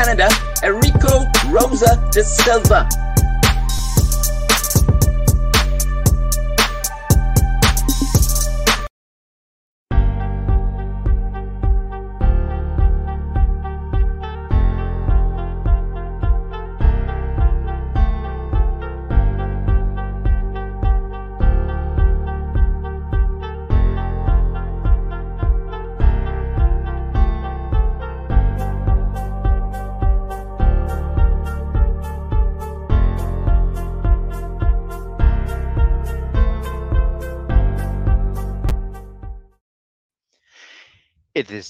Canada, Eurico Rosa de Silva.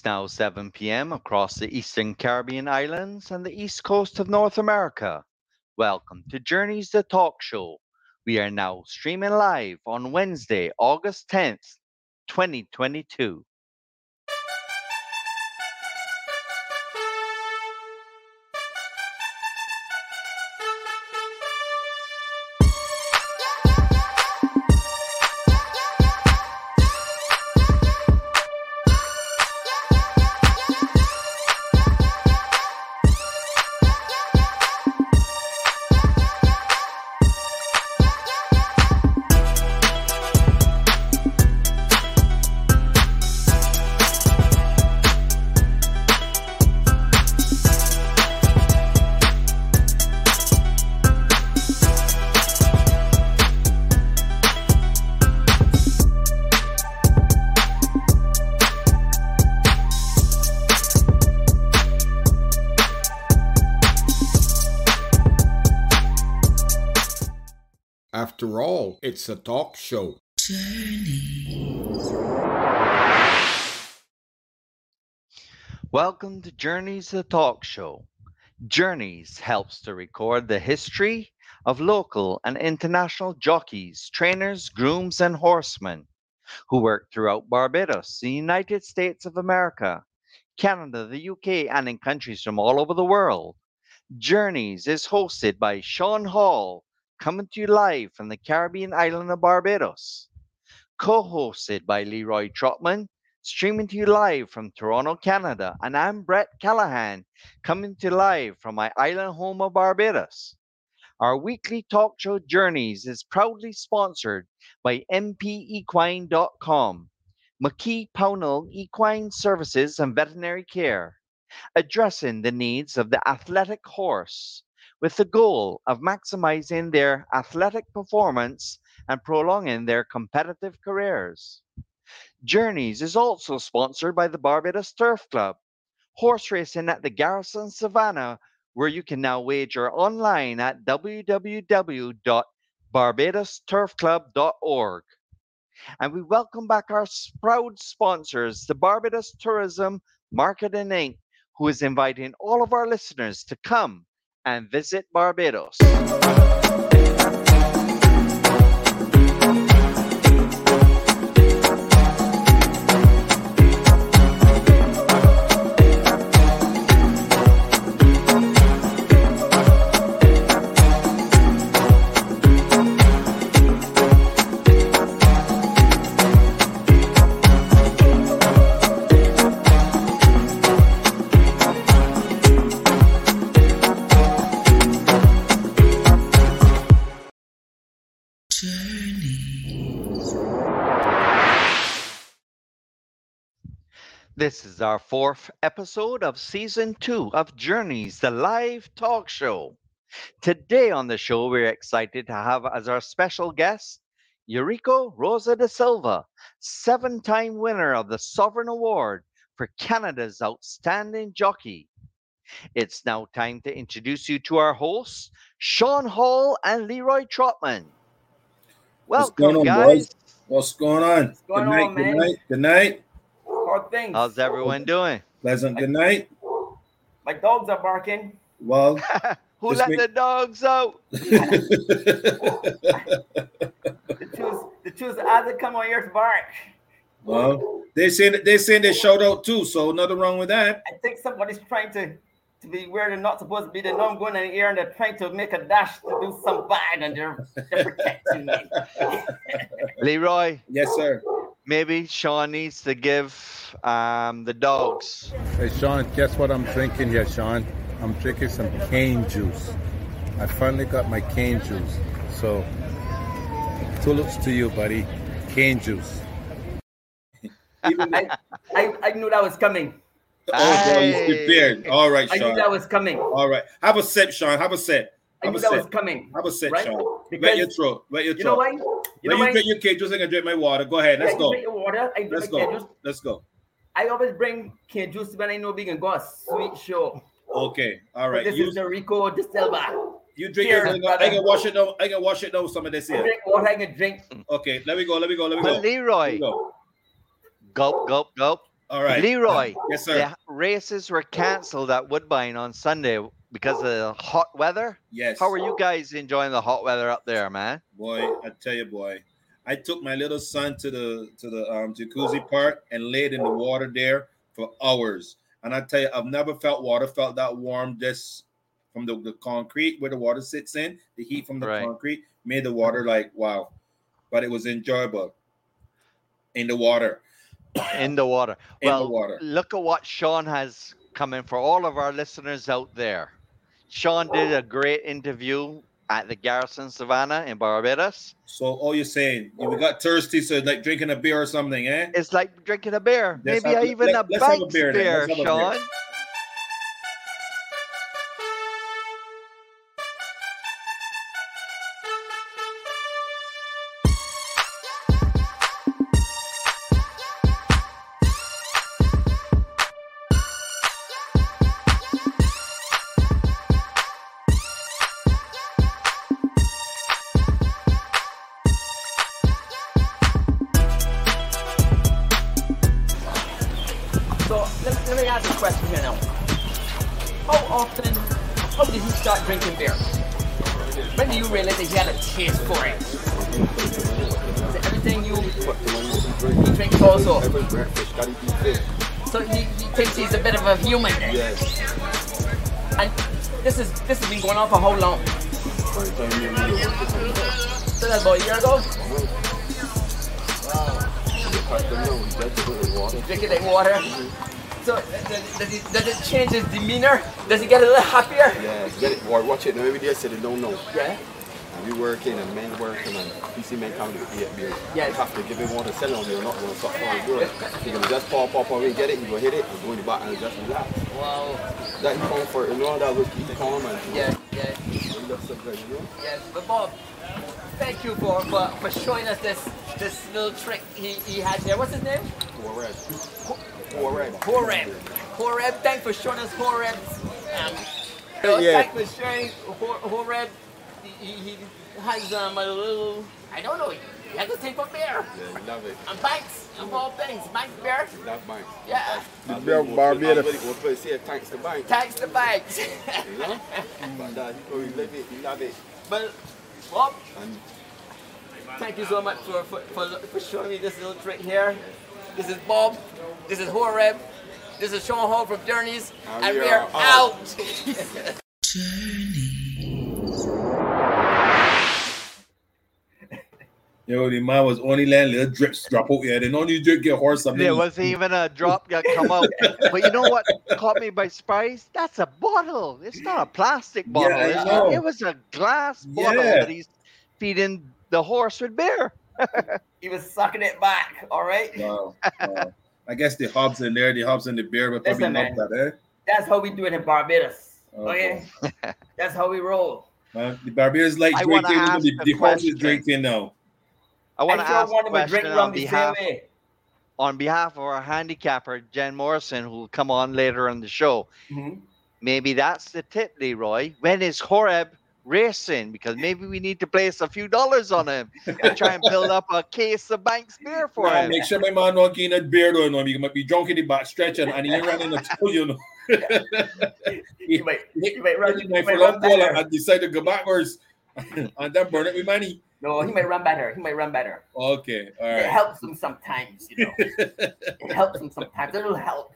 It is now 7 p.m. across the eastern Caribbean islands and the east coast of North America. Welcome to Journeys the Talk Show. We are now streaming live on Wednesday, August 10th, 2022. It's a talk show. Welcome to Journeys the Talk Show. Journeys helps to record the history of local and international jockeys, trainers, grooms, and horsemen who work throughout Barbados, the United States of America, Canada, the UK, and in countries from all over the world. Journeys is hosted by Sean Hall, coming to you live from the Caribbean island of Barbados. Co hosted by Leroy Trotman, streaming to you live from Toronto, Canada. And I'm Brett Callaghan, coming to you live from my island home of Barbados. Our weekly talk show Journeys is proudly sponsored by MPEquine.com, McKee Pownell Equine Services and Veterinary Care, addressing the needs of the athletic horse with the goal of maximizing their athletic performance and prolonging their competitive careers. Journeys is also sponsored by the Barbados Turf Club, horse racing at the Garrison Savannah, where you can now wager online at www.barbadosturfclub.org. And we welcome back our proud sponsors, the Barbados Tourism Marketing Inc., who is inviting all of our listeners to come and visit Barbados. This is our fourth episode of season two of Journeys, the live talk show. Today on the show, we're excited to have as our special guest Eurico Rosa da Silva, seven time winner of the Sovereign Award for Canada's Outstanding Jockey. It's now time to introduce you to our hosts, Sean Hall and Leroy Trotman. Welcome, on, guys. boys? What's going on? What's going good night, on, good man? night, good night. Hard things. How's everyone doing? Pleasant good night. My dogs are barking. Well, Who let make- the dogs out? The twos, the twos as they come on here to bark. well, they say they say they showed out too, so nothing wrong with that. I think somebody's trying to to be where they're not supposed to be. They know I'm going in here and they're trying to make a dash to do some bad and they're, they're protecting me. Leroy, Yes, sir. Maybe Sean needs to give um, the dogs Hey, Sean, guess what I'm drinking here, Sean? I'm drinking some cane juice. I finally got my cane juice. So, tulips to you, buddy. Cane juice. I, I, I knew that was coming. oh, bro, he's Hey. prepared. All right, I knew that was coming. All right. Have a sip, Sean. Have a sip. I Have knew a that was sip. coming. Have a set, Right? Sean. Wet Because your throat. Wet your throat. you know why? You Let know you why? drink your cane juice. I can drink my water. Go ahead. Let's Yeah, you go. drink your water. I drink Let's my go. juice. Let's go. I always bring cane juice when I know we can go a sweet show. Okay. All right. But right. this You, is the Rico de Silva. you drink Cheers, your I brother. can wash it down. I can wash it down with some of this I here. drink water, I can drink. Okay. Let me go. Let me go. Let me But go. Uh, Leroy, go. gulp, gulp, gulp. All right. Leroy, Yes, sir. the races were cancelled at Woodbine on Sunday because of the hot weather. Yes. How are you guys enjoying the hot weather up there, man? boy? I tell you, boy. I took my little son to the to the um, jacuzzi park and laid in the water there for hours. And I tell you, I've never felt water felt that warm. This from the, the concrete where the water sits in, the heat from the Right. concrete made the water like wow. But it was enjoyable in the water. In the water. In the well, water. look at what Sean has coming for all of our listeners out there. Sean did a great interview at the Garrison Savannah in Barbados. So all you're saying, we got thirsty, so like drinking a beer or something, eh? It's like drinking a beer, Let's maybe have- even let- a let's have a beer beer, a beer. For how long? By the time you really work it, So that's about a year ago. you cut them down, you just put it. Drinking like water. So does, it, does it change his demeanor? Does he get a little happier? Yeah, get it, watch it. Now every day I said they don't know. Yeah. And we working and men working and PC men come to get beer. Yeah. You have to give him water, sell on you're not going to stop trying to do it. You're going to just pop, pop, away, get it, you go hit it, you go in the back and just relax. Wow. That comfort, you know, that will keep calm and Yeah, yeah. you look so good, you know? Yes, but Bob, thank you for, for, for showing us this this little trick he, he had there. What's his name? Four red. Horeb. Horeb, thanks for showing us Horeb's. Um, so Yeah. Thanks for sharing Hor- Horeb. He, he, he has um, a little, I don't know, he has a thing for beer. Yeah, love it. And banks, of all things, banks beer. Love mine. Yeah, The beer Barbados. We'll put say thanks to bank. thanks to banks. You know? but uh, he probably love it, he love it. but, Bob, And Thank you so much for, for, for, for showing me this little trick here. This is Bob. This is Horeb. This is Sean Hall from Journeys. And And we we are are out. out. Yo, the man was only letting little drips drop out here. They don't need to get horse something. There wasn't even a drop that come out. But you know what caught me by surprise? That's a bottle. It's not a plastic bottle. I is it? it was a glass bottle Yeah. that he's feeding the horse with beer. he was sucking it back, all right? Wow. wow. I guess the hubs in there, the hubs in the beer, but probably Listen, not man. that, eh? That's how we do it in Barbados. Okay. Okay? That's how we roll. Uh, the Barbados like I drinking, the, the horse is drinking now. I want to ask a him question on behalf, on behalf of our handicapper, Jen Morrison, who will come on later in the show. Mhm. Maybe that's the tip, Leroy. When is Horeb racing? Because maybe we need to place a few dollars on him and try and build up a case of Banks beer for Nah, him. make sure my man not getting that beer though, no. He might be drunk in the back stretching and he ain't running a toe, you know. You might, you might run, He you might run ball better. and decide to go backwards and then burn it with money. No, he might run better. He might run better. Okay, all It helps him sometimes, you know. it helps him sometimes. It'll help.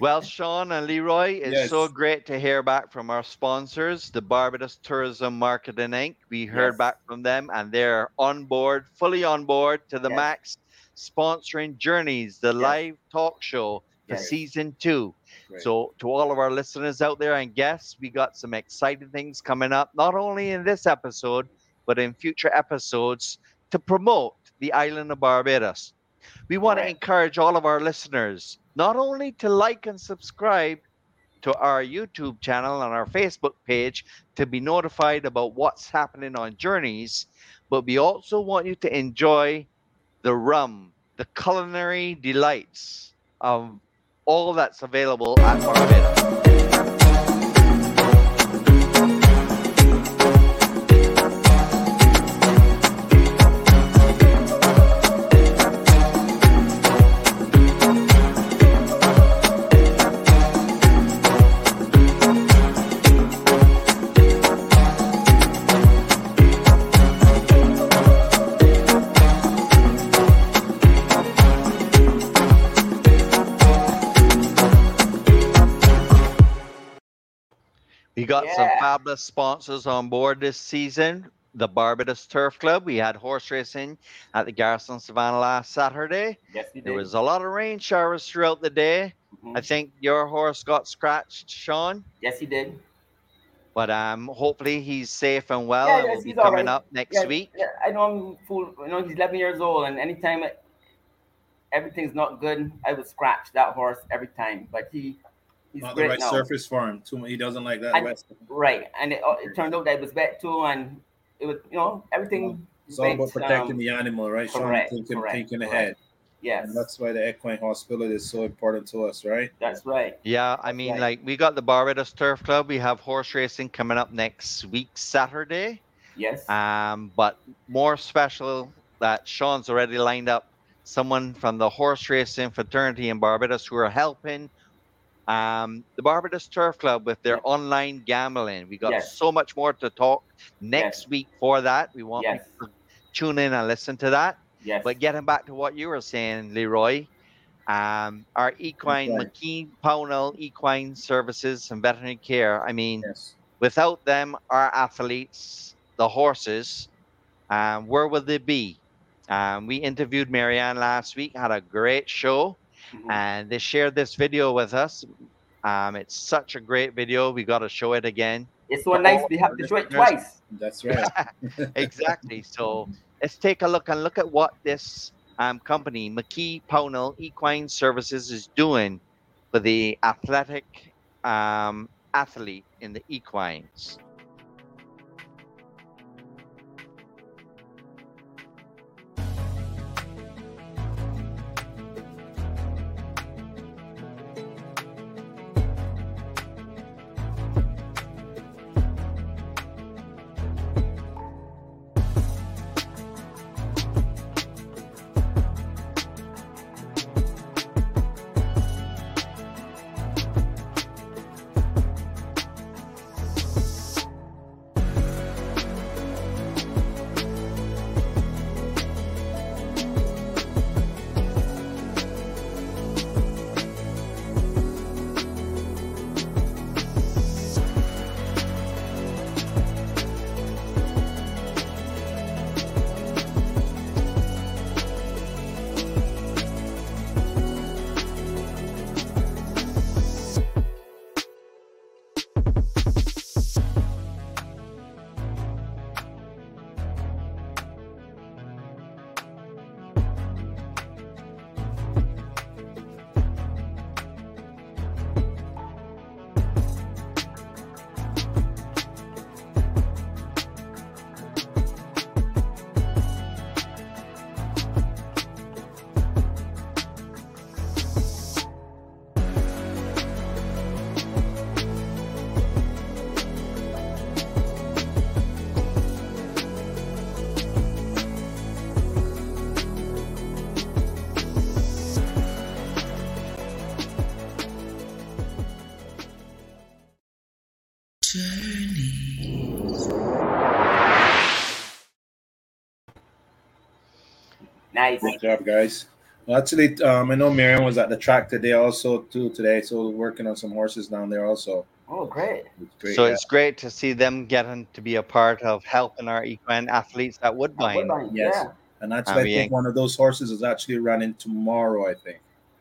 Well, Sean and Leroy, it's so great to hear back from our sponsors, the Barbados Tourism Marketing Inc. We heard Yes. back from them and they're on board, fully on board to the Yes. max, sponsoring Journeys, the Yes. live talk show for Yes. season two. Great. So, to all of our listeners out there and guests, we got some exciting things coming up, not only in this episode, but in future episodes to promote the island of Barbados. We want to encourage all of our listeners not only to like and subscribe to our YouTube channel and our Facebook page to be notified about what's happening on Journeys, but we also want you to enjoy the rum, the culinary delights of all that's available at Barbados. Some fabulous sponsors on board this season. The Barbados Turf Club. We had horse racing at the Garrison Savannah last Saturday. Yes, we did. There was a lot of rain showers throughout the day. Mhm. I think your horse got scratched, Sean, Yes, he did. but um, hopefully he's safe and well Yeah, and yes, will be coming right. up next yeah, week. Yeah, I know I'm full. You know, he's 11 years old, and anytime it, everything's not good, I would scratch that horse every time. But he, he's Not the right now. surface for him. Too, he doesn't like that And- Right, and it, uh, it turned out that it was wet too, and it was, you know, everything. It's all about protecting um, the animal, right? Sean? correct, thinking, correct, thinking correct. ahead. Yes, And that's why the equine hospital is so important to us, right? that's right. Yeah, I mean, right. like we got the Barbados Turf Club. We have horse racing coming up next week, Saturday. Yes. Um, but more special that Sean's already lined up someone from the horse racing fraternity in Barbados who are helping um, the Barbados Turf Club with their Yeah. online gambling. We got Yes. so much more to talk next Yes. week for that. We want Yes. to tune in and listen to that. yes. But getting back to what you were saying, Leroy, um, our equine, Equine. McKee Pownell Equine Services and Veterinary Care. I mean, without them, our athletes, the horses, um, where would they be? Um, we interviewed Marianne last week, had a great show, Mhm. and they shared this video with us. Um, it's such a great video. We got to show it again. it's so nice. We have to show it twice. That's right. exactly. So let's take a look and look at what this um, company, McKee Pownell Equine Services, is doing for the athletic um, athlete in the equines. Nice. Good job, guys. Well, actually, um, I know Marion was at the track today also too today, so working on some horses down there also. Oh, great. It's great. so yeah. it's great to see them getting to be a part of helping our equine athletes at Woodbine. Woodbine, Yes. Yeah. and actually, I we think one of those horses is actually running tomorrow. I think.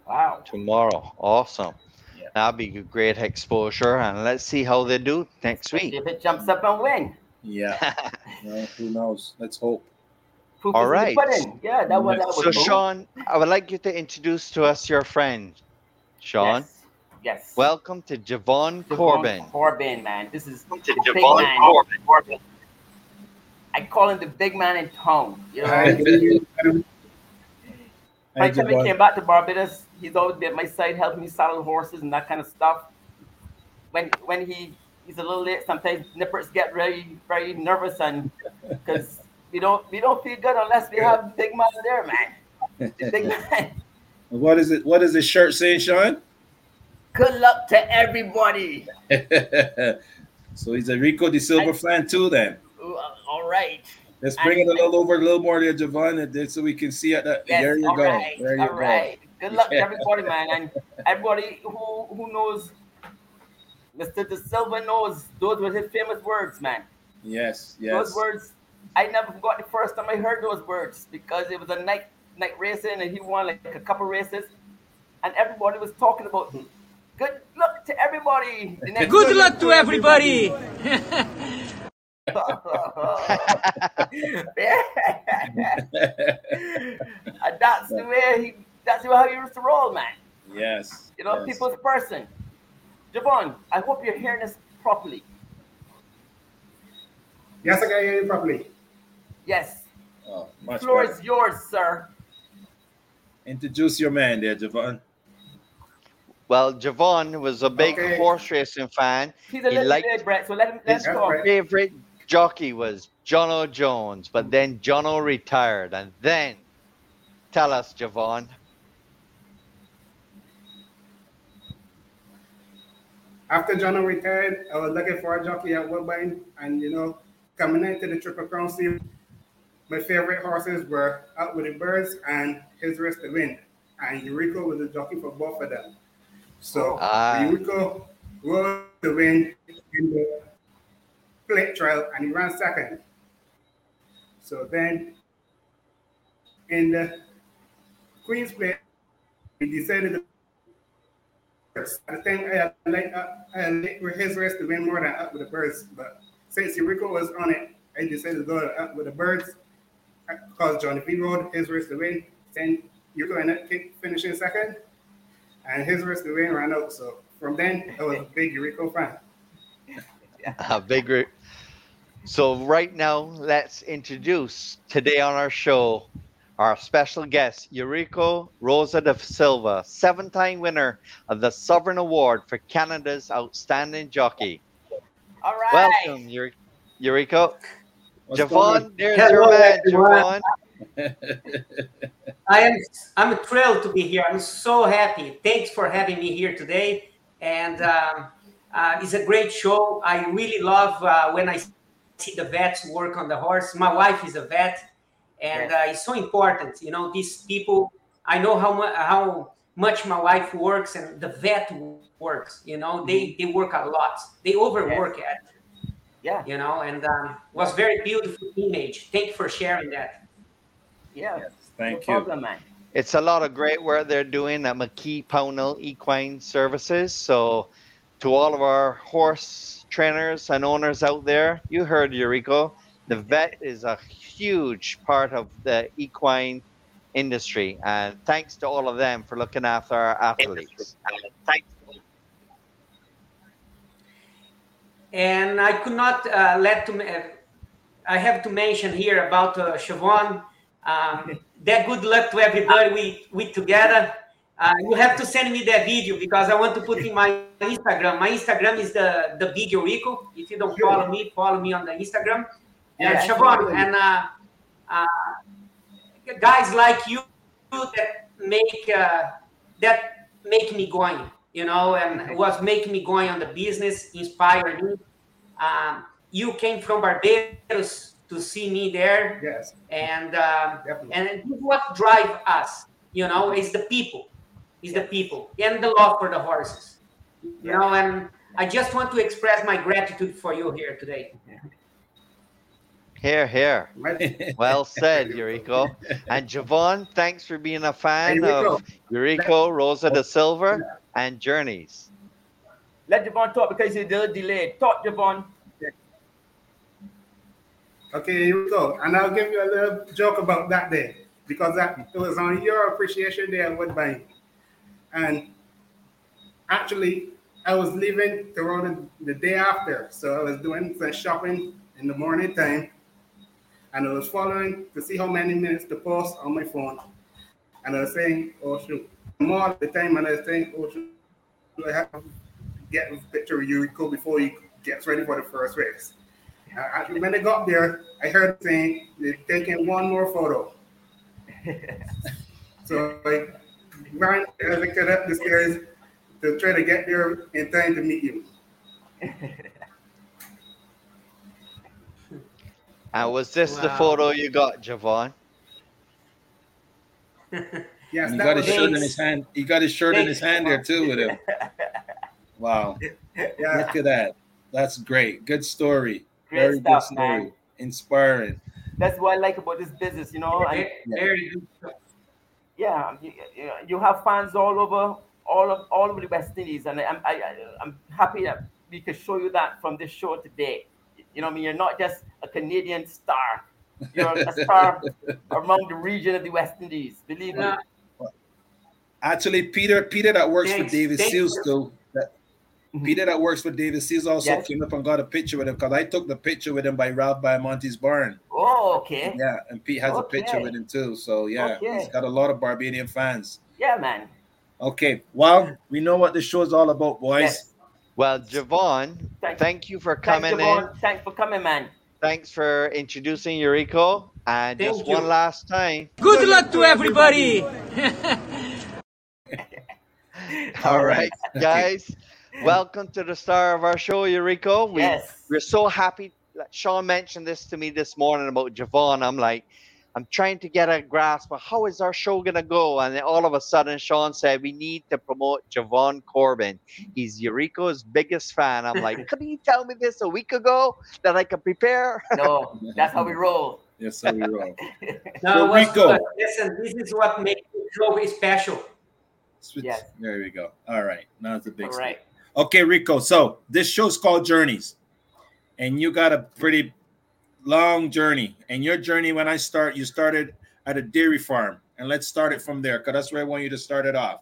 Wow. tomorrow. Awesome. Yeah. That'll be a great exposure, and let's see how they do next week. If it jumps up and win. Yeah. Well, who knows? Let's hope. Proof All is in the right. pudding. Yeah, that one. That was So, cool. Sean, I would like you to introduce to us your friend, Sean. Yes. yes. Welcome to Javon Devon Corbin. Corbin, man. This is To the big Javon man. Corbin. I call him the big man in town. You know, Hi, by the time I Javon. came back to Barbados, he's always been at my side, helping me saddle horses and that kind of stuff. When when he he's a little late, sometimes nippers get very very nervous and because we don't we don't feel good unless we have big man there, man. Big man. What is it? What is the shirt saying, Sean? Good luck to everybody. so he's a Rico de Silva fan too. Then all right. let's bring it a little over, a little more there, Javon, and then so we can see it. That, Yes, there you all go. right, There you all go. right. Good luck to everybody, man, and everybody who who knows. Mr. De Silva knows those were his famous words, man. Yes, yes. Those words, I never forgot the first time I heard those words because it was a night night racing and he won like a couple races, and everybody was talking about good luck to everybody. The next Good luck to everybody. and that's the way he. That's how he used to roll, man. yes. You know, yes. people's person. Javon, I hope you're hearing this properly. Yes, I can hear you properly. Yes, Oh, the much floor better. is yours, sir. Introduce your man there, Javon. Well, Javon was a big Okay. horse racing fan. He's a He little liked- bit, Brett. So let him let's His talk. Favorite jockey was Jono Jones, but then Jono retired, and then tell us, Javon. After John retired, I was looking for a jockey at Woodbine, and you know, coming into the Triple Crown Series, my favorite horses were Out with the Birds and His Race to Win, and Eureka was the jockey for both of them. So Ah. Eureka rode the win in the plate trial, and he ran second. So then, in the Queen's Plate, he decided to I think I like uh, I like his race to win more than up with the birds. But since Eureka was on it, I decided to go up with the birds. Because Johnny P rode his race to win. Then Eureka ended up kick- finishing second, and his race to win ran out. So from then, I was a big Eureka fan. A big. Re- so right now, let's introduce today on our show our special guest, Eurico Rosa de Silva, seven-time winner of the Sovereign Award for Canada's Outstanding Jockey. All right. Welcome, Euri- Eurico. What's Javon, there's Hello, your man, everyone. Javon. I am I'm thrilled to be here. I'm so happy. Thanks for having me here today. And um, uh, it's a great show. I really love uh, when I see the vets work on the horse. My wife is a vet, and uh, it's so important. You know, these people. I know how much how much my wife works, and the vet works. You know, they they work a lot. They overwork at. Yeah, You know, and um, was very beautiful image. Thank you for sharing that. yeah. Thank no you. problem, man. It's a lot of great work they're doing at McKee Pownell Equine Services. So, to all of our horse trainers and owners out there, you heard Eurico. The vet is a huge part of the equine industry, and thanks to all of them for looking after our athletes. And I could not uh, let to. Uh, I have to mention here about uh, Siobhan. Um, that good luck to everybody we we together. Uh, you have to send me that video because I want to put in my Instagram. My Instagram is the the big Eurico. If you don't follow me, follow me on the Instagram. And Yeah, Siobhan and uh, uh, guys like you that make uh, that make me going you know, and was making me going on the business, inspired me. Um, you came from Barbados to see me there, Yes, and um, and this is what drive us. You know, is the people, is the people, and the love for the horses. You know, and I just want to express my gratitude for you here today. Here, here. Well said, Eurico. And Javon, thanks for being a fan Hey, of Eurico, Rosa de Silva, and Journeys. Let Javon talk because he's a little delayed. Talk, Javon. Okay, here we go. And I'll give you a little joke about that day because that it was on your appreciation day at Woodbine. And actually, I was leaving Toronto the day after. So I was doing some shopping in the morning time. And I was following to see how many minutes to post on my phone. And I was saying, oh shoot. More at the time, and I think, saying, oh shoot, I have to get a picture of Eurico before he gets ready for the first race. Uh, when I got there, I heard saying they're taking one more photo. so I ran as I could up the stairs to try to get there in time to meet you. And was this the photo you got, Javon? Yes, he got his was shirt in his hand. He got his shirt in his hand there too with him. Wow. yeah. Look at that. That's great. Good story. Great Very stuff, good story. man. Inspiring. That's what I like about this business, you know. And Very, very good. yeah, you, you- you have fans all over, all of all over the West Indies, and I'm I, I, I'm happy that we could show you that from this show today. You know, what I mean, you're not just a Canadian star; you're a star among the region of the West Indies. Believe me. Yeah. Actually, Peter, Peter that works Thanks. for David Thank Seals you. too. That mm-hmm. Peter that works for David Seals also Yes. came up and got a picture with him because I took the picture with him by Ralph by Monty's barn. Oh, okay. Yeah, and Pete has a picture with him too. So yeah, Okay. he's got a lot of Barbadian fans. Yeah, man. Okay, well, we know what the show's all about, boys. Yes. Well, Javon, Thank- thank you for Thanks, coming in. Thanks for coming, man. Thanks for introducing Eurico. And Thank just you. one last time. Good luck to everybody. All right, guys. Welcome to the star of our show, Eurico. We, Yes. We're so happy. that Sean mentioned this to me this morning about Javon. I'm like, I'm trying to get a grasp of how is our show gonna go, and then all of a sudden, Sean said we need to promote Javon Corbin. He's Eurico's biggest fan. I'm like, couldn't you tell me this a week ago that I could prepare? No, that's how we roll. Yes, sir, we roll. No, So Rico. Listen, this is what makes the show special. Switch- Yes. There we go. All right, now it's a big All right. Okay, Rico. So this show's called Journeys, and you got a pretty long journey. And your journey, when I start, you started at a dairy farm, and let's start it from there, because that's where I want you to start it off.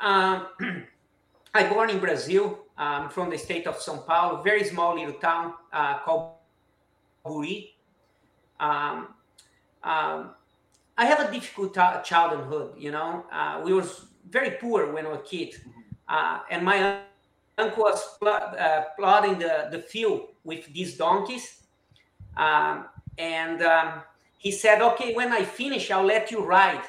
Um, I born in Brazil, um, from the state of São Paulo, very small little town uh, called Buri. Um, um, I have a difficult ta- childhood, you know. Uh, we was very poor when we were kids, uh, and my uncle was pl- uh, the, the field with these donkeys, um, and um, he said, "Okay, when I finish, I'll let you ride."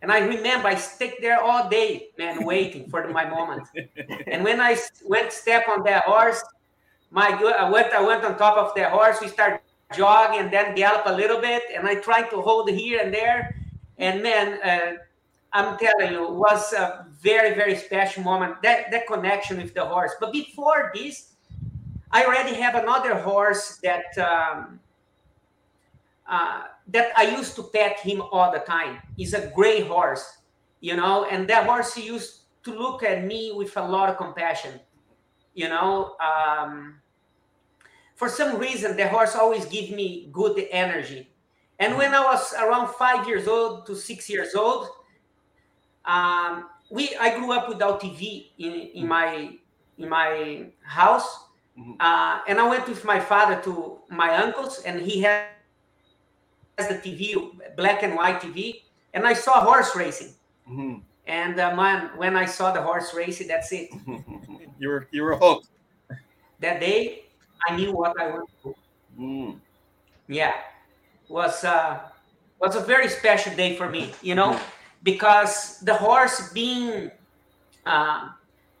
And I remember I stayed there all day, man, waiting for my moment. and when I went step on that horse, my I went, I went on top of the horse. We started jogging and then gallop a little bit, and I try to hold here and there. And man, uh, I'm telling you, was a very, very special moment. That that connection with the horse. But before this, I already have another horse that. Um, uh, that I used to pet him all the time. He's a gray horse, you know, and that horse used to look at me with a lot of compassion, you know. Um, for some reason, the horse always give me good energy. And when I was around five years old to six years old, um, we I grew up without TV in, in my in my house, uh, and I went with my father to my uncle's, and he had has the TV, black and white TV, and I saw horse racing. Mhm. And uh, man, when I saw the horse racing, that's it. You were you were hooked. that day, I knew what I wanted to do. Mm. Yeah, was uh, was a very special day for me, you know, because the horse being, uh,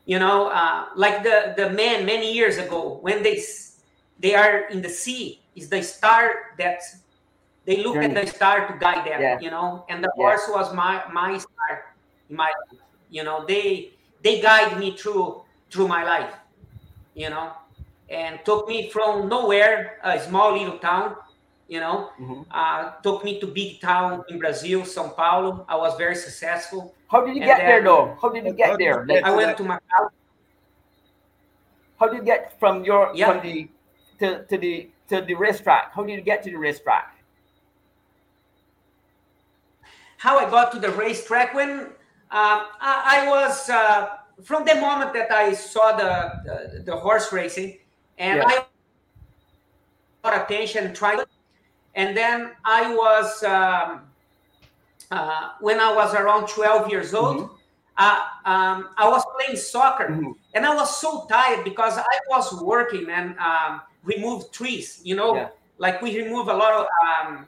you know, uh, like the the man many years ago when they they are in the sea is the star that they look at the star to guide them, Yeah. you know, and the Yeah. horse was my my star, my, you know, they they guide me through through my life, you know, and took me from nowhere, a small little town, You know, Mhm. uh, took me to big town in Brazil, São Paulo. I was very successful. How did you And get there though? How did you get there? get Like, I went to Macau. how did you get from your Yeah. from the to, to the to the racetrack? How did you get to the racetrack? how I got to the racetrack when uh, I, I was uh, from the moment that I saw the the, the horse racing, and Yeah. I got attention trying, and then I was um, uh, when I was around twelve years old. Uh, um, I was playing soccer, Mhm. and I was so tired because I was working and um, remove trees. You know, Yeah. like we remove a lot of um,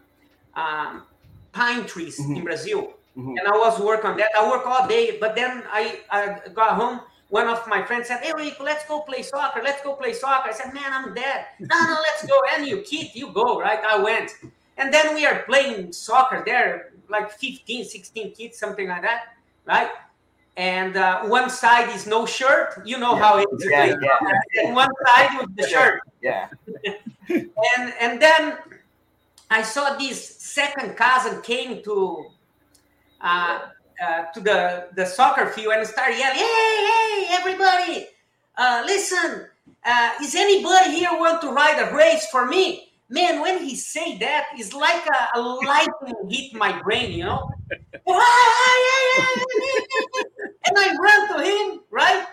um, pine trees in Mhm. Brazil, Mhm. and I was working on that. I work all day, but then I, I got home. One of my friends said, "Hey, Rico, let's go play soccer. Let's go play soccer." I said, "Man, I'm dead." No, no, let's go. And you, kid, you go, right? I went, and then we are playing soccer there, like 15, 16 kids, something like that, right? And uh, one side is no shirt. You know how it is. Yeah, yeah. And one side with the shirt Yeah. and and then I saw this second cousin came to uh, uh, to the the soccer field and start yelling, "Hey, hey, everybody! Uh, listen, uh, is anybody here want to ride a race for me?" Man, when he say that, it's like a, a lightning hit my brain, you know. and I ran to him, right?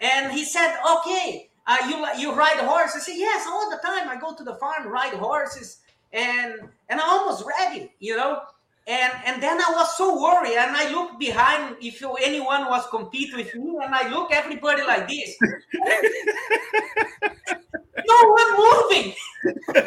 And he said, "Okay, uh, you you ride a horse?" I said, "Yes, all the time. I go to the farm, ride horses, and and I'm almost ready, you know." And and then I was so worried, and I looked behind if anyone was compete with me, and I look everybody like this. no one moving.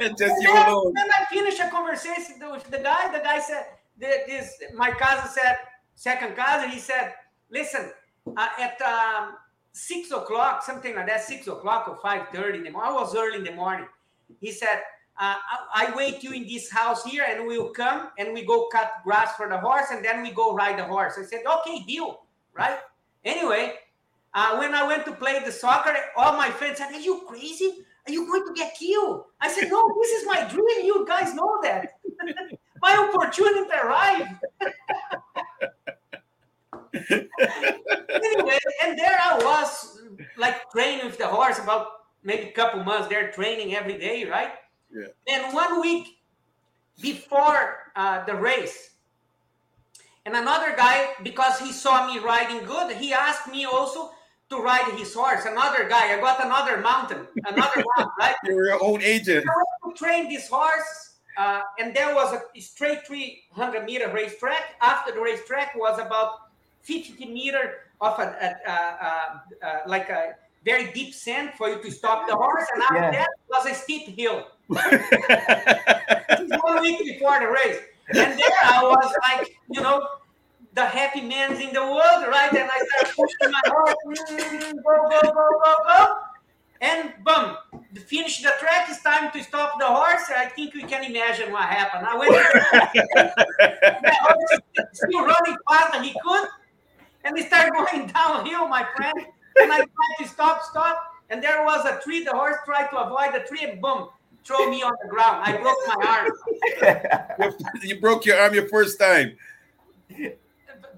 And just And you then, alone. then I finished a conversation with the guy. The guy said, "This my cousin said, second cousin. He said, listen, uh, at um, six o'clock, something like that, six o'clock or five thirty in the morning. I was early in the morning. He said, uh, I, I wait you in this house here, and we'll come and we go cut grass for the horse, and then we go ride the horse. I said, okay, deal, right? Anyway, uh, when I went to play the soccer, all my friends said, Are you crazy? Are you going to get killed? I said, No, this is my dream. You guys know that. my opportunity arrived. anyway, and there I was, like training with the horse about maybe a couple months there, training every day, right? Yeah. And one week before uh, the race, and another guy, because he saw me riding good, he asked me also to ride his horse. Another guy, I got another mountain, another one, right? You're your own agent. I to train this horse, uh, and there was a straight 300 meter racetrack. After the racetrack was about 50 meter of a, a, a, a, a like a very deep sand for you to stop the horse, and after Yeah. that was a steep hill. One week before the race, and there I was like, you know. The happy man's in the world, right? And I started pushing my horse, mm, mm, mm, mm go, go, go, go, go. And boom, finish the track, it's time to stop the horse. I think we can imagine what happened. I went the horse still running fast and he could, and he started going downhill, my friend. And I tried to stop, stop, and there was a tree. The horse tried to avoid the tree, and boom, throw me on the ground. I broke my arm. you broke your arm your first time.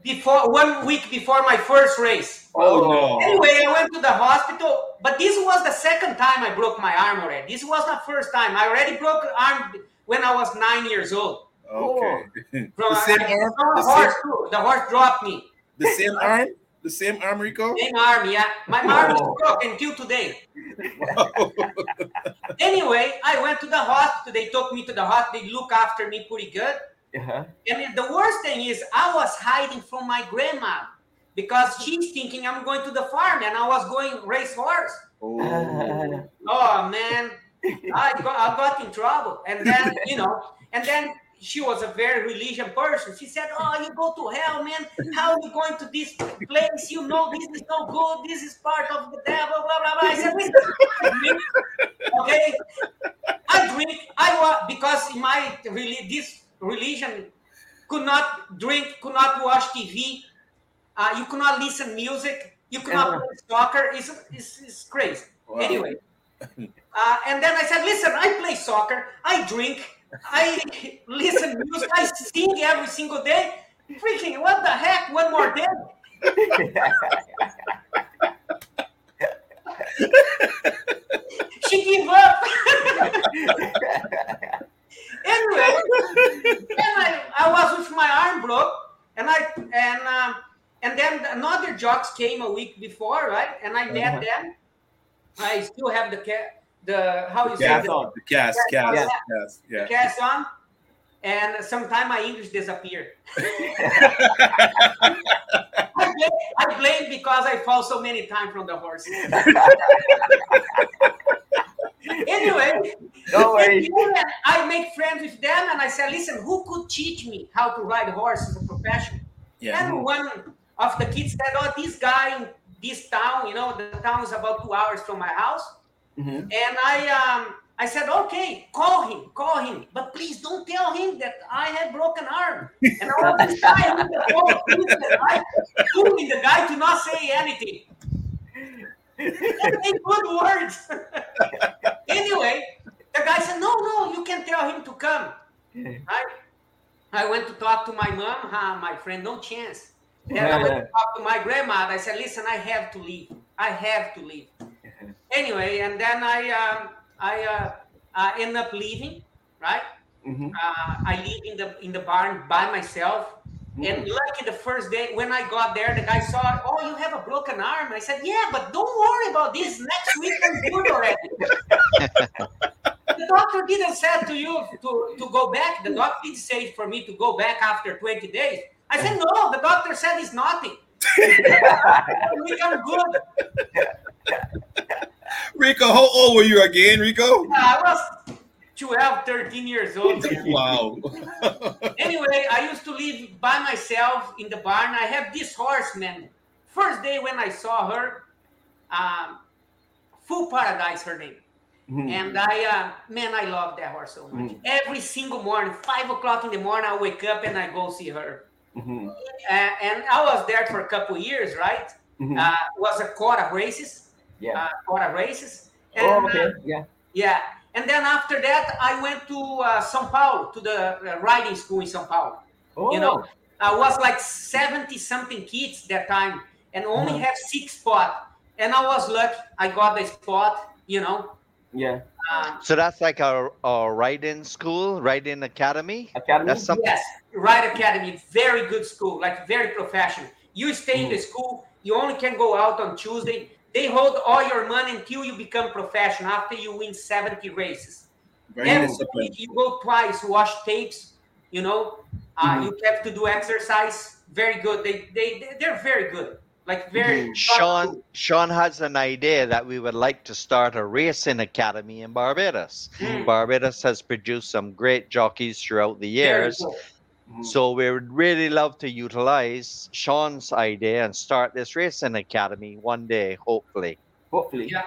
Before one week before my first race. Oh, no. Anyway, I went to the hospital, but this was the second time I broke my arm already. This was not first time. I already broke arm when I was nine years old. Okay. From, The same I- arm? The horse same- The horse dropped me. The same arm? The same arm, Rico? Same arm, yeah. My arm is broken until today. Anyway, I went to the hospital. They took me to the hospital. They look after me pretty good. Uh-huh. And the worst thing is, I was hiding from my grandma because she's thinking I'm going to the farm and I was going race horse. Oh. Oh man, I got, I got in trouble. And then, you know, and then she was a very religious person. She said, Oh, you go to hell, man. How are you going to this place? You know, this is no good. This is part of the devil, blah, blah, blah. I said. Okay. I drink. I was, because in my really this religion could not drink, could not watch TV. Uh, you could not listen music. You could not play soccer. It's, it's, it's crazy. Wow. Anyway, uh, and then I said, listen, I play soccer, I drink, I listen to music, I sing every single day. Freaking, what the heck? One more day. she gave up. anyway, then I, I was with my arm broke, and I and um, and then another jocks came a week before, right? And I met Uh-huh. them. I still have the ca- the how you say Cast the, on. The cast, Yeah, cast, yeah. cast. the cast on, and sometimes my English disappeared. I blame, I blame because I fall so many times from the horse. anyway, Don't I make friends with them, and I said, "Listen, who could teach me how to ride a horse as a profession?" Yeah. And one of the kids said, "Oh, this guy in this town, you know, the town is about two hours from my house." Mhm. And I um I said, "Okay, call him, call him, but please don't tell him that I had broken arm." And I was shy with the phone, and I the guy to not say anything. In good words. anyway, the guy said, "No, no, you can tell him to come." I, I went to talk to my mom. Huh, my friend, no chance. Then I went to talk to my grandmother. I said, "Listen, I have to leave. I have to leave." Anyway, and then I um, I uh, uh, end up leaving. Right? Mhm. Uh, I live in the in the barn by myself. And lucky the first day when I got there, the guy saw, oh, you have a broken arm. I said, yeah, but don't worry about this. Next week I'm good already. the doctor didn't say to you to, to go back. The doctor did say for me to go back after 20 days. I said, no, the doctor said it's nothing. we are good. Rico, how old were you again, Rico? I was 12, 13 years old. Wow. anyway, I used to live by myself in the barn. I have this horse, man. First day when I saw her, um, Full Paradise, her name. Mhm. And I, uh, man, I love that horse so much. Mhm. Every single morning, five o'clock in the morning, I wake up and I go see her. Mhm. Uh, and I was there for a couple years, right? Mhm. Uh, was a quarter races, Yeah. uh, quarter races. And, Oh, okay. uh, Yeah. yeah. And then after that, I went to uh, São Paulo, to the uh, riding school in São Paulo. Oh. You know, I was like 70 something kids that time and only Uh-huh. have six spot. And I was lucky. I got the spot, you know. Yeah. Uh, So that's like a, a write-in school, write-in academy. Academy. That's something. yes, Ride Academy, very good school, like very professional. You stay in the Mm-hmm. school, you only can go out on Tuesday. They hold all your money until you become professional after you win 70 races. Very Every you go twice, wash tapes, you know, uh, Mhm. you have to do exercise. Very good. They, they, they're very good. Like very. Sean Sean has an idea that we would like to start a racing academy in Barbados. Mm. Barbados has produced some great jockeys throughout the Very years. Good. Mhm. So we would really love to utilize Sean's idea and start this racing academy one day, hopefully. Hopefully. Yeah.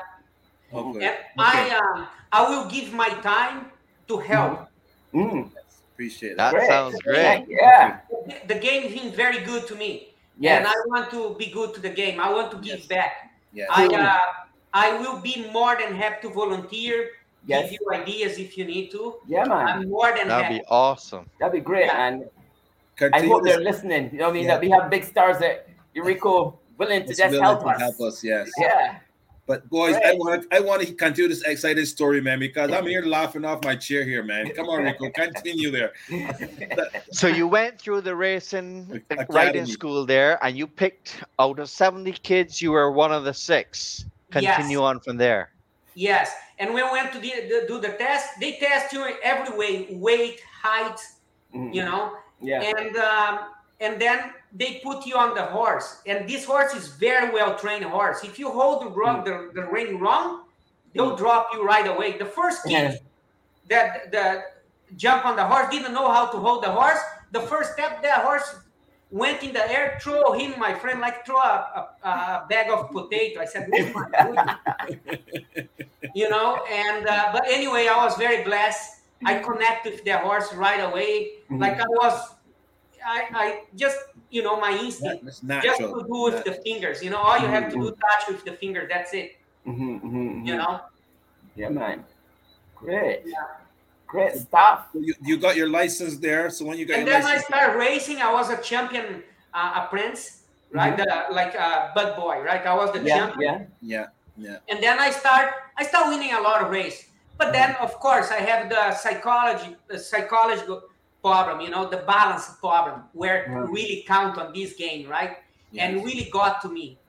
Hopefully. And I, um, I will give my time to help. Mm. Appreciate That that. Great. sounds great. Yeah. The game has been very good to me. Yes. And I want to be good to the game. I want to give Yes. back. Yeah. I, uh, I will be more than happy to volunteer, Yes. give you ideas if you need to. Yeah, man. I'm more than That'd happy. be awesome. That'd be great. Yeah. And I hope they're listening. You know what I mean? Yeah. That we have big stars that Eurico willing to this just willing help to us. help us. Yes. Yeah. But boys, I Great. want I want to continue this exciting story, man, because I'm here laughing off my chair here, man. Come on, Rico, continue there. So you went through the racing Academy. riding school there and you picked out of 70 kids, you were one of the six. Continue Yes. on from there. Yes. And when we went to the, the, do the test, they test you every way weight, height, Mhm. you know, Yeah. and um, and then they put you on the horse. And this horse is very well trained horse. If you hold the, wrong, the, the rein wrong, they'll drop you right away. The first Yeah. kid that that jump on the horse didn't know how to hold the horse. The first step, that horse went in the air, throw him, my friend, like throw a, a, a bag of potato. I said, "Oh my goodness." you know. And uh, but anyway, I was very blessed. I connect with the horse right away. Mhm. Like I was, I, I just you know my instinct just to do with the fingers. You know, all you have to do touch with the finger. That's it. Mhm, mhm, You know. Yeah, man. Great. Yeah. Great stuff. You, you got your license there, so when you got And your then I license, started racing. I was a champion uh, apprentice, right? The- like uh, Bug Boy, right? I was the Mm-hmm. Yeah, champion. yeah. yeah, yeah. and then I start I start winning a lot of race. But then of course I have the psychology the psychological problem, you know, the balance problem where Mhm. really count on this game, right? And really got to me,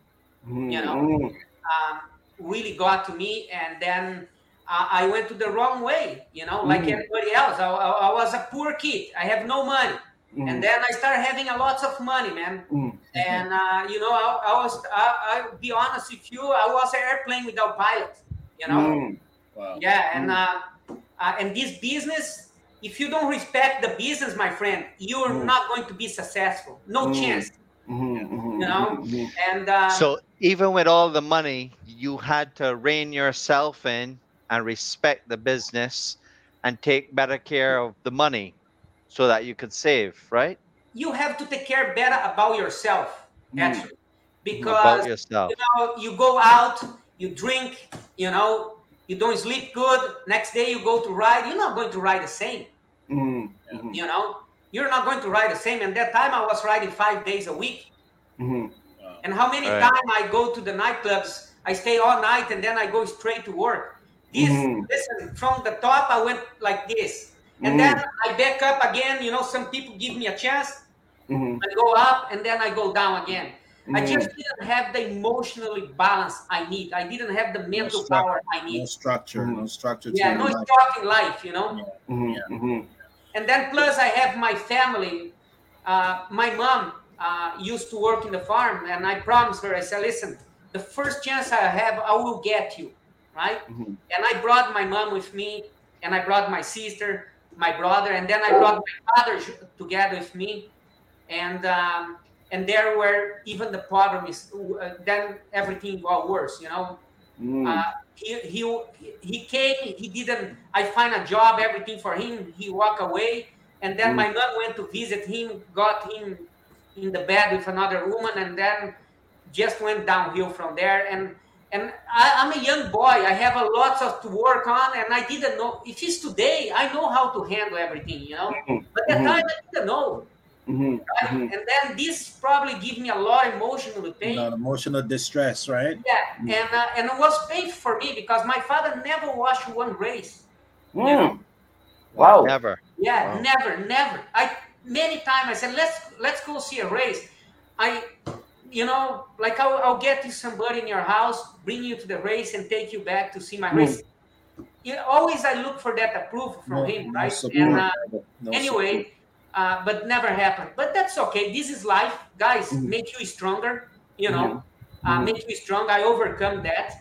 you know, Mhm. um, really got to me, and then uh, I went to the wrong way, you know, like Mhm. everybody else. I, I, I was a poor kid. I have no money, Mhm. and then I started having a lot of money, man. Mhm. And uh, you know, I, I was I, I'll be honest with you, I was an airplane without pilot. You know, Mhm. Wow. yeah, and uh, uh, and this business, if you don't respect the business, my friend, you're Mm. not going to be successful. No Mm. chance. Mhm, mhm, You know, mhm. and uh, So even with all the money, you had to rein yourself in and respect the business and take better care of the money so that you could save, right? you have to take care better about yourself, Mm. actually, because yourself. you know you go out, you drink, you know, you don't sleep good. Next day you go to ride, you're not going to ride the same. Mhm, mhm, You know, you're not going to ride the same. And that time I was riding five days a week. mhm. And how many Right. times I go to the nightclubs, I stay all night and then I go straight to work. This, Mhm. listen, from the top, I went like this. And Mhm. then I back up again. You know, some people give me a chance. Mhm. I go up and then I go down again. I Mhm. just didn't have the emotionally balance I need. I didn't have the mental structure. power I need. No need. structure, no structure. Yeah, no structure in life, you know. Mhm, mhm. And then plus I have my family. Uh, my mom uh, used to work in the farm, and I promised her, I said, listen, the first chance I have, I will get you, right? And I brought my mom with me, and I brought my sister, my brother, and then I brought my father together with me, and um, and there where even the problem is, uh, then everything got worse, you know. Mhm. Uh, he, he he came he didn't i find a job everything for him he walked away and then Mm. my mom went to visit him got him in the bed with another woman and then just went downhill from there and and I, i'm a young boy i have a lot of to work on and i didn't know if it's today i know how to handle everything you know Mhm. but at that Mhm. time i didn't know Mhm, right? mhm. and then this probably give me a lot of emotional pain Not emotional distress, right? yeah, and uh, and it was painful for me because my father never watched one race. Mm. Wow. Never. Yeah, Wow. never, never. I many times I said, let's let's go see a race. I, you know, like I'll, I'll get you somebody in your house, bring you to the race, and take you back to see my Mm. race. You always I look for that approval from No- him, no right? support, and uh, no anyway, uh, but never happened. But that's okay. This is life, guys. Mhm. Make you stronger. You know, Mhm. uh, Mhm. make you strong. I overcome that.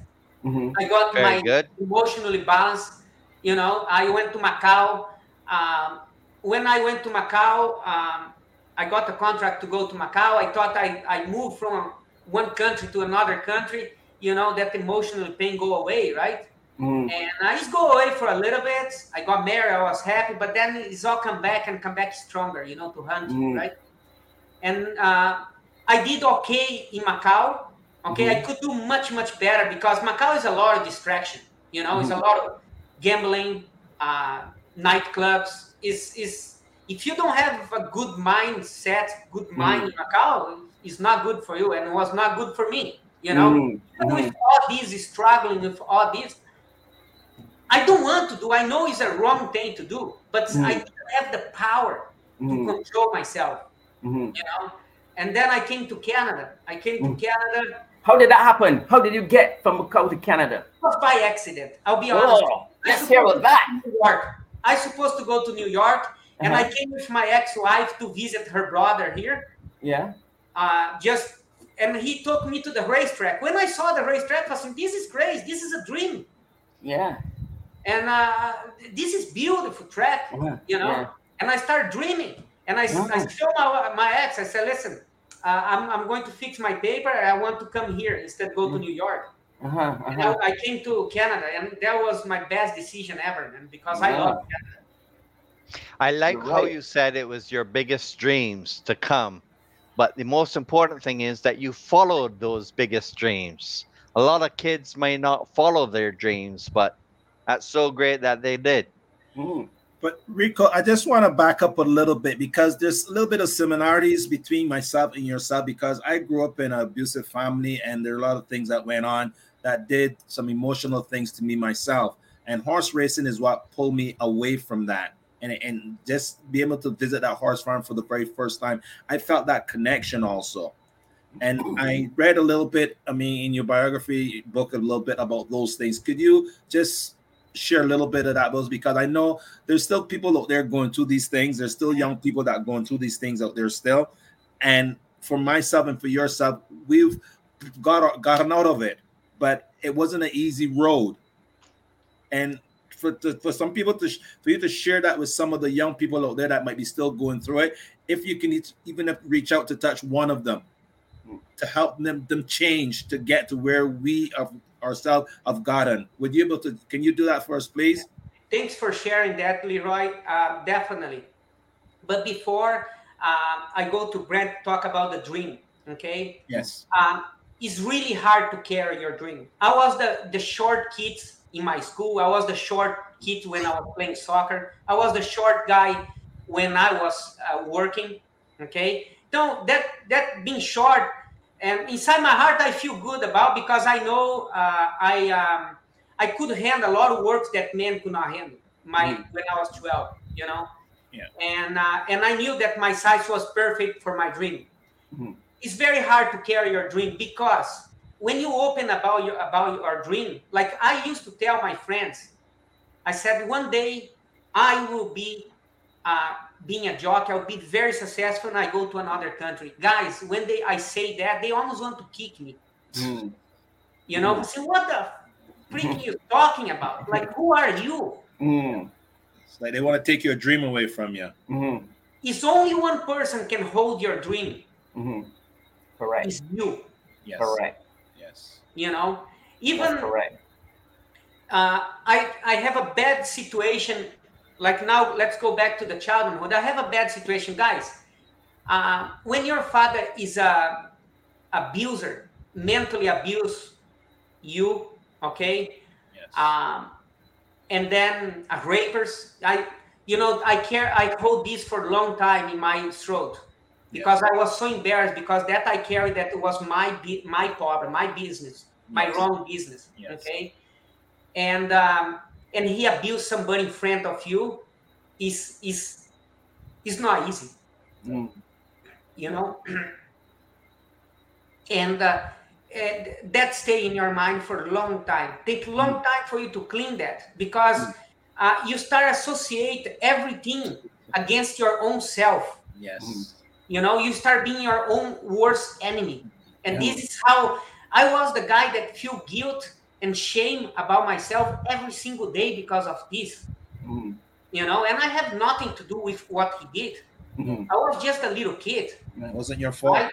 Mhm. I got Very my good. emotionally balanced. You know, I went to Macau. Um, when I went to Macau, um, I got a contract to go to Macau. I thought I, I moved from one country to another country. You know, that emotional pain go away, right? Mhm. And I just go away for a little bit. I got married. I was happy, but then it's all come back and come back stronger. You know, to hunt, Mhm. right? And uh, I did okay in Macau. Okay, I could do much much better because Macau is a lot of distraction. You know, it's a lot of gambling, uh, nightclubs. Is is if you don't have a good mindset, good mind in Macau, it's not good for you, and it was not good for me. You know, Mhm. Even with all these struggling with all this, I don't want to do. I know it's a wrong thing to do, but Mm. I don't have the power to Mhm. control myself. Mhm. You know, and then I came to Canada. I came to Mm. Canada How did that happen? How did you get from Macau to Canada? just by accident. I'll be honest. Oh, I let's hear about that. New York. I supposed to go to New York, and I Uh-huh. came with my ex-wife to visit her brother here. Yeah. uh, just and he took me to the racetrack. When I saw the racetrack, I said, "This is great. This is a dream." Yeah. And uh, this is beautiful track, Yeah, you know. yeah. And I started dreaming, and I, Wow. I showed my, my ex. I said, "Listen, uh, I'm, I'm going to fix my paper. I want to come here instead go to New York." Uh-huh. And uh-huh. I, I came to Canada, and that was my best decision ever, man, because I love Canada. I like You're how you said it was your biggest dreams to come. But the most important thing is that you followed those biggest dreams. A lot of kids may not follow their dreams, but That's so great that they did. Mhm. But Rico, I just want to back up a little bit because there's a little bit of similarities between myself and yourself because I grew up in an abusive family and there are a lot of things that went on that did some emotional things to me myself. And horse racing is what pulled me away from that. And, and just be able to visit that horse farm for the very first time, I felt that connection also. And I read a little bit, I mean, in your biography book, a little bit about those things. Could you just share a little bit of that, those because I know there's still people out there going through these things. There's still young people that are going through these things out there still. And for myself and for yourself, we've got gotten out of it, but it wasn't an easy road. And for to, for some people to for you to share that with some of the young people out there that might be still going through it, if you can even if reach out to touch one of them to help them them change to get to where we of ourselves have gotten. Would you be able to? Can you do that for us, please? Thanks for sharing that, Leroy. Uh, definitely. But before um, I go to Brent talk about the dream, okay? Yes. Um, it's really hard to carry your dream. I was the, the short kid in my school. I was the short kid when I was playing soccer. I was the short guy when I was uh, working. Okay, don't that that being short and inside my heart I feel good about because I know uh, I um, I could handle a lot of work that men could not handle. My when I was twelve, you know, Yeah. and uh, and I knew that my size was perfect for my dream. Mhm. It's very hard to carry your dream because when you open about your about your dream, like I used to tell my friends, I said one day I will be uh, being a jockey. I'll be very successful, and I go to another country. Guys, when they I say that, they almost want to kick me. Mm. You know, say what the freaking you talking about? Like, who are you? Mm. It's like they want to take your dream away from you. Mhm. It's only one person can hold your dream. Mhm. Correct. It's you. Yes. Correct. You know, even uh, I I have a bad situation. Like now, let's go back to the childhood. I have a bad situation, guys. Uh, when your father is a abuser, mentally abuse you, okay, Yes. um, and then a rapers. I, you know, I care. I hold this for a long time in my throat because I was so embarrassed because that I carried that it was my my problem, my business, my Yes. wrong business. Yes. Okay, and um, and he abused somebody in front of you is is is not easy Mm. you know and, uh, and that stay in your mind for a long time take a long time for you to clean that because uh, you start associate everything against your own self Yes. You know you start being your own worst enemy and Yeah. this is how i was the guy that feel guilt and shame about myself every single day because of this Mm. you know and i have nothing to do with what he did Mhm. i was just a little kid It wasn't your fault.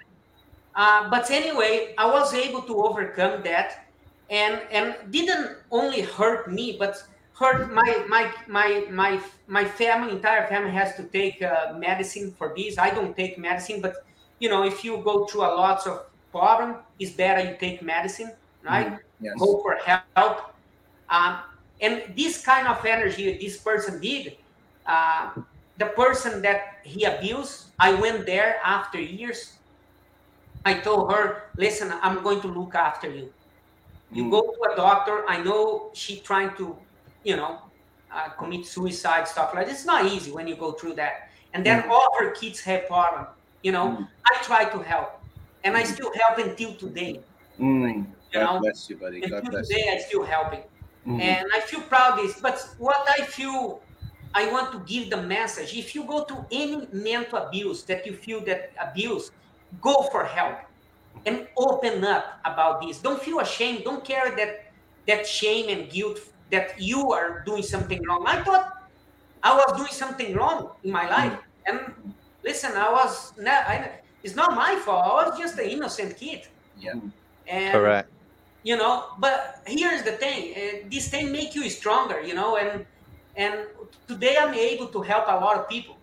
Uh, but anyway, I was able to overcome that, and and didn't only hurt me, but my my my my my family. Entire family has to take uh, medicine for this. I don't take medicine, but you know, if you go through a lots of problem, it's better you take medicine, right? Yes. Go for help. Um, and this kind of energy this person did, uh, the person that he abused, I went there after years. I told her, listen, I'm going to look after you. You Mm. go to a doctor. I know she trying to, you know, uh, commit suicide, stuff like this. It's not easy when you go through that. And then all her kids have problem. You know, Mm. I try to help, and I still help until today. Mm. You God know, bless you, buddy. God until bless you. today I still helping Mhm. and I feel proud of this. But what I feel, I want to give the message: if you go to any mental abuse that you feel that abuse, go for help and open up about this. Don't feel ashamed. Don't carry that that shame and guilt that you are doing something wrong. I thought I was doing something wrong in my life, and listen, I was not. I, it's not my fault. I was just an innocent kid. Yeah. And Correct. you know but here's the thing uh, this thing make you stronger you know and and today i'm able to help a lot of people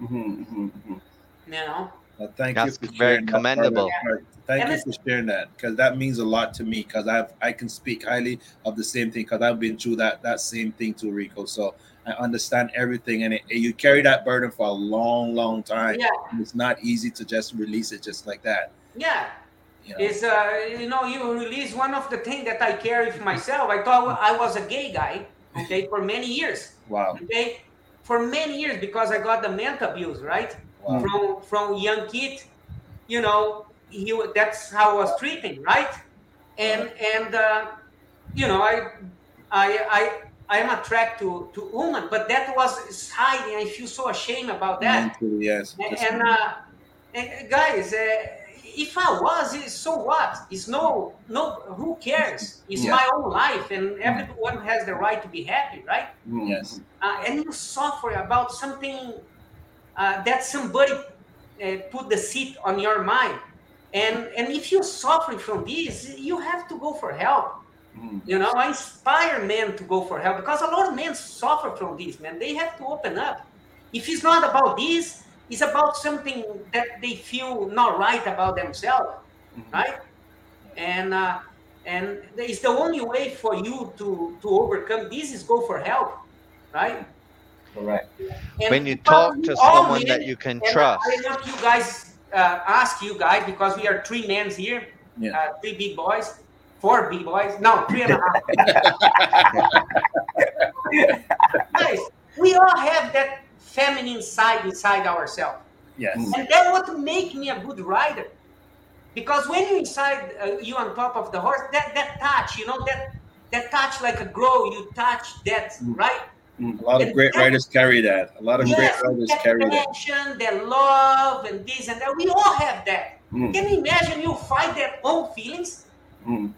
Mhm. Mhm. Mhm. you know Well, thank That's you for very sharing that part commendable. that. Thank And you for sharing that because that means a lot to me because I've I can speak highly of the same thing because I've been through that that same thing too, Rico. So I understand everything and it, you carry that burden for a long, long time. Yeah. And it's not easy to just release it just like that. Yeah. You know? Is uh, you know, you release one of the things that I carry for myself. I thought I was a gay guy, okay, for many years. Wow. Okay, for many years because I got the mental abuse, right? Wow. From from young kid, you know, he that's how I was treating, right? And and uh, you know, I I I I am attracted to to women, but that was hiding. I feel so ashamed about that. Mentally, yes. And, Just- and, uh, and guys, uh, if I was, so what? It's no, no. Who cares? It's Yeah. my own life, and everyone has the right to be happy, right? yes. Uh, and you suffer about something uh, that somebody uh, put the seat on your mind, and and if you're suffering from this, you have to go for help. You know, I inspire men to go for help because a lot of men suffer from this, man. They have to open up. If it's not about this, it's about something that they feel not right about themselves, right? And uh, and it's the only way for you to to overcome this is go for help, right? Correct. And When you talk to all someone that you can trust. I want you guys uh, ask you guys because we are three men here, Yeah. uh, three big boys, four big boys, no, three and a half. guys, we all have that feminine side inside ourselves. Yes. And that what make me a good rider. Because when you inside, uh, you on top of the horse, that that touch, you know, that that touch like a grow, you touch that, right? A lot of great writers carry that. A lot of Yes, great writers carry that. that love, and this and that. We all have that. Mm. Can you imagine you fight their own feelings? Mm.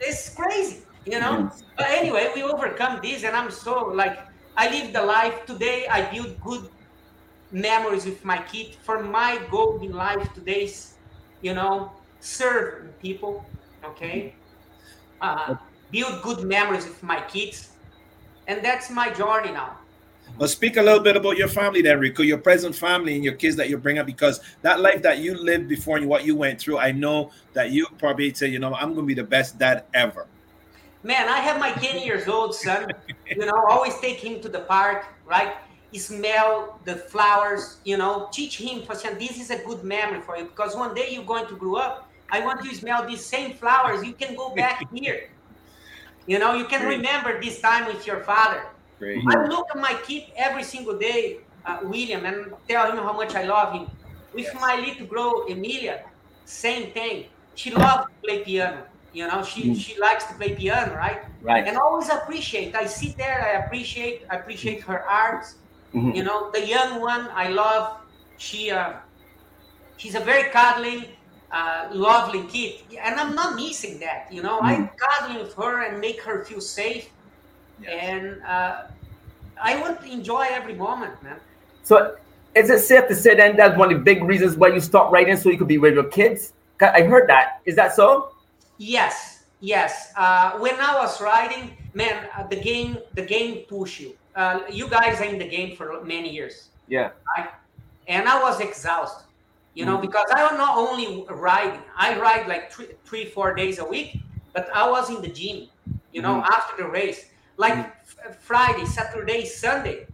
It's crazy, you know. Mm. But anyway, we overcome this, and I'm so like I live the life today. I build good memories with my kid. For my goal in life today is, you know, serve people. Okay, uh, build good memories with my kids, and that's my journey now. Well, speak a little bit about your family then, Rico, your present family and your kids that you bring up, because that life that you lived before and what you went through, I know that you probably say, you know, I'm going to be the best dad ever. Man, I have my 10 years old son. You know, always take him to the park, right? Smell the flowers, you know, teach him for saying this is a good memory for you because one day you're going to grow up. I want you to smell these same flowers. You can go back here. You know, you can remember this time with your father. Great. I look at my kid every single day, uh, William, and tell him how much I love him. With my little girl, Emilia, same thing. She loves to play piano. You know, she, Mm. she likes to play piano, right? Right. And always appreciate. I sit there, I appreciate, I appreciate her art. Mhm. You know, the young one I love. She uh, she's a very cuddling, uh, lovely kid, and I'm not missing that. You know, I'm cuddling with her and make her feel safe, and uh, I want to enjoy every moment, man. So, is it safe to say then that's one of the big reasons why you stopped writing so you could be with your kids? I heard that. Is that so? Yes, yes. Uh, when I was writing, man, uh, the game, the game push you. Uh, you guys are in the game for many years, Yeah. right? And I was exhausted, you know, Mhm. because I was not only riding. I ride like three, three, four days a week, but I was in the gym, you know, Mhm. after the race, like f- Friday, Saturday, Sunday.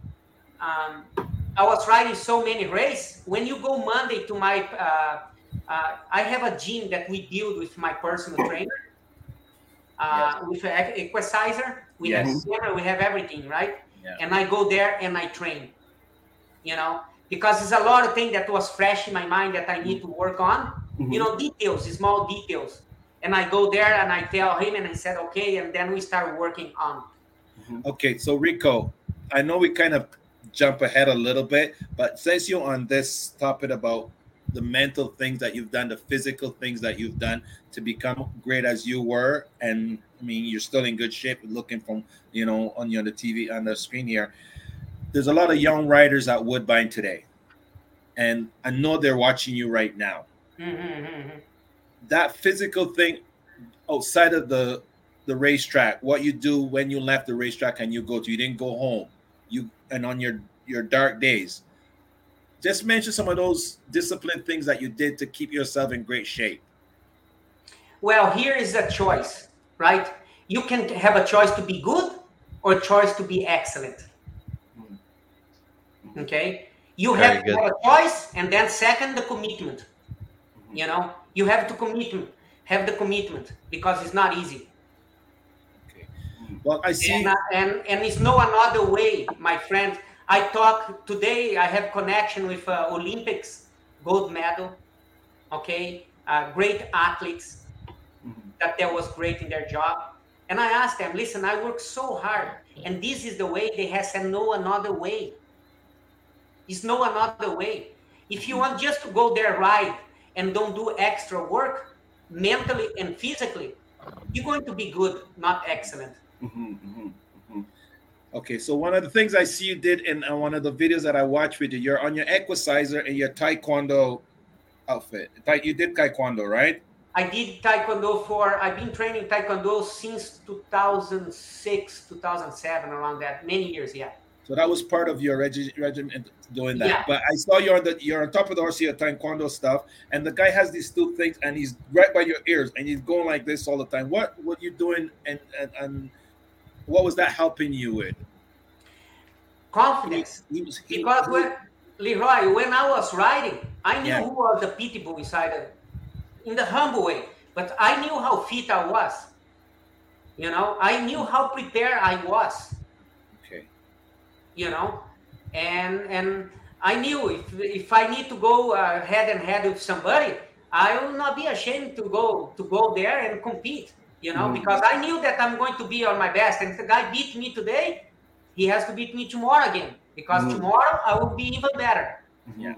Um, I was riding so many races. When you go Monday to my, uh, uh, I have a gym that we build with my personal trainer, uh, with an. We have Yes. camera, we have everything, right? Yeah. And I go there and I train, you know, because it's a lot of things that was fresh in my mind that I need to work on. Mhm. You know, details, small details. And I go there and I tell him, and I said, okay, and then we start working on. Okay, so Rico, I know we kind of jump ahead a little bit, but since you're on this topic about the mental things that you've done, the physical things that you've done to become great as you were, and I mean you're still in good shape looking from you know on your the TV on the screen here. There's a lot of young riders at Woodbine today, and I know they're watching you right now. Mm-hmm, That physical thing outside of the the racetrack, what you do when you left the racetrack and you go to, you didn't go home, you and on your your dark days, just mention some of those disciplined things that you did to keep yourself in great shape. Well, here is a choice, right? You can have a choice to be good or a choice to be excellent. Okay? You Very have good. have a choice, and then second, the commitment. You know, you have to commit, have the commitment because it's not easy. Okay. Well, I see. And, uh, and and it's no another way, my friend. I talk today. I have connection with uh, Olympics gold medal. Okay, uh, great athletes that that was great in their job. And I asked them, listen, I work so hard, and this is the way. They have said no another way. It's no another way. If you want just to go there right and don't do extra work, mentally and physically, you're going to be good, not excellent. Mhm, mhm, mhm. Okay, so one of the things I see you did in uh, one of the videos that I watched with you, you're on your equicizer and your taekwondo outfit. You did taekwondo, right? I did taekwondo for I've been training taekwondo since 2006, 2007, around that many years. Yeah. So that was part of your regi- regiment doing that. Yeah. But I saw you're on the you're on top of the horse, your taekwondo stuff, and the guy has these two things, and he's right by your ears, and he's going like this all the time. What what you doing, and and, and what was that helping you with? Confidence. He was he, Because he- when Leroy, when I was riding, I knew Yeah. who was the pitbull inside of in the humble way, but I knew how fit I was. You know, I knew how prepared I was. Okay. You know, and and I knew if if I need to go uh, head and head with somebody, I will not be ashamed to go to go there and compete. You know, Mhm. because I knew that I'm going to be on my best. And if the guy beat me today, he has to beat me tomorrow again because Mhm. tomorrow I will be even better. Yeah.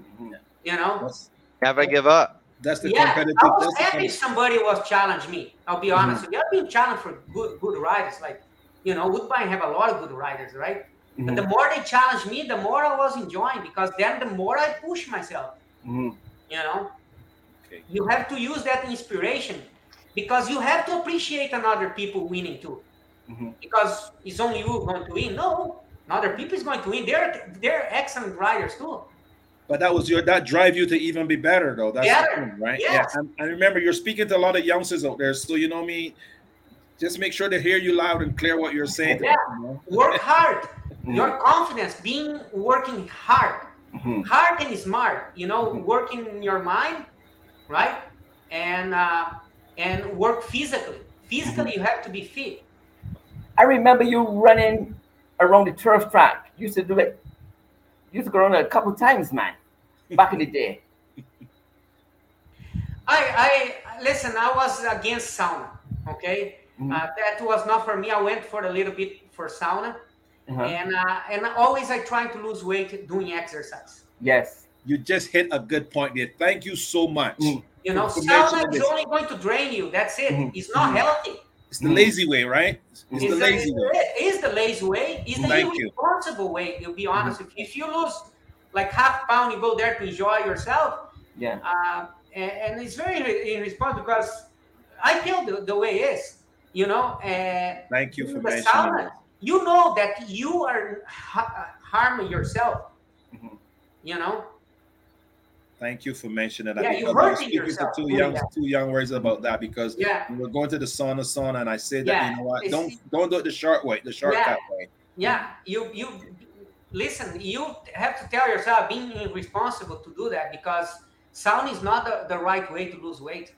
You know. That's, Never give up. that's the yeah, competitive. I was that's the happy if somebody was challenge me. I'll be honest with you. I've been challenged for good good riders. Like, you know, Woodbine have a lot of good riders, right? But the Mhm. more they challenge me, the more I was enjoying because then the more I push myself. Mhm. You know, Okay. you have to use that inspiration because you have to appreciate another people winning too. Mhm. Because it's only you going to win. No, other people is going to win. They're they're excellent riders too. But that was your that drive you to even be better though. That's Better, the thing, right? yes. Yeah. And, and remember, you're speaking to a lot of youngsters out there, so you know me. Just make sure to hear you loud and clear what you're saying. to Yeah. them, you know? Work hard. Your confidence, being working hard, Mhm. hard and smart. You know, working in your mind, right? And uh, and work physically. Physically, you have to be fit. I remember you running around the turf track. You used to do it. You used to go around a couple times, man. Back in the day. I, I listen. I was against sauna. Okay, Mhm. uh, that was not for me. I went for a little bit for sauna, Uh-huh. and uh, and always I trying to lose weight doing exercise. Yes. You just hit a good point there. Thank you so much. Mm. You know, For sauna mentioning is only going to drain you. That's it. Mhm. It's not Mhm. healthy. It's the lazy way, right? It's It's the lazy way. It is the lazy way. It's the Thank you. irresponsible way. To be honest, if, if you lose like half pound, you go there to enjoy yourself, Yeah. uh, and, and it's very irresponsible because I feel the, the way it is. You know, and Thank you for the mentioning sauna, that. You know that you are ha- harming yourself. Mhm. You know, Thank you for mentioning that. Yeah, you because I was hurting yourself two young that. two young words about that because yeah, we're going to the sauna sauna and I said that Yeah, you know what don't don't do it the short way, the shortcut way. yeah. You you listen. You have to tell yourself being responsible to do that because sauna is not the, the right way to lose weight.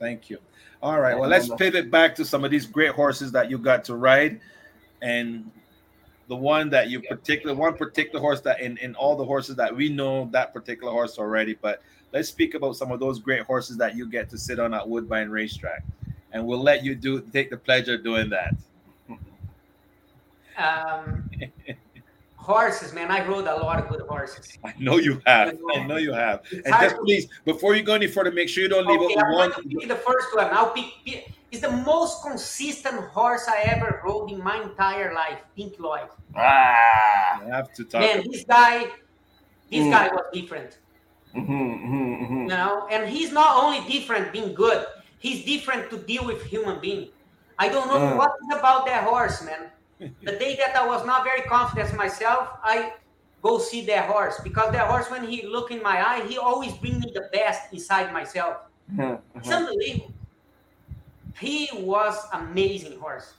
Thank you. All right. Well, let's pivot back to some of these great horses that you got to ride, and the one that you particular one particular horse that in in all the horses that we know that particular horse already. But let's speak about some of those great horses that you get to sit on at Woodbine Racetrack, and we'll let you do take the pleasure of doing that. Um, horses, man. I rode a lot of good horses. I know you have. I know you have. It's And just please, before you go any further, make sure you don't leave Okay, I'm the going one. to pick the first one. I'll pick. pick- It's the most consistent horse I ever rode in my entire life, Pink Lloyd. Ah. I have to talk. Man, this guy, this Mm. guy was different. Mm-hmm, mm-hmm, mm-hmm. You know, and he's not only different being good, he's different to deal with human being. I don't know Mm. what is about that horse, man. The day that I was not very confident myself, I go see that horse because that horse, when he look in my eye, he always bring me the best inside myself. It's unbelievable. He was amazing horse.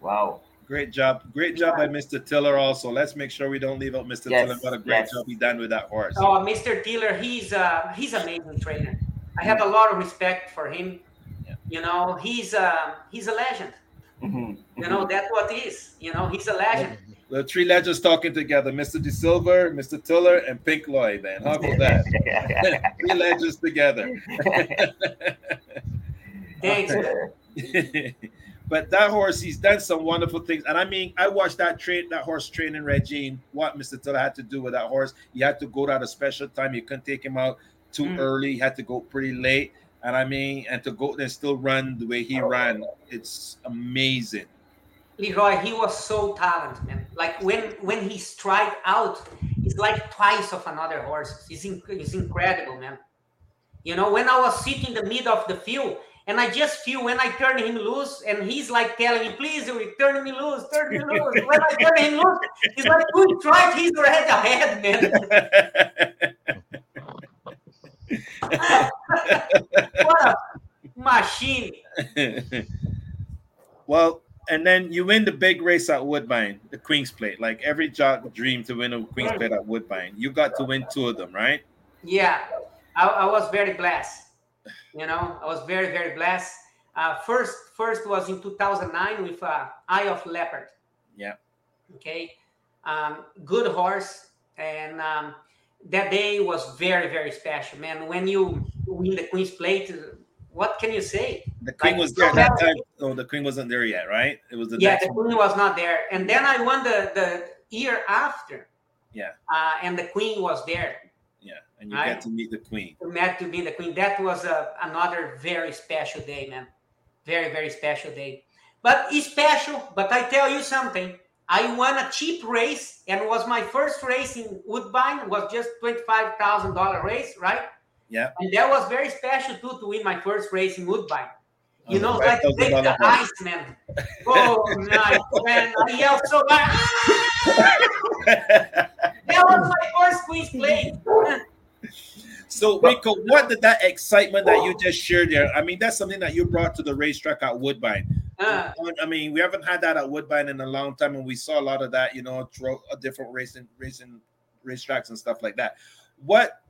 Wow. Great job. Great job by Mr. Tiller also. Let's make sure we don't leave out Mr. Yes, Tiller. What a great yes. job he done with that horse. Oh, Mr. Tiller, he's uh, he's amazing trainer. I have a lot of respect for him. You know, he's uh, he's a legend. Mhm. You know, that's what he is. You know, he's a legend. The three legends talking together, Mr. Da Silva, Mr. Tiller, and Pink Lloyd, man. How about that? three legends together. Thanks. but that horse, he's done some wonderful things. And I mean, I watched that train, that horse training regime. What Mr. Tiller had to do with that horse, you had to go at a special time. You couldn't take him out too Mm. early. You had to go pretty late. And I mean, and to go and still run the way he ran, it's amazing. Leroy, he was so talented, man. Like when when he strike out, it's like twice of another horse. It's, it's incredible, man. You know, when I was sitting in the middle of the field, and I just feel when I turn him loose, and he's like telling me, "Please, turn me loose, turn me loose." when I turn him loose, it's like two strikes, he's already ahead, man. what a machine! well, and then you win the big race at Woodbine, the Queen's Plate. Like every jock dream to win a Queen's Plate at Woodbine. You got to win two of them, right? Yeah, I, I was very blessed. You know, I was very, very blessed. Uh, first, first was in 2009 with uh, Eye of Leopard. Yeah. Okay, um, good horse, and um, that day was very, very special, man. When you win the Queen's Plate, what can you say? The Queen Like, was there that time. Oh, the Queen wasn't there yet, right? It was the yeah, the one. Queen was not there, and then I won the the year after, Yeah, uh, and the Queen was there. yeah. And you Right. get to meet the Queen. met to be the queen. That was a, another very special day, man. Very, very special day. But it's special. But I tell you something. I won a cheap race and was my first race in Woodbine. Was just twenty five thousand dollar race, right? Yeah. And that was very special too to win my first race in Woodbine. You Oh, know, like that was break another the ice, man. Oh, nice, man. I yelled so loud. that was my first Queen's Plate. So, Rico, what did that excitement that you just shared there? I mean, that's something that you brought to the racetrack at Woodbine. Uh, I mean, we haven't had that at Woodbine in a long time, and we saw a lot of that, you know, throughout a different racing, racing racetracks and stuff like that. What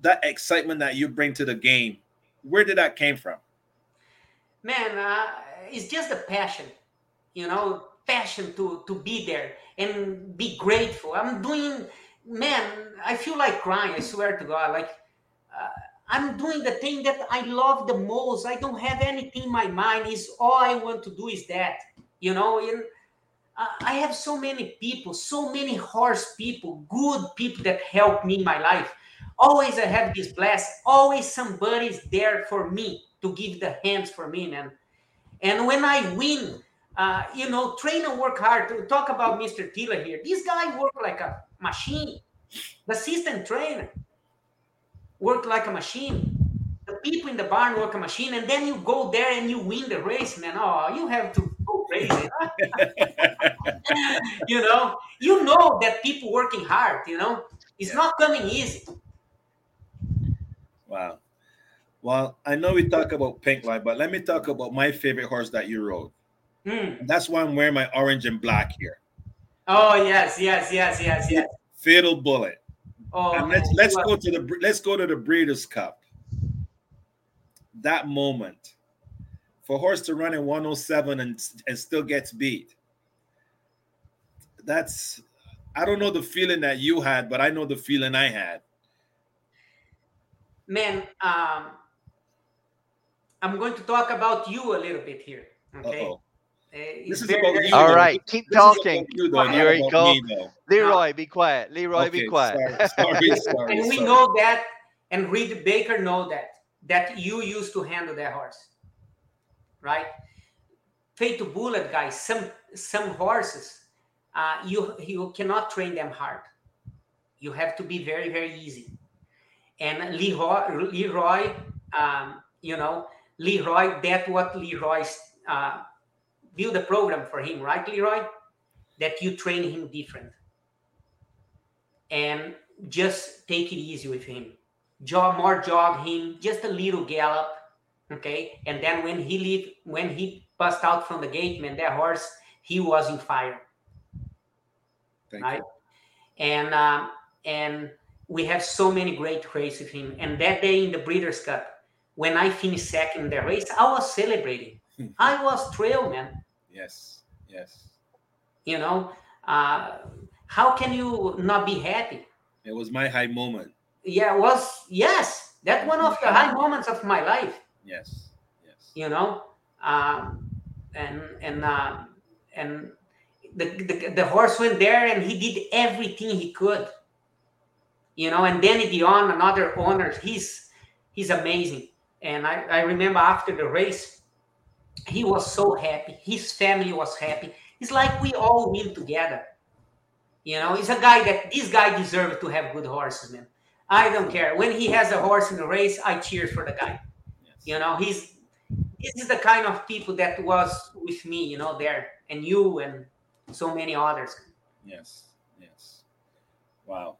that excitement that you bring to the game? Where did that came from? man uh, it's just a passion you know passion to to be there and be grateful i'm doing man i feel like crying i swear to god like uh, i'm doing the thing that i love the most. I don't have anything in my mind. Is all i want to do is that you know? And uh, i have so many people so many horse people good people that help me in my life. Always i have this bless always somebody's there for me to give the hands for me man. And when i win uh, you know train and work hard. To talk about mr tiller here. This guy work like a machine the assistant trainer work like a machine. The people in the barn work a machine and then you go there and you win the race man. Oh you have to go crazy. You know? You know that people working hard you know? It's not coming easy. Wow. Well, I know we talk about Pink Lloyd, but let me talk about my favorite horse that you rode. And that's why I'm wearing my orange and black here. oh yes yes yes yes yes. Fatal Bullet. Oh and let's let's go to the let's go to the Breeders' Cup. That moment for horse to run in 107 and and still gets beat. That's I don't know the feeling that you had, but I know the feeling I had. man um i'm going to talk about you a little bit here okay Uh-oh. It's This is about you. All though. keep This talking. you, though, Here we go. me. Leroy, be quiet. Leroy, Okay, be quiet. Sorry, sorry, sorry, and we know that and Reade Baker know that that you used to handle that horse right Fatal Bullet guys some some horses uh, you you cannot train them hard you have to be very very easy and leroy leroy um, you know leroy that's what leroy's uh, build a program for him right leroy that you train him different and just take it easy with him. Jog more jog him, just a little gallop, okay. And then when he leave, when he passed out from the gate, man, that horse he was in fire, Thank right? And um, and we have so many great races with him. And that day in the Breeders' Cup, when I finished second in the race, I was celebrating. I was thrilled, man. Yes. Yes. You know, uh, how can you not be happy? It was my high moment. Yeah, it was yes, that one of the high moments of my life. Yes. Yes. You know, um, and and uh, and the, the the horse went there and he did everything he could. You know, and Danny Dion, another owner, he's he's amazing. And I, I remember after the race, he was so happy. His family was happy. It's like we all win together. You know, he's a guy that this guy deserves to have good horses, man. I don't care. When he has a horse in the race, I cheer for the guy. You know, he's this is the kind of people that was with me, you know, there and you and so many others. Yes. Yes. Wow.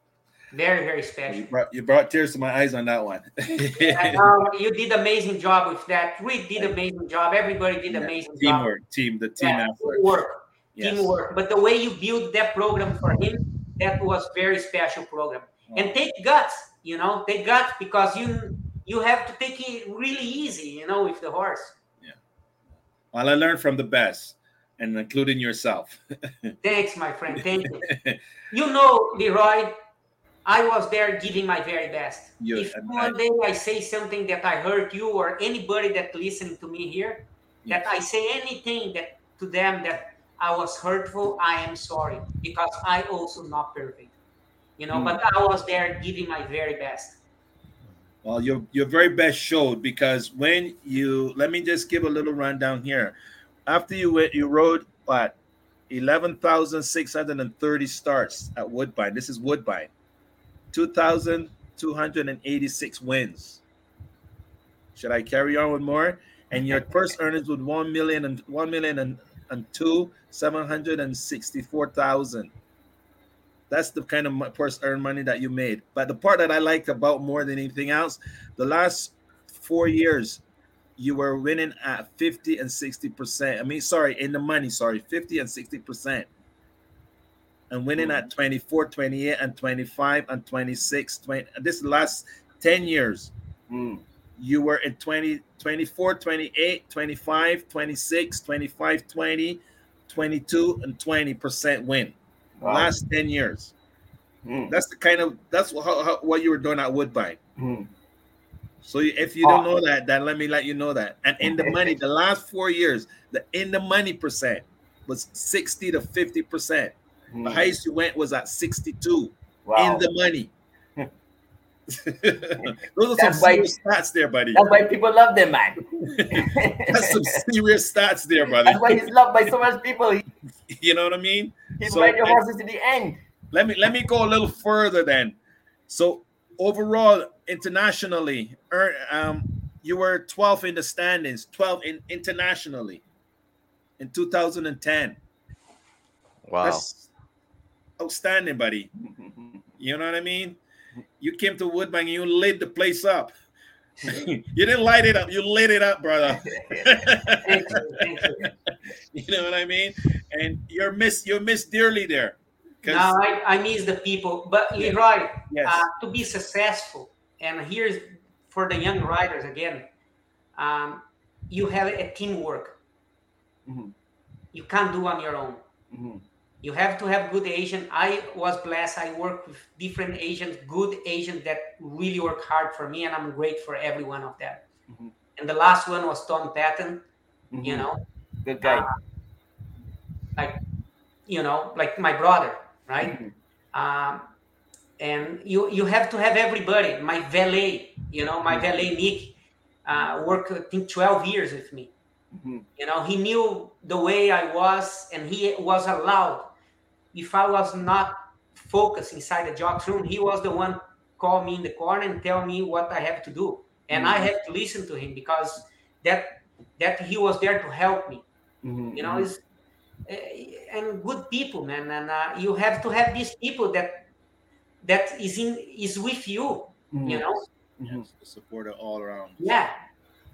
Very, very special. You brought, you brought tears to my eyes on that one. And, um, you did amazing job with that. Reade did amazing job. Everybody did amazing job. Teamwork, team, the team Yeah, effort. teamwork, Yes. teamwork. But the way you built that program for him, that was very special program. And take guts, you know, take guts because you you have to take it really easy, you know, with the horse. Yeah. Well, I learned from the best, and including yourself. Thanks, my friend. Thank you. You know, Leroy, I was there giving my very best. You- if one day I say something that I hurt you or anybody that listening to me here, that I say anything that to them that I was hurtful, I am sorry because I also not perfect. You know, Mm. but I was there giving my very best. Well, your your very best showed because when you let me just give a little rundown here. After you went, you rode what eleven thousand six hundred and thirty starts at Woodbine. This is Woodbine. Two thousand two hundred and eighty-six wins. Should I carry on with more? And your first earnings with one million and one million and, and two seven hundred and sixty-four thousand. That's the kind of first earned money that you made. But the part that I liked about more than anything else, the last four years, you were winning at 50 and 60 percent. I mean, sorry, in the money, sorry, 50 and 60 percent. And winning at 24, 28, and 25 and 26. 20, this last 10 years, you were in 20, 24, 28, 25, 26, 25, 20, 22, and 20 percent win. Wow. Last 10 years. Mm. That's the kind of that's what, how, how, what you were doing at Woodbine. Mm. So if you don't know that, then let me let you know that. And in the money, the last four years, the in the money percent was 60 to 50 percent. The Mm. highest you went was at 62 Wow. in the money. Those are some That's why- serious stats there, buddy. That's why people love them, man. That's some serious stats there, buddy. That's why he's loved by so much people. He, You know what I mean? He's So, ride your horses to the end. let me let me go a little further then. So overall, internationally, er, um, you were 12th in the standings, 12 in internationally in 2010. Wow. That's outstanding, buddy. You know what I mean? You came to Woodbine and you lit the place up. you didn't light it up, you lit it up, brother. Thank you, thank you. you know what I mean? And you're miss you're miss dearly there. Now I, I miss the people, but Leroy, Yes. uh, to be successful, and here's for the young riders again, um, you have a teamwork. Mhm. You can't do on your own. Mhm. You have to have good agent. I was blessed. I work with different agents, good agents that really work hard for me, and I'm great for every one of them. Mhm. And the last one was Tom Patton. You Mhm. know, Good guy. uh, like you know, like my brother, right? Mhm. um, and you you have to have everybody. My valet, you know, my valet Nick, uh, worked I think twelve years with me. Mhm. You know, he knew the way I was, and he was allowed. If I was not focused inside the jock room, he was the one call me in the corner and tell me what I have to do, and I Mhm. have to listen to him because that that he was there to help me Mhm. you know is uh, and good people man and uh, you have to have these people that that is in is with you. You know. Yes, the supporter all around. Yeah.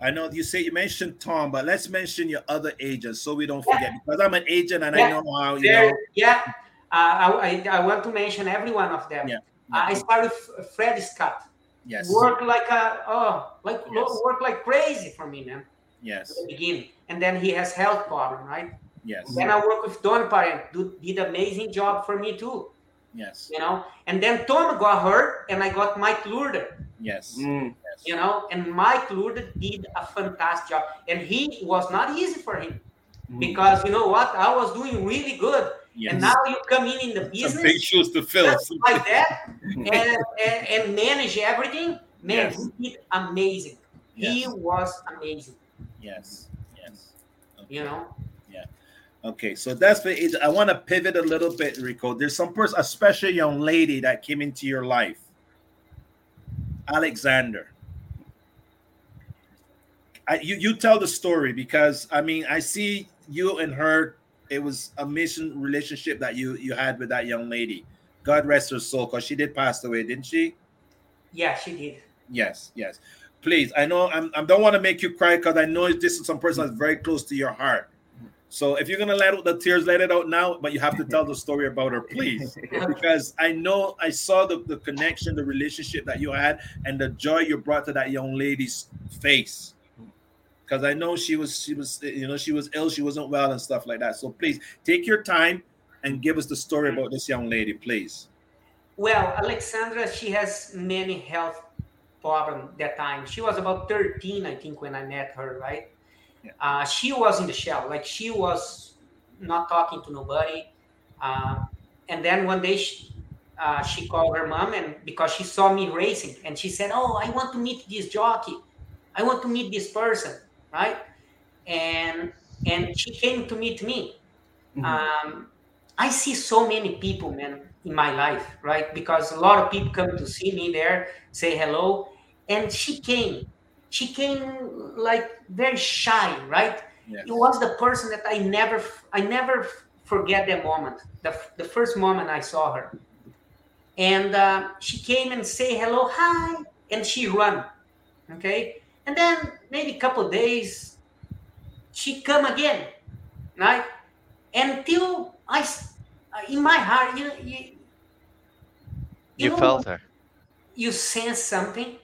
I know you say you mentioned Tom, but let's mention your other agents so we don't forget. Because I'm an agent and I know how you There- know. yeah. Uh, I, I I want to mention every one of them. Yeah. I started with Fred Scott. Yes. Work like a oh like Yes. work like crazy for me, man. Yes. At the beginning, and then he has health problem, right? Yes. Then I work with Don Parent, do, did amazing job for me too. Yes. You know, and then Tom got hurt, and I got Mike Lourdes. Yes. You know, and Mike Lourdes did a fantastic job, and he was not easy for him because you know what, I was doing really good, Yes. and now you come in in the business big shoes to fill. like that and, and, and manage everything. Man, Yes. he did amazing. He was amazing. Yes. Yes. You know. Yeah. Okay, so that's the age. I want to pivot a little bit, Rico. There's some person, a special young lady that came into your life, Alexander. I, you you tell the story because I mean I see you and her. It was a mission relationship that you you had with that young lady. God rest her soul, because she did pass away, didn't she? Yeah, she did. Yes, yes. Please, I know I'm, I don't want to make you cry because I know this is some person that's very close to your heart. So if you're gonna let out the tears, let it out now. But you have to tell the story about her, please, because I know I saw the, the connection, the relationship that you had, and the joy you brought to that young lady's face. Because I know she was she was you know she was ill, she wasn't well, and stuff like that. So please take your time and give us the story about this young lady, please. Well, Alexandra, she has many health problems that time. She was about 13, I think, when I met her, right? Uh, she was in the shell, like she was not talking to nobody. Uh, and then one day she, uh, she called her mom, and because she saw me racing, and she said, "Oh, I want to meet this jockey. I want to meet this person, right?" And and she came to meet me. Um, I see so many people, man, in my life, right? Because a lot of people come to see me there, say hello, and she came. She came like very shy, right? Yes. It was the person that I never, I never forget that moment. The, the first moment I saw her, and uh, she came and say hello, hi, and she run, okay. And then maybe a couple days, she come again, right? Until I, in my heart, you, you, You know, felt her. you sense something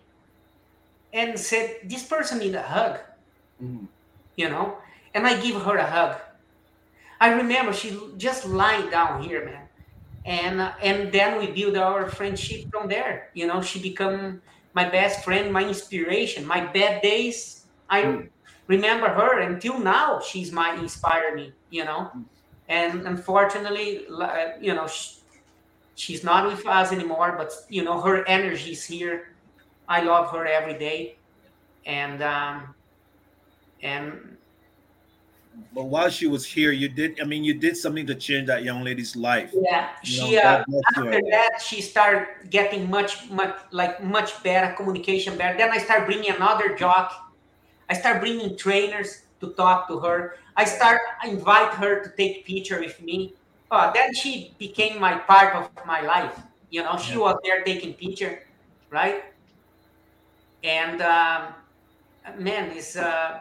and said this person need a hug you know? And i give her a hug. I remember she just lying down here man. And uh, and then we build our friendship from there you know? She become my best friend my inspiration my bad days. I remember her until now she's my inspire me you know? And unfortunately you know sh she's not with us anymore but you know her energy is here. I love her every day. And um and But while she was here, you did. I mean, you did something to change that young lady's life. yeah she uh, after that she started getting much much like much better communication better. Then i start bringing another jock. I start bringing trainers to talk to her. I start I invite her to take picture with me. Oh, then she became my part of my life. You know she was there taking picture right? And um, man it's uh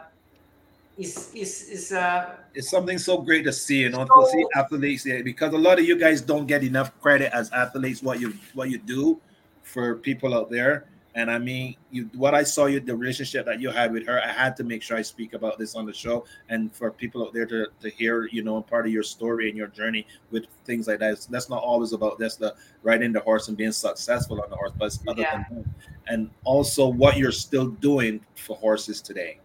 is is is uh it's something so great to see, you know, to see athletes yeah, because a lot of you guys don't get enough credit as athletes what you what you do for people out there. And I mean, you what I saw you the relationship that you had with her, I had to make sure I speak about this on the show and for people out there to, to hear, you know, part of your story and your journey with things like that. It's- that's not always about that's the riding the horse and being successful on the horse, but other Yeah. than that. And also what you're still doing for horses today.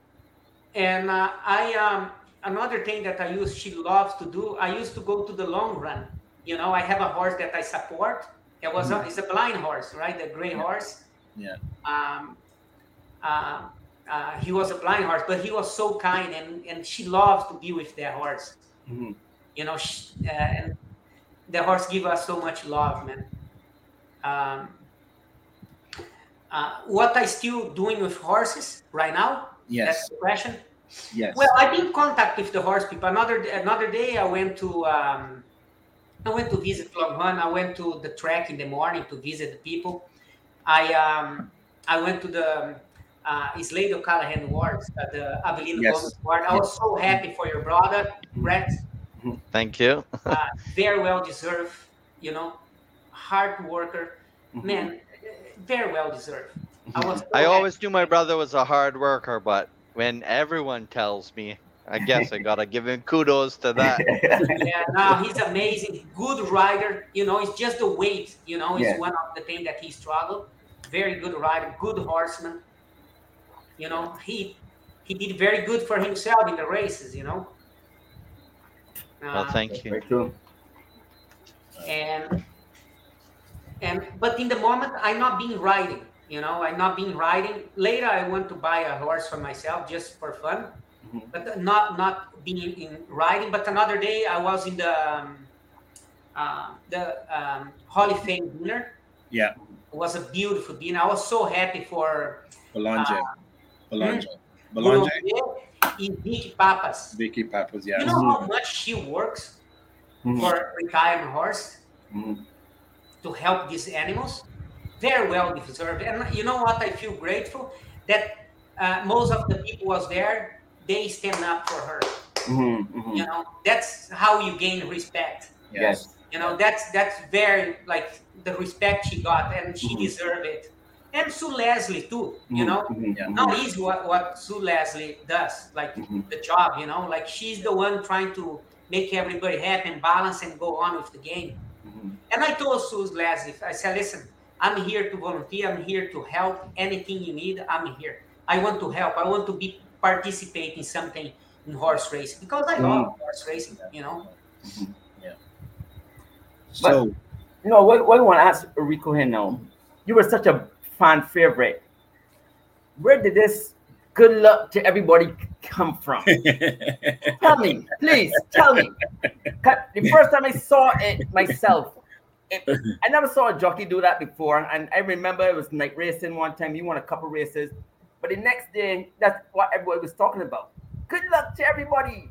And uh, I um, another thing that I use, she loves to do. I used to go to the LongRun. You know, I have a horse that I support. It was a, Mhm. it's a blind horse, right? The gray horse. Yeah. Um, uh, uh, he was a blind horse, but he was so kind, and and she loves to be with that horse. You know, she, uh, and the horse give us so much love, man. Um, uh, what I still doing with horses right now? Yes. That's the question. Yes. Well, I've been in contact with the horse people. Another another day, I went to um, I went to visit LongRun. I went to the track in the morning to visit the people. I um, I went to the uh, Slade O'Callaghan Awards, uh, the Avelino Yes. Gomez Award. I was so happy for your brother, Brett. Thank you. Uh, very well deserved, you know, hard worker. Man, very well deserved. I was I always knew my brother was a hard worker, but when everyone tells me, I guess I gotta give him kudos to that. yeah, no, he's amazing. Good rider. You know, it's just the weight. You know, is Yeah. one of the things that he struggled. Very good rider, good horseman. You know, he he did very good for himself in the races. You know. Well, Uh, thank you. and and but in the moment i'm not been riding you know i'm not been riding later i want to buy a horse for myself just for fun but not not being in riding but another day i was in the um, uh, the um, hall of fame dinner Yeah. it was a beautiful dinner i was so happy for Belange. uh, Belange. hmm, Belange. and Vicki Pappas. Vicki Pappas, yeah. You know how much she works Mhm. for retired horse Mhm. to help these animals? Very well deserved. And you know what? I feel grateful that uh, most of the people was there. They stand up for her. Mm-hmm, You know, that's how you gain respect. Yes. You know, that's that's very like the respect she got, and she Mhm. deserved it. And Sue Leslie too. You know, Mhm, mhm, not easy what what Sue Leslie does, like Mm-hmm. the job. You know, like she's the one trying to make everybody happy and balance and go on with the game. Mm-hmm. And I told Sue Leslie, I said, listen, I'm here to volunteer. I'm here to help. Anything you need, I'm here. I want to help. I want to be participate in something in horse racing because I love Mm. horse racing. You know. Yeah. But, you know, what, what I want to ask Rico here now, you were such a fan favorite. Where did this good luck to everybody come from? tell me, please, tell me. The first time I saw it myself, it, I never saw a jockey do that before. And I remember it was night racing one time. You won a couple races. But the next day, that's what everybody was talking about. Good luck to everybody.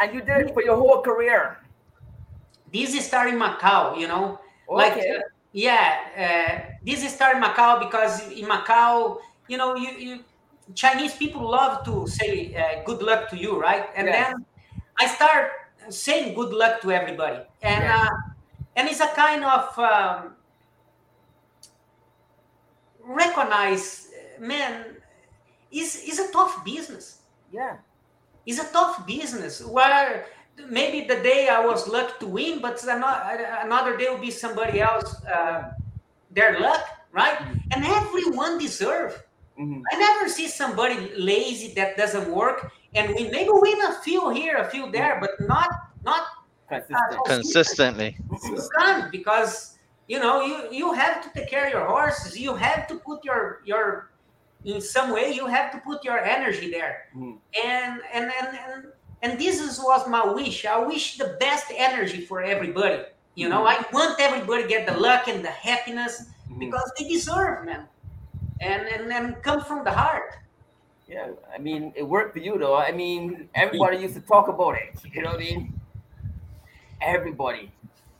And you did it for your whole career. this is starting Macau, you know, like Okay. uh, yeah, uh, this is starting Macau because in Macau, you know, you, you Chinese people love to say uh, good luck to you, right? And Yes. then I start saying good luck to everybody, and Yes. Uh, and it's a kind of um, recognize, man, is is a tough business. Yeah. It's a tough business where maybe the day I was lucky to win, but ano- another day will be somebody else uh, their luck, right? And everyone deserve. I never see somebody lazy that doesn't work and we maybe win a few here, a few there, but not not uh, Consistently. consistent because you know you you have to take care of your horses. You have to put your your in some way you have to put your energy there mm. and and and and, and this is was my wish i wish the best energy for everybody you know i mm-hmm. want everybody to get the luck and the happiness mm-hmm. because they deserve man and and and come from the heart Yeah, I mean, it worked for you though. I mean, everybody used to talk about it. You know what I mean? Everybody.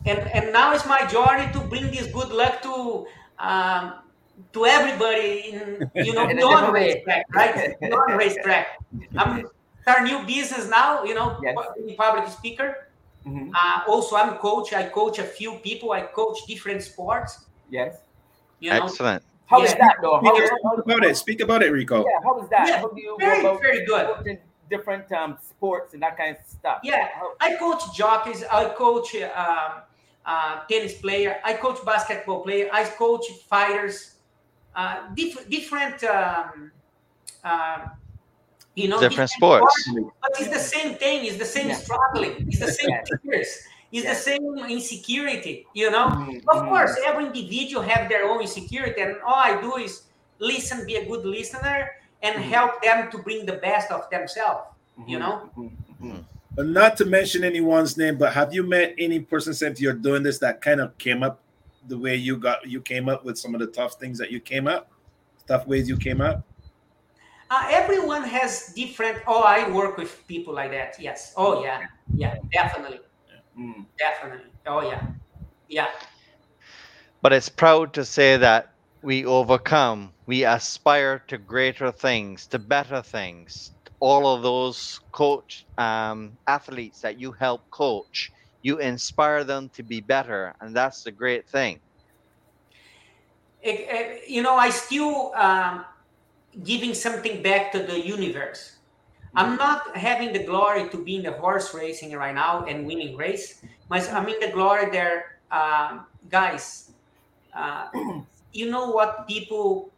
and and now it's my journey to bring this good luck to um to everybody in you know In non different way. racetrack right non racetrack i'm start new business now you know being public speaker Mm-hmm. uh, also i'm coach i coach a few people i coach different sports Yes. you know Excellent. How is Yeah. that though? How, Speak how, about it. Speak about it, Rico. yeah, how is that? Yeah, how do you very, go about very good. Coaching different um, sports and that kind of stuff? Yeah, I coach jockeys. I coach uh, uh, tennis player. I coach basketball player. I coach fighters. Uh, diff- different, um, uh, you know, Different sports. But it's the same thing. It's the same Yeah. struggling. It's the same Yeah. tears. It's Yeah. the same insecurity. You know, Mhm, of course, every individual have their own insecurity, and all I do is listen, be a good listener, and Mm-hmm. help them to bring the best of themselves. You know. But not to mention anyone's name, but have you met any person since you're doing this that kind of came up the way you got you came up with some of the tough things that you came up, tough ways you came up? Uh, everyone has different. Oh, I work with people like that. Yes. Oh, yeah. Yeah, definitely. Mm. Definitely. Oh yeah. Yeah. But it's proud to say that we overcome, we aspire to greater things, to better things. All of those coach um, athletes that you help coach, you inspire them to be better, and that's the great thing. It- it- you know, I still um, giving something back to the universe. I'm not having the glory to be in the horse racing right now and winning race, but I'm in the glory there, um, guys. Uh, you know what people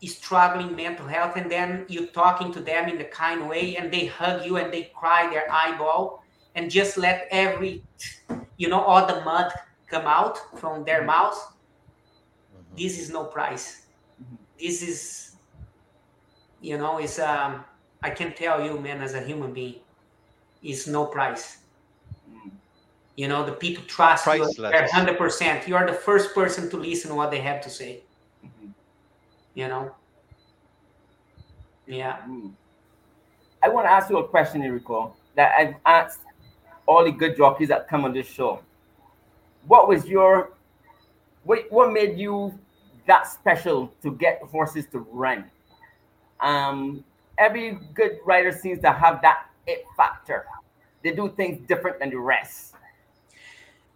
is struggling mental health, and then you talking to them in the kind way, and they hug you and they cry their eyeball, and just let every, you know, all the mud come out from their mm-hmm. mouth. Mm-hmm. This is no price. Mm-hmm. This is, you know, it's um, I can tell you, man, as a human being, it's no price. You know, the people trust you hundred percent. You are the first person to listen what they have to say. You know. Yeah. Mm. I want to ask you a question, Enrico, that I've asked all the good jockeys that come on this show. What was your, what, what made you that special to get horses to run? Um, every good rider seems to have that it factor. They do things different than the rest.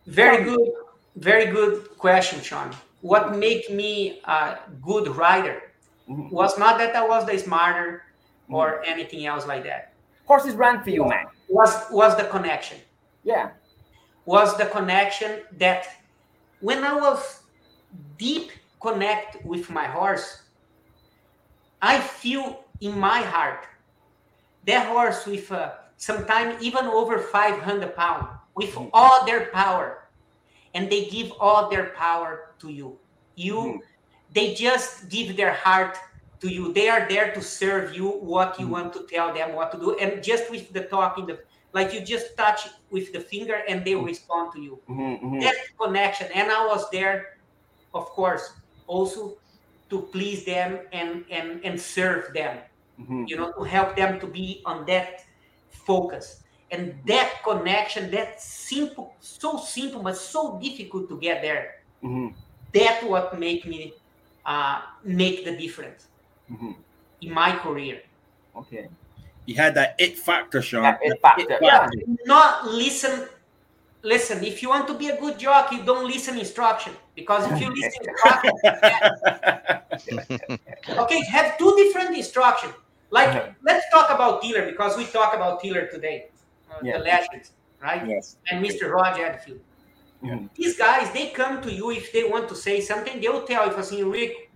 Very good, very good question, Sean. What made me a good rider was not that I was the smarter or anything else like that. Horses ran for you, man. Was was the connection. Yeah. Was the connection that when I was deep connect with my horse, I feel in my heart that horse with uh, sometimes even over 500 pounds with mm-hmm. all their power and they give all their power to you. You mm-hmm. they just give their heart to you. They are there to serve you what you mm-hmm. want to tell them what to do and just with the talking the like you just touch with the finger and they respond to you. Mhm, mhm. that connection and i was there of course also to please them and and and serve them you know to help them to be on that focus and that connection that simple so simple but so difficult to get there Mhm, that what make me uh, make the difference mhm. in my career Okay. You had that it factor, Sean. That it That factor, yeah. not listen listen if you want to be a good jockey don't listen instruction because if you listen instruction okay have two different instruction like let's talk about Tiller because we talk about Tiller today uh, Yeah. the legends right Yes. and Mr. Roger Attfield Mhm. these guys they come to you if they want to say something they'll tell you assim, Rick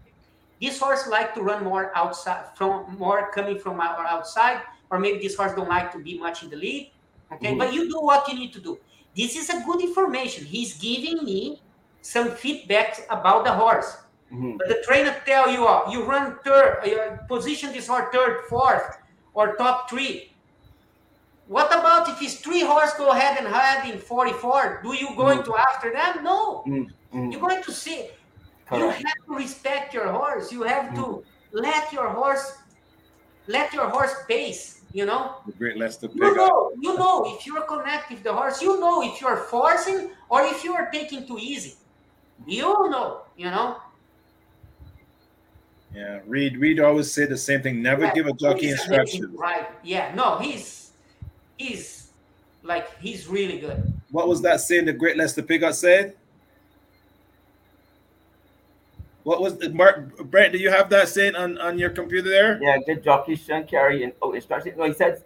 this horse like to run more outside from more coming from our outside or maybe this horse don't like to be much in the lead okay Mhm. but you do what you need to do this is a good information he's giving me some feedback about the horse Mhm. but the trainer tell you oh, you run third uh, position this horse third fourth or top three what about if his three horse go ahead and head in 44 do you going to after them? No. Mhm, mhm. you're going to see you have to respect your horse. You have to let your horse let your horse pace you know? The great Lester you know you know if you're connected with the horse. You know if you're forcing or if you are taking too easy. You know you know? Yeah, Reade. Reade always say the same thing. Never Yeah, give a jockey instructions. right? Yeah no he's he's like he's really good What was that saying? The great Lester Piggott said. What was the Mark Brent? Do you have that saying on, on your computer there? Yeah, good jockey shouldn't carry and oh instruction. No, he said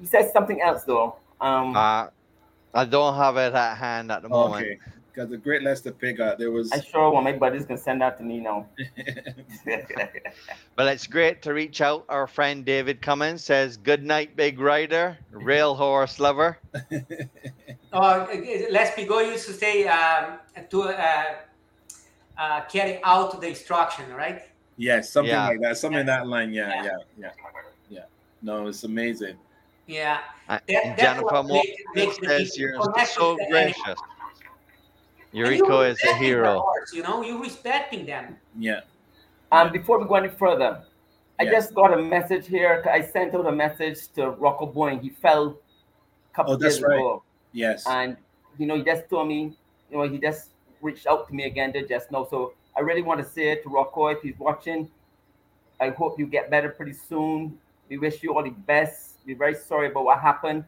he said something else though. Um Uh, I don't have it at hand at the moment. Okay, because the great Lester Piggott, there was. I sure want my buddies can send that to me now. But it's great to reach out. Our friend David Cummins says, Good night, big rider, rail horse lover. uh, Les Piggott used to say um, to uh, uh, carry out the instruction right Yes, something Yeah. like that. Something in that line. Yeah, Yeah. yeah, yeah, yeah. No, it's amazing. yeah Uh, That- Jennifer what Moore makes- makes the says you're so with the gracious. Animal. And you Eurico is a hero. horse, you know you're respecting them Yeah. Um, before we go any further, I Yes. just got a message here. I sent out a message to Rocco Bowen. He fell a couple Oh, that's years right. ago, Yes. and you know, he just told me, you know, he just reached out to me again to just know. So I really want to say to Rocco, if he's watching, I hope you get better pretty soon. We wish you all the best. We're very sorry about what happened.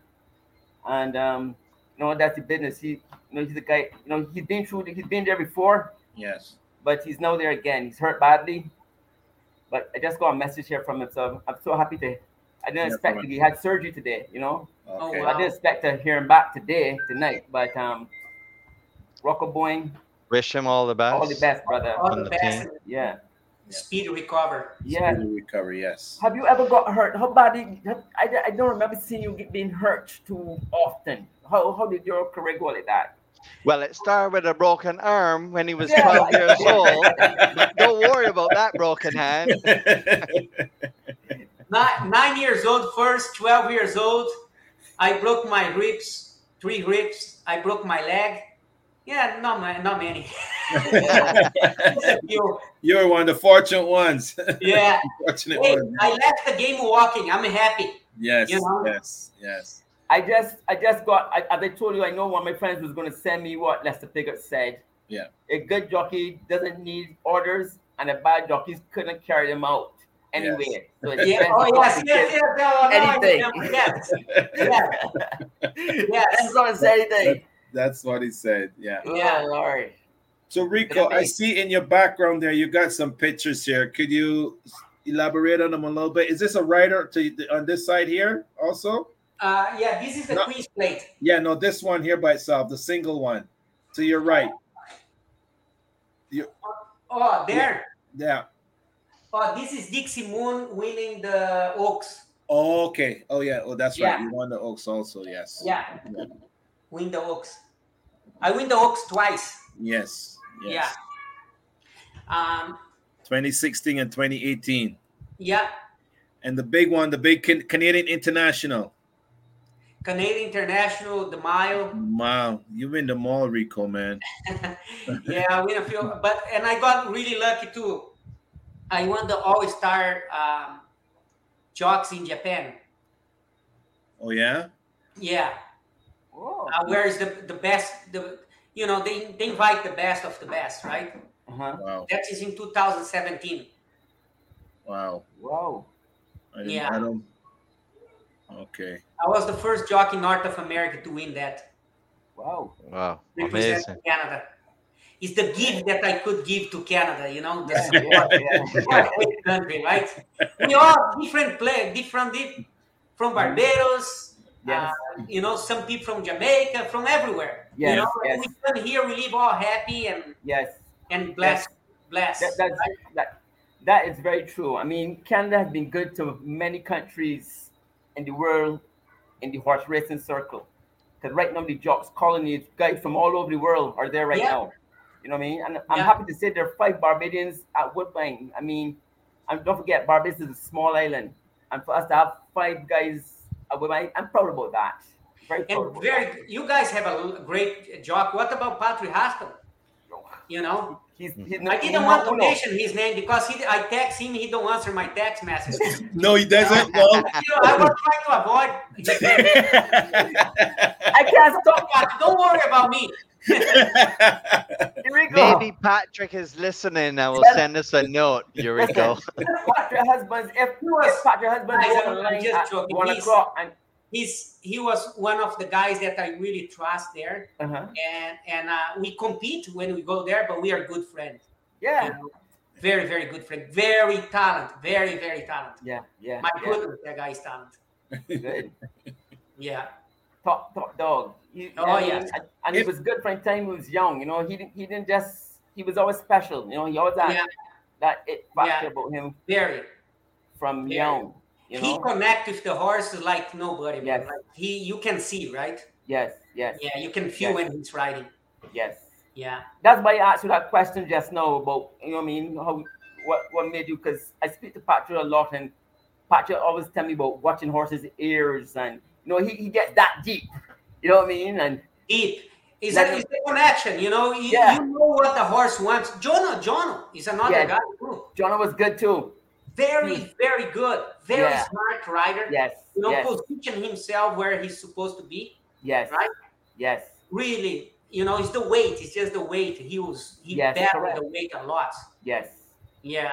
And um, you know, that's the business. He you know, he's a guy, you know, he's been through he's been there before, Yes. but he's now there again. He's hurt badly. But I just got a message here from him. So I'm so happy to I didn't Yeah, expect to, he had surgery today, you know. Okay. Oh, I didn't expect to hear him back today, tonight, but um Rocco Bowen, Wish him all the best. all the best, brother. All the the best. team. and Yeah. Speed recover. Yeah. Speedy recovery. Yes. Have you ever got hurt? How bad? Did, have- I, I don't remember seeing you being hurt too often. How, how did your career go like that? Well, it started with a broken arm when he was Yeah. 12 years old. Don't worry about that broken hand. Nine, nine years old first, 12 years old. I broke my ribs, three ribs. I broke my leg. Yeah, not, ma- not many. A few. You're one of the fortunate ones. Yeah. fortunate Hey, ones. I left the game walking. I'm happy. Yes. you know? Yes. Yes. I just I just got I, as I told you, I know one of my friends was gonna send me what Lester Piggott said. Yeah. A good jockey doesn't need orders and a bad jockey couldn't carry them out anyway. So it's Yeah. best Oh, to yes, be yes, yes. No, no, I Anything. remember. Yes. Yes. Yes. That's gonna say anything. That's what he said. Yeah. Yeah. Lord. So Rico, I Okay. see in your background there you got some pictures here. Could you elaborate on them a little bit? Is this a rider to on this side here also? Uh, yeah, this is the No. Queen's plate. Yeah, no, this one here by itself, the single one. To your right. You, Oh, there. yeah. Oh, this is Dixie Moon winning the Oaks. Oh, okay. Oh yeah. Oh, that's right. You won the Oaks also. Yes. Yeah. Win the Oaks. I win the Oaks twice. Yes. Yes. Yeah. Um, 2016 and 2018. yeah. And the big one, the big Canadian International. Canadian International, the mile. Wow, you win the all, Rico, man. yeah, I win a few, but and I got really lucky too. I won the All Star um, jocks in Japan. Oh yeah. Yeah, Oh. uh, where is the the best? The you know they they invite the best of the best, right? Uh-huh. Wow. That is in 2017. Wow. Wow. I Yeah. I don't. Okay. I was the first jockey North of America to win that. Wow. Wow. Amazing. Canada. It's the gift that I could give to Canada, you know, the support. yeah, great country, right? We all different play, different di- from Barbados, Yes. uh, you know, some people from Jamaica, from everywhere. Yes, you know, yes. we come here, we live all happy and Yes. and blessed, blessed. That, that's, that, that is very true. I mean, Canada has been good to many countries in the world in the horse racing circle. Because right now, the jocks calling colonies, guys from all over the world are there right Yeah. now. You know what I mean? And I'm Yeah. happy to say there are five Barbadians at Woodbine. I mean, and don't forget, Barbados is a small island. And for us to have five guys at Woodbine, I'm proud about that. Very and very, that. you guys have a great jock. What about Patrick Haskell? You know, He's, mm-hmm. he's I didn't want to mention his name because he, I text him, he don't answer my text messages. No, he doesn't. No. you know, I was trying to avoid. I can't stop. Don't worry about me. Here we go. Maybe Patrick is listening and will send us a note, Eurico. Patrick husbands, if, if Patrick husbands Guys, go I'm- I'm online just at joking. one o'clock and He's he was one of the guys that I really trust there, uh-huh. and and uh, we compete when we go there, but we are good friends. yeah, You know? Very very good friend. Very talent. Very very talent. yeah, yeah, My yeah. goodness, that guy is talent. Yeah. Top top dog. He, Oh, I mean, yes. and, and he was good from the time he was young. You know, he didn't he didn't just he was always special. You know, he always had Yeah. that it factor Yeah. about him Very. from Very. young. You He connect with the horse like nobody. man. Yes. Like he you can see right. yes, yes, Yeah, you can feel Yes. when he's riding. yes. Yeah. That's why I asked you that question just now about you know what I mean how what what made you because I speak to Patrick a lot and Patrick always tell me about watching horses' ears and you know he, he gets that deep. You know what I mean? And deep. It's a, it's a connection, you know. You, Yeah. you know what the horse wants. Jono, Jono is another Yeah. guy too. Jono was good too. Very, very good. Very Yeah. smart rider. Yes, You know, yes, position himself where he's supposed to be. yes, Right? yes, really, you know, it's the weight. It's just the weight. He was he Yes, battled the weight a lot. Yes. Yeah,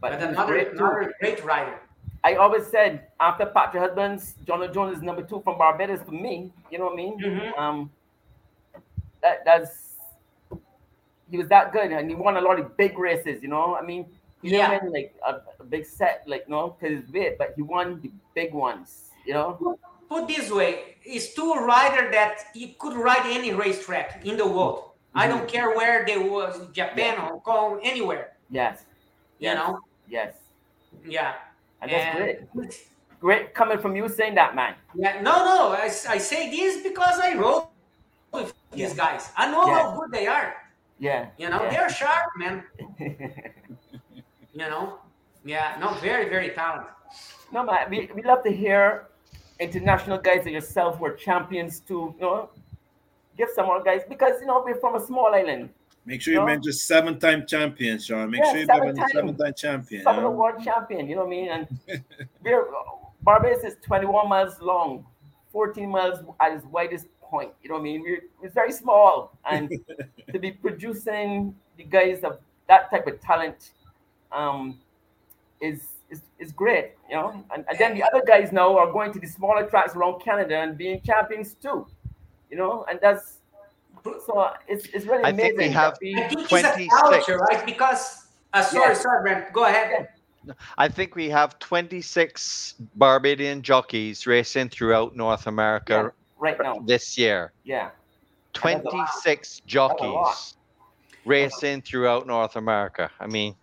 But, but, another great another great rider. I always said after Patrick Husbands, Jono Jones is number two from Barbados for me. You know what I mean? Mhm. Um, that that's he was that good, and he won a lot of big races. You know, I mean, he Yeah. didn't win like a, a big set, like no, because it's big, but he won the big ones. You know? Put this way, it's two rider that you could ride any racetrack in the world. I mm-hmm. don't care where they was, Japan, Hong Kong, anywhere. Yes. You yes, know? Yes. Yeah. And that's And- great. Great coming from you saying that, man. Yeah, no, no. I, I say this because I rode with these guys. I know Yeah. how good they are. Yeah. You know, yeah. they're sharp, man. You know, yeah, no, very, very talented. No, man, we, we love to hear international guys like yourself were champions to, you know, give some more guys because, you know, we're from a small island. Make sure you No. mention seven-time champion, Sean. Make Yeah, sure you seven mention time. seven-time champion. Some you of the world champion, you know what I mean? And we're, Barbados is 21 miles long, 14 miles at its widest point. You know what I mean? We're, it's very small. And to be producing the guys of that type of talent um, is, is, is great, you know? And, and then the other guys now are going to the smaller tracks around Canada and being champions too, you know? And that's, so it's, it's really I amazing. think we have we- I think it's a culture, right? Because, uh, sorry, Yeah. sorry, Brent, go ahead. I think we have 26 Barbadian jockeys racing throughout North America right now. this year. Yeah. 26 jockeys racing throughout North America. I mean,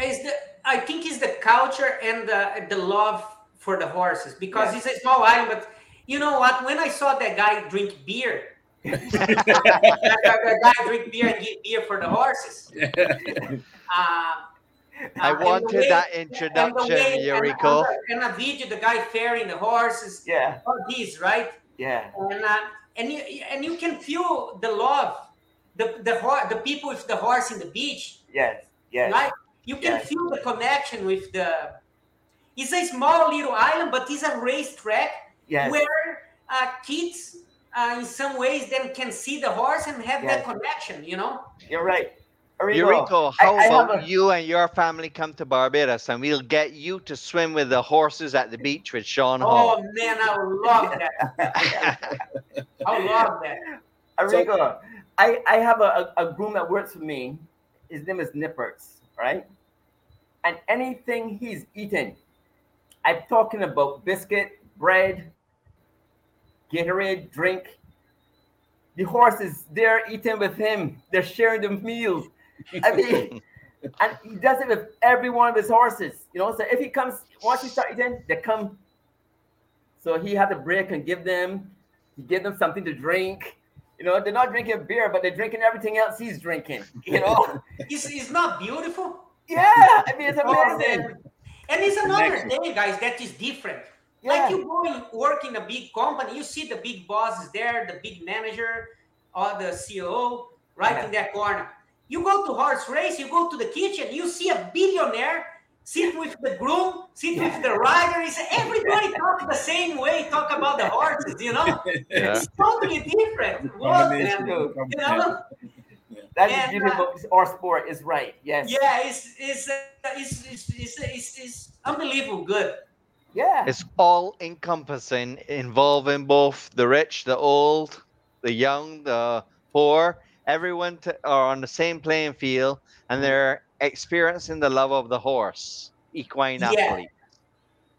It's the, I think it's the culture and the, the love for the horses because Yeah. it's a small island. But you know what? When I saw that guy drink beer, that, that- that guy drink beer and give beer for the horses. Uh, I uh, and wanted way- that and introduction, way- and- Eurico. And a video, the guy ferrying the horses, Yeah. all these, right? Yeah. and uh, and you and you can feel the love, the the hor- the people with the horse in the beach, Yes. Yes. right? You can Yes. feel the connection with the. It's a small little island, but it's a racetrack Yes. where uh, kids, uh, in some ways, then can see the horse and have that connection. You know. You're right. Arrigo, Eurico, I- how I have about a- you and your family come to Barbados and we'll get you to swim with the horses at the beach with Sean Hall? Oh man, I would love that. I would love that. Arrigo, I, I have a, a, a groom that works for me. His name is Nippers, right? And anything he's eating, I'm talking about biscuit, bread, Gatorade, drink. The horse is there eating with him. They're sharing the meals. I mean, and he does it with every one of his horses. You know, so if he comes, once he starts eating, they come. So he had to break and give them, he give them something to drink. You know, they're not drinking beer, but they're drinking everything else he's drinking. You know, It's, it's not beautiful. yeah. I mean, it's amazing. And it's another thing, guys, that is different. Yeah. Like you go and work in a big company, you see the big bosses there, the big manager, or the CEO, right Yeah. in that corner. You go to horse race, you go to the kitchen, you see a billionaire sit with the groom, sit with the rider. It's everybody talk the same way, talk about the horses, you know? Yeah. It's totally different. What, Combination You know? That's And, the uh, our sport is right. Yes. Yeah, it's it's, uh, it's, it's, it's, it's, it's unbelievable good. Yeah. It's all encompassing, involving both the rich, the old, the young, the poor. Everyone to, are on the same playing field and they're experiencing the love of the horse, equine Yeah. athlete.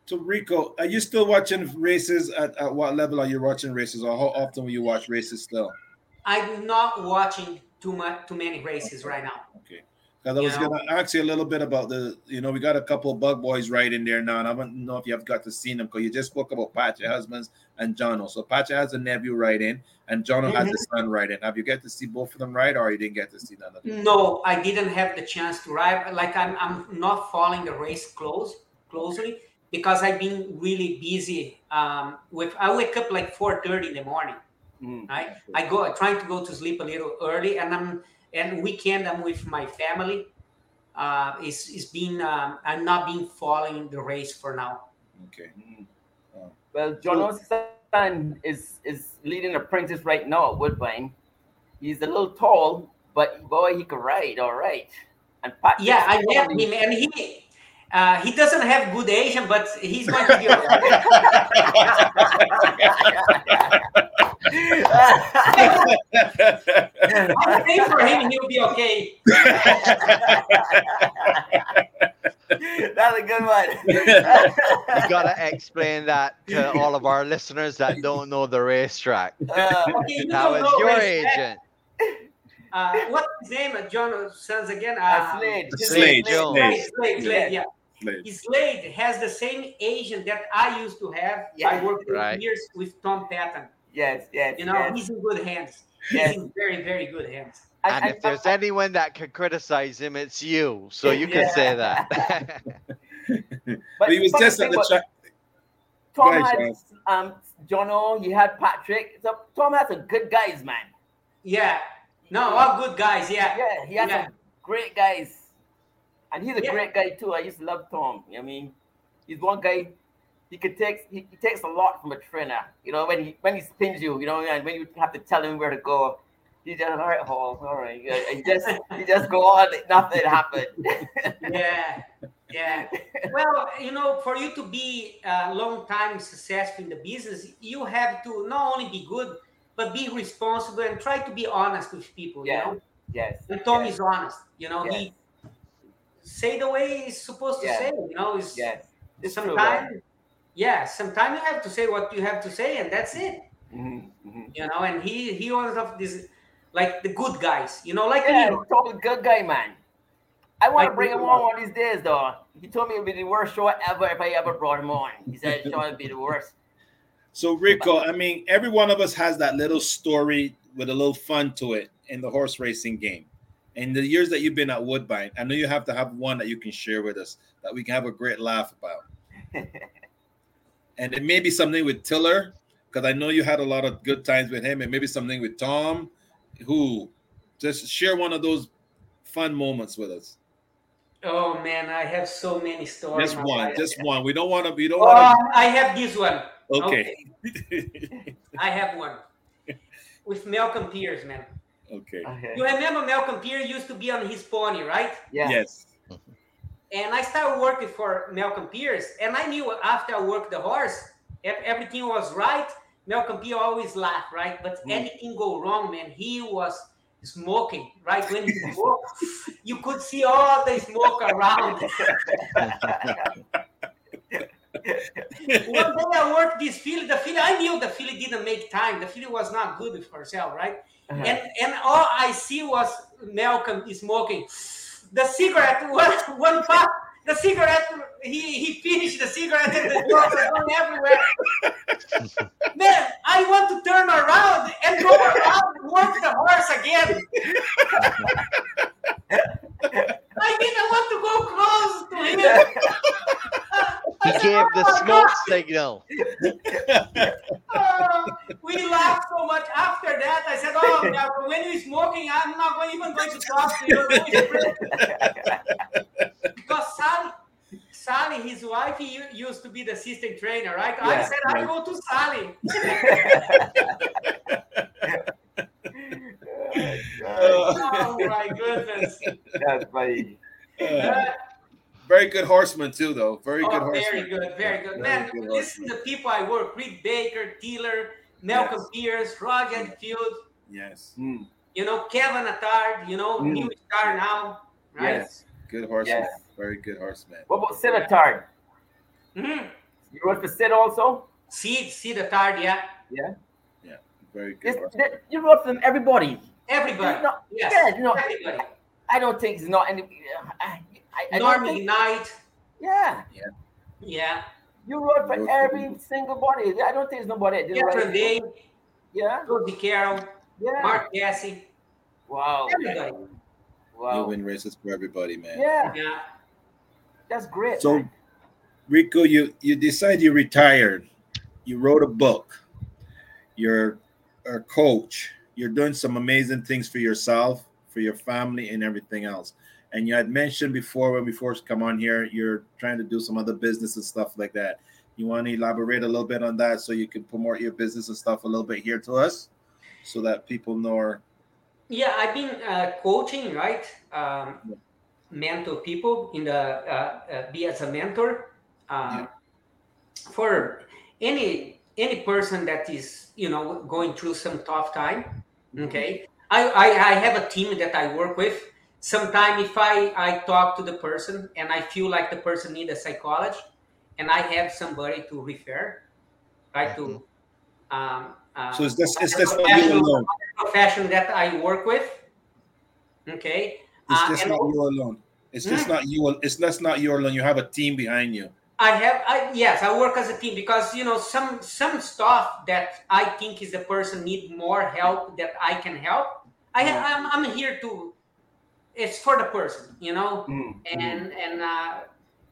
So Rico, are you still watching races? At, at what level are you watching races, or how often will you watch races still? I'm not watching too much too many races right now. Okay. Because I was going to ask you a little bit about the, you know, we got a couple of bug boys right in there now, and I don't know if you have got to see them because you just spoke about Patrick husbands and Jono. So Patrick has a nephew right in, and Jono has a son right in. Have you get to see both of them right, or you didn't get to see none of them? No, I didn't have the chance to ride. Like I'm, I'm not following the race close closely because I've been really busy. Um, with I wake up like 4:30 in the morning. Mm. Right, I go trying to go to sleep a little early, and I'm and weekend I'm with my family. Uh, it's it's been um, I'm not been following the race for now. Okay. Well, John, son is is leading apprentice right now at Woodbine. He's a little tall, but boy, he can ride all right. And Patrick Yeah, I met him, and he uh, he doesn't have good Asian, but he's going to be alright. I think for him, he'll be okay. That's a good one. You gotta explain that to all of our listeners that don't know the racetrack. Uh, Okay, you How don't know your racetrack. agent? Uh, what's his name? Uh, John Sons again? uh, Uh, Slade. Slade, Slade. Slade, Slade, Slade, yeah. Slade. Slade has the same agent that I used to have. Yeah. I worked for Right. years with Tom Patton. Yes, yes, You know, yes. he's in good hands. Yes. He's in very, very good hands. And if there's anyone that could criticize him, it's you. So you can say that. But he was but just at the track. Tom Go ahead, had um Jono, you had Patrick. So Tom has some good guys, man. Yeah. No, all good guys. Yeah. Yeah, he has Yeah. some great guys. And he's a Yeah. great guy too. I used to love Tom. I mean, he's one guy he could take he, he takes a lot from a trainer. You know, when he when he spins you, you know, and when you have to tell him where to go, he just all right, Hall, all right. He just he just go on, nothing happened. Yeah. Yeah. Well, you know, for you to be a long time successful in the business, you have to not only be good, but be responsible and try to be honest with people. Yeah. You know, yes. and Tom yes, is honest. You know, he say the way he's supposed to Yeah. say. You know, it's yes. It's true, sometimes. Yeah, sometimes you have to say what you have to say, and that's it. Mhm, mhm. You know, and he he was of this like the good guys. You know, like Yeah, Leo. Tom's a good guy, man. I want to bring him on one of these days, though. He told me it would be the worst show ever if I ever brought him on. He said Sean would be the worst. So Rico, I mean, every one of us has that little story with a little fun to it in the horse racing game. In the years that you've been at Woodbine, I know you have to have one that you can share with us that we can have a great laugh about. and it may be something with Tiller, because I know you had a lot of good times with him, and maybe something with Tom. Who just share one of those fun moments with us. Oh man, I have so many stories. Just my one, life. just one. We don't want to. We don't Oh, want I have this one. to. Okay. I have one with Malcolm Pierce, man. Okay. Okay. You remember Malcolm Pierce used to be on his pony, right? Yeah. Yes. And I started working for Malcolm Pierce, and I knew after I worked the horse, if everything was right, Malcolm P always laugh, right? But Mm. anything go wrong, man, he was smoking, right? When he smoked, you could see all the smoke around. One day I worked this filly. The filly, I knew the filly didn't make time. The filly was not good for herself, right? Uh-huh. And and all I see was Malcolm smoking. The cigarette, one one puff, the cigarette, he, he finished the cigarette and the dogs are going everywhere. Man, I want to turn around and go around and work the horse again. I didn't want to go close to him. he gave the smoke signal. Oh, we laughed so much after that. I said, "Oh, now when you're smoking, I'm not going, even going to talk to you." because Sally, Sally, his wife, he used to be the assistant trainer, right? I Yeah, said, "I go to Sally." oh my goodness! That's funny. Uh, very good horseman too, though. Very good Oh, horseman. very good, very good, Very man. good Listen to the people I work: Reade Baker, Tiller, Malcolm Pierce, Roger Attfield. Yes. Mm. You know, Kevin Attard, you know, Mm. new star now, right? Yes. Good horseman. Yes. Very good horseman. What about Sid Attard? Mm-hmm. You wrote for Sid also? Sid, Sid Attard, yeah. Yeah. Yeah. Very good This, you wrote for everybody. Everybody. Not- yes. yeah, you know, everybody. I don't think it's not any. I, I, I don't Normie think, Knight. yeah. Yeah. You wrote for Wrote for every single body. I don't think there's nobody that didn't Catherine write. Day, Yeah. Cody Carroll, Yeah. Mark Casse. Wow. Everybody. You win races for everybody, man. Yeah. Yeah. That's great. So, man. Rico, you you decide you retired. You wrote a book. You're a coach. You're doing some amazing things for yourself, for your family, and everything else. And you had mentioned before when we first come on here, you're trying to do some other business and stuff like that. You want to elaborate a little bit on that so you can promote your business and stuff a little bit here to us, so that people know. Yeah, I've been uh, coaching, right? Um, mentor people in the uh, uh, be as a mentor uh, for any any person that is you know going through some tough time. Okay, I, I I have a team that I work with. Sometime if I I talk to the person and I feel like the person need a psychologist, and I have somebody to refer, right to. Um, uh, So is this is this not you professional- alone? profession that I work with. Okay. Is Uh, not you alone? Is this Hmm? not you? It's that's not you alone. You have a team behind you. I have, I, yes, I work as a team because you know some some stuff that I think is the person need more help that I can help. I have, I'm, I'm here to. It's for the person, you know, and and uh,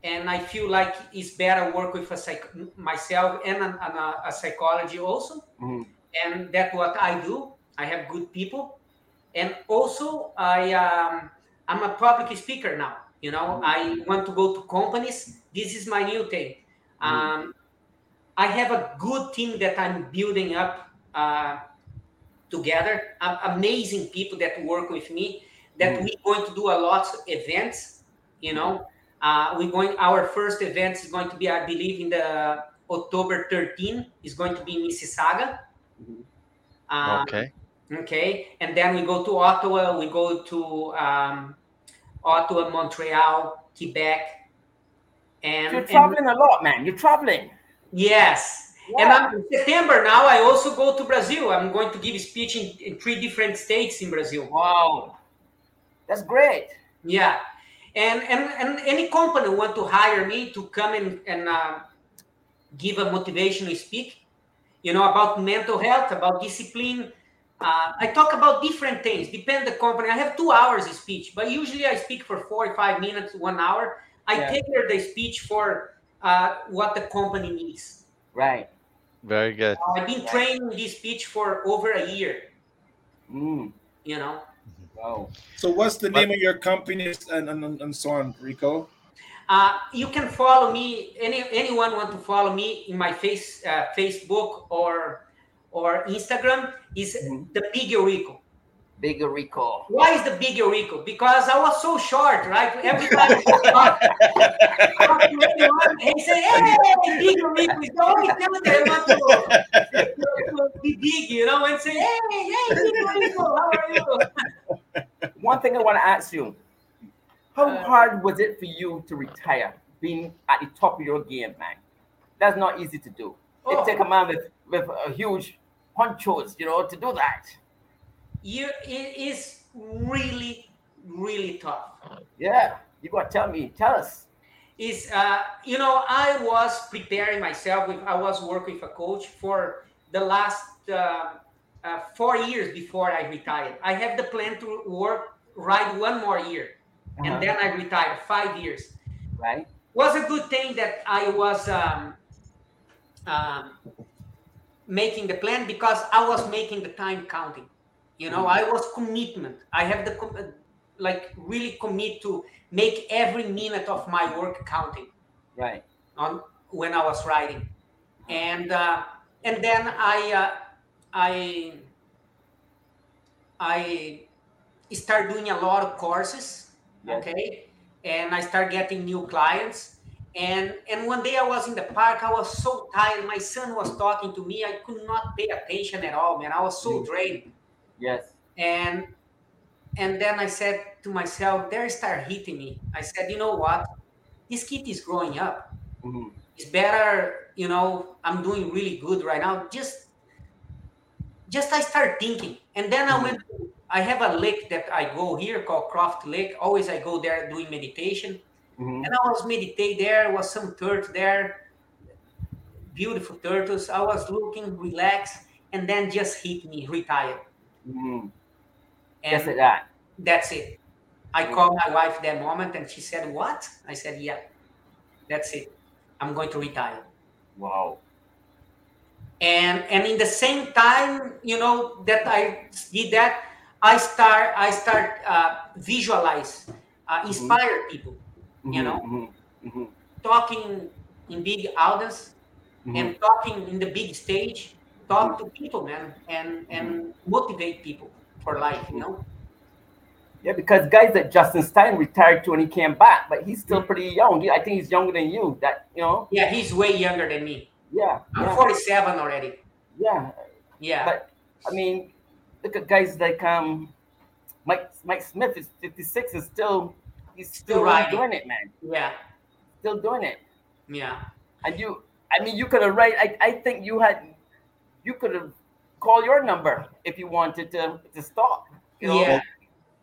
and I feel like it's better work with a psych myself and an, an, a, a psychology also, and that's what I do. I have good people, and also I um, I'm a public speaker now. You know, I want to go to companies. This is my new thing. Um, I have a good team that I'm building up uh, together. Amazing people that work with me. That we're going to do a lot of events. You know, uh, we're going. Our first event is going to be, I believe, in the October 13. Is going to be in Mississauga. Um, Okay. Okay, and then we go to Ottawa. We go to um, Ottawa, Montreal, Quebec, and You're and- traveling a lot, man. You're traveling. Yes. And I'm, in September now, I also go to Brazil. I'm going to give a speech in, in three different states in Brazil. Wow. That's great. Yeah. And, and, and any company want to hire me to come and, and uh, give a motivational speak, you know, about mental health, about discipline. Uh, I talk about different things, depend the company. I have two hours of speech, but usually I speak for 45 minutes, one hour. I Yeah. tailor the speech for uh, what the company needs. Right. Very good. I've been training this speech for over a year. Mm. You know, Wow. So what's the name of your company and, and, and so on, Rico? uh, you can follow me. Any anyone want to follow me in my face uh, Facebook or or Instagram is mm-hmm. the Big Rico. Big Rico. Why is the Big Rico? Because I was so short, right? Everybody time I talk, talk to anyone, he say, "Hey, Big Rico is always telling them I want to, to, to be big," you know, and say, "Hey, hey, Big Rico, how are you?" One thing I want to ask you: How uh, hard was it for you to retire, being at the top of your game, man? That's not easy to do. It Oh. take a man with with a huge honchos, you know, to do that. you it is really really tough Yeah, you got to tell me, tell us. is uh, you know i was preparing myself with i was working with a coach for the last uh, uh, four years before i retired i have the plan to work right one more year Uh-huh. and then i retired five years Right. was a good thing that i was um, um, making the plan because i was making the time counting. You know i was commitment. I have the com- like really commit to make every minute of my work counting Right. on when i was writing. And uh, and then i uh, i i start doing a lot of courses Yeah. okay? And i start getting new clients and and one day i was in the park i was so tired my son was talking to me i could not pay attention at all man i was so drained. Yes. and and then i said to myself there start hitting me. I said you know what? This kid is growing up. Mhm. it's better you know i'm doing really good right now. Just just i start thinking. And then i went i have a lake that i go here called croft lake. Always i go there doing meditation Mhm. and i was meditate there was some turtle there beautiful turtles i was looking relaxed and then just hit me retired Mhm. and Just like that. that's it. I called my wife that moment and she said, What? I said, Yeah, that's it. I'm going to retire. Wow. And and in the same time, you know, that I did that, I start I start uh, visualize, uh, inspire people, you know, mhm, mhm. talking in big audience and talking in the big stage, talk to people, man, and and motivate people for life. You know. Yeah, because guys that Justin Stein retired to when he came back, but he's still pretty young. I think he's younger than you. That you know. Yeah, he's way younger than me. Yeah. I'm yeah. 47 already. Yeah. Yeah. But I mean, look at guys like um Mike Mike Smith is 56 is still he's still, Still riding. doing it, man. Yeah. Still doing it. Yeah. And you I mean you could have right I, I think you had you could have called your number if you wanted to to stop. You know? Yeah.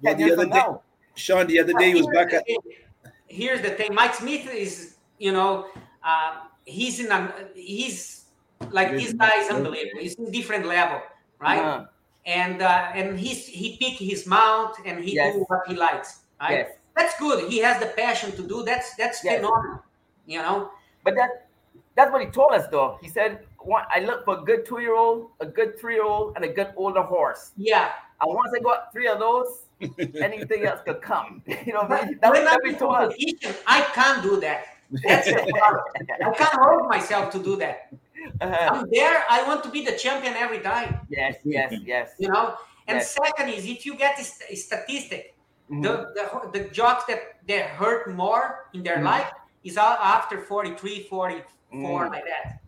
Yeah, the other day, now. Sean, the other day he was back at. Here's the thing. Mike Smith is, you know, uh, he's in a, he's like this guy is unbelievable. He's in a different level, right? Uh-huh. And uh, and he's he pick his mount and he Yes. do what he likes, right? Yes. That's good. He has the passion to do. That's that's Yes. phenomenal. You know. But that that's what he told us though. He said "One- I look for a good two year old, a good three year old, and a good older horse. Yeah. And once I got three of those, anything else could come. You know what I mean? That was when what he told us. competition, I can't do that. That's the problem. I can't hold myself to do that. Uh-huh. I'm there. I want to be the champion every time. Yes, yes, yes. You know. And Yes. second is if you get a st- a statistic, Mhm. the, the the jocks that that hurt more in their Mhm. life is a- after 43, 44, Mm. like that.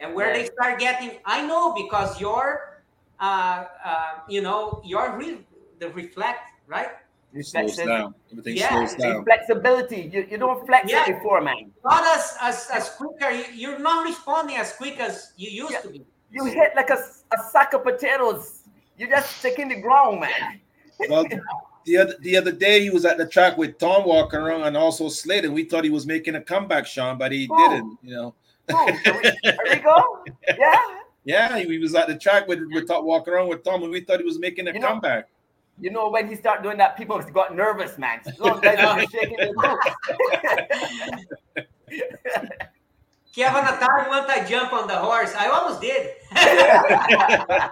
And where they start getting, I know because your, uh, uh, you know, your re- the reflect, right? It Slows Reflexive. down. Everything Yeah, slows down. Flexibility. You, you don't flex Yeah. before, man. Not as as as quicker. You, you're not responding as quick as you used Yeah. to be. You hit like a, a sack of potatoes. You're just taking the ground, man. Well, the other the other day he was at the track with Tom walking around and also Slade, and we thought he was making a comeback, Sean, but he Oh. didn't. You know. Oh, there we go. Yeah. Yeah, he, he was at the track with with Tom walking around with Tom, and we thought he was making a You know- comeback. You know, when he started doing that, people got nervous, man. Those guys were shaking their boots. Kevin Attard once I jump on the horse. I almost did.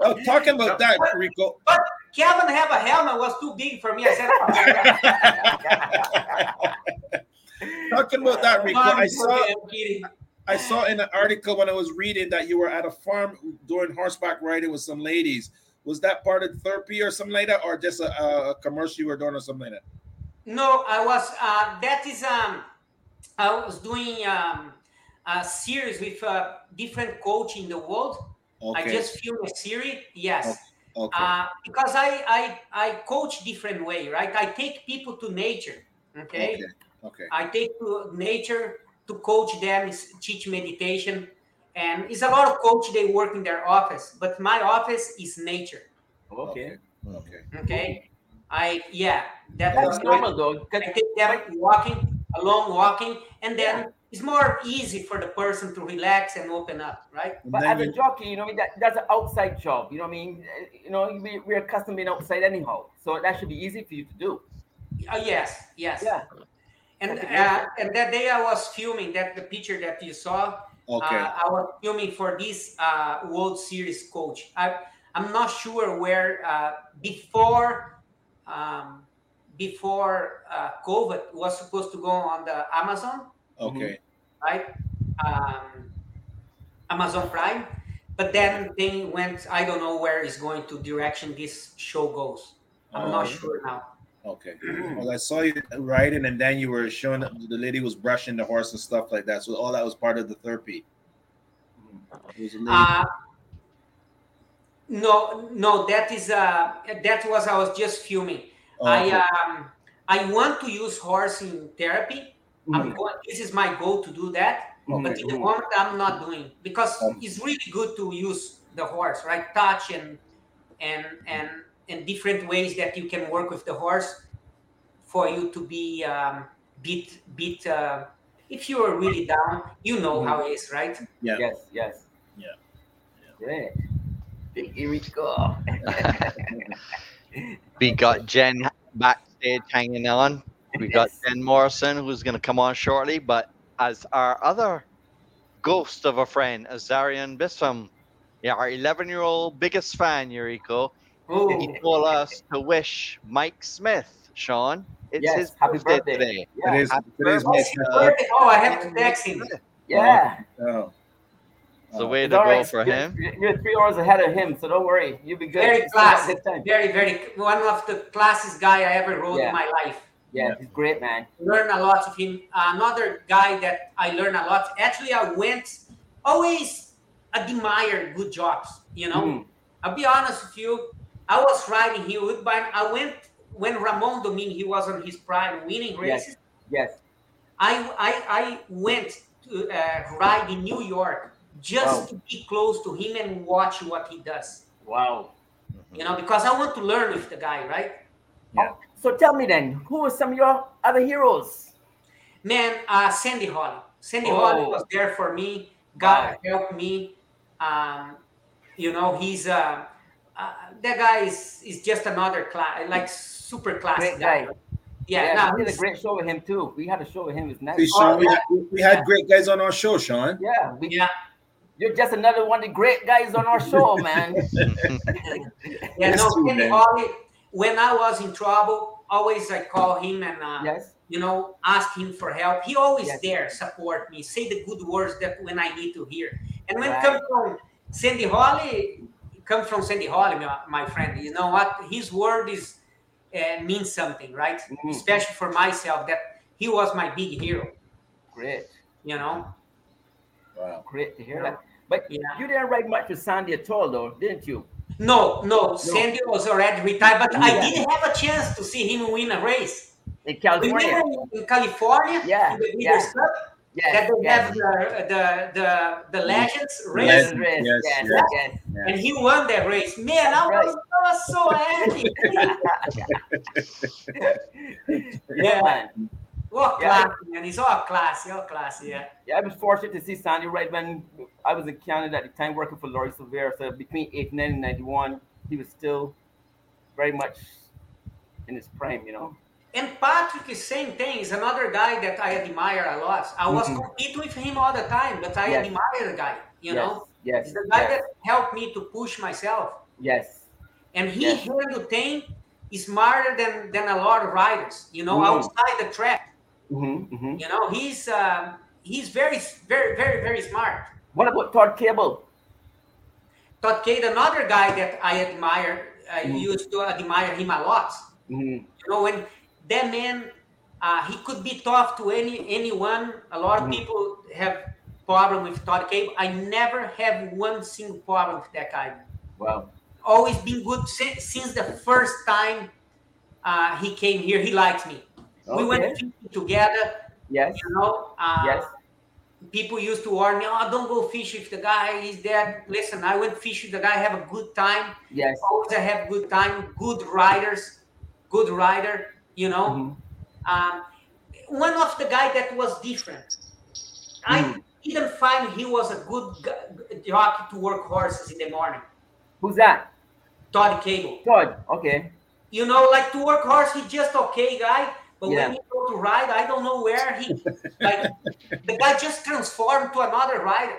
Oh, talking about that, Rico. But Kevin have a helmet was too big for me. I said, "Oh, talking about that, Rico. I saw I'm kidding." I saw in an article when I was reading that you were at a farm doing horseback riding with some ladies. Was that part of therapy or something like that, or just a, a commercial you were doing or something like that? No, I was. Uh, that is. Um, I was doing um, a series with uh, different coach in the world. Okay. I just filmed a series. Yes. Okay. Uh, because I, I I coach different way, right? I take people to nature. Okay. Okay. Okay. I take to nature to coach them, is teach meditation, and it's a lot of coach. They work in their office, but my office is nature. Okay. Okay. Okay. I yeah, that That's was normal, though. I take them walking, a long walking, and then it's more easy for the person to relax and open up, right? And But then as a jockey, you know, I mean, that, that's an outside job. You know what I mean? Uh, You know, we, we're accustomed being outside anyhow. So that should be easy for you to do. Uh, yes, yes. Yeah. And uh, and that day I was filming that the picture that you saw. Okay. Uh, I was filming for this uh, World Series coach. I I'm not sure where uh, before um, before uh, COVID was supposed to go on the Amazon, okay. Right? Um, Amazon Prime, but then they went. I don't know where is going to direction this show goes. I'm not Oh. sure now. Okay. Well, I saw you riding, and then you were showing the lady was brushing the horse and stuff like that. So all that was part of the therapy. It was a lady- Uh, no, no, that is uh, that was I was just filming. Oh, I okay. um, I want to use horse in therapy. I'm Mm-hmm. going. This is my goal to do that. But in the moment, I'm not doing because it's really good to use the horse, right? Touch and and and and different ways that you can work with the horse for you to be um, bit bit. Uh, if you are really down, you know how it is, right? yeah. Yes, yes. Yeah. Great. Here we go. We got Jen backstage hanging on. We got Yes. Jen Morrison, who's going to come on shortly. But as our other ghost of a friend, Azarian Bispham, yeah, our 11 year old biggest fan, Eurico, Oh, he told us to wish Mike Smith, Sean, it's Yes, his happy birthday, birthday. today. Yeah. Today's, Happy today's birthday. Mike's oh, I have to text him. Yeah. Oh, It's the way It's to go right. for You're- him. You're, you're three hours ahead of him, so don't worry. You'll be good. Very It's gonna have a classy. Very, very one of the classiest guy I ever rode Yeah. in my life. Yeah, he's great, man. Learn a lot of him. Another guy that I learned a lot. Actually, I went always admire good jobs. You know, Mm. I'll be honest with you. I was riding here with Bayern. I went when Ramon Dominguez he was on his prime, winning Yes. races. Yes. yes. I I, I went to uh, ride in New York just Wow. to be close to him and watch what he does. Wow. You know, because I want to learn with the guy, right? Oh, so tell me then, who are some of your other heroes? Man, uh, Sandy Hawley. Sandy Oh. Holly was there for me. God helped me. Um, you know, he's uh, uh, that guy is is just another class, like super class Great guy. guy. Yeah, Yeah, no, we did a great show with him too. We had a show with him. It was nice. Hey, Sean, we, had, we had great guys on our show, Sean. Yeah, we, yeah. You're just another one of the great guys on our show, man. Yeah, Yes, no, too, Sandy man. Holly. When I was in trouble, always I call him and uh, yes. you know ask him for help. He always Yes. there, support me, say the good words that when I need to hear. And when Right. it comes from Sandy Hawley, it comes from Sandy Hawley, my, my friend. You know what? His word is uh, means something, right? Mhm. Especially for myself, that he was my big hero. Great. You know. Wow. Great to hear that. But Yeah. you didn't write much to Sandy at all, though, didn't you? No, no, Sandy was already retired, but I didn't have a chance to see him win a race. In California. Remember in California, Yeah, in the yeah. Breeders' Cup, Yes, that they yes. have the, the the the legends race, Yes, Yes, yes, yes, yes, yes. yes. and he won that race. Man, I was, I was so happy. yeah, man. What Yeah. man? He's all classy, all classy. Yeah. Yeah, I was fortunate to see Sandy right when I was in Canada at the time working for Laurie Silvera. So between 89 and 91, he was still very much in his prime, you know. And Patrick is same thing. He's another guy that I admire a lot. I was Mhm. competing with him all the time, but I Yes. admire the guy. You yes, know, Yes. he's the guy yes, that helped me to push myself. yes. and he handled thing smarter than than a lot of riders you know Mm. outside the track Mm-hmm, mm-hmm. you know he's um, he's very very very very smart What about Todd Kabel? Todd Kabel, another guy that I admire I Mm. used to admire him a lot Mm-hmm. you know when that man uh, he could be tough to any anyone a lot of Mhm. people have problem with Todd Kabel I never have one single problem with that guy Wow. always been good since, since the first time uh, he came here. He likes me. We went Okay. fishing together. Yes. You know, uh, Yes. people used to warn me, "Oh, don't go fish if the guy. is there." Listen, I went fishing. the guy. Have a good time. Yes. Always I have good time. Good riders. Good rider. You know. Mhm. Um, one of the guy that was different. I Mm. didn't find he was a good jockey to work horses in the morning. Who's that? Todd Kabel. Todd. Okay. You know, like to work horse, he's just okay guy. But Yeah. when he go to ride, I don't know where he like the guy just transformed to another rider.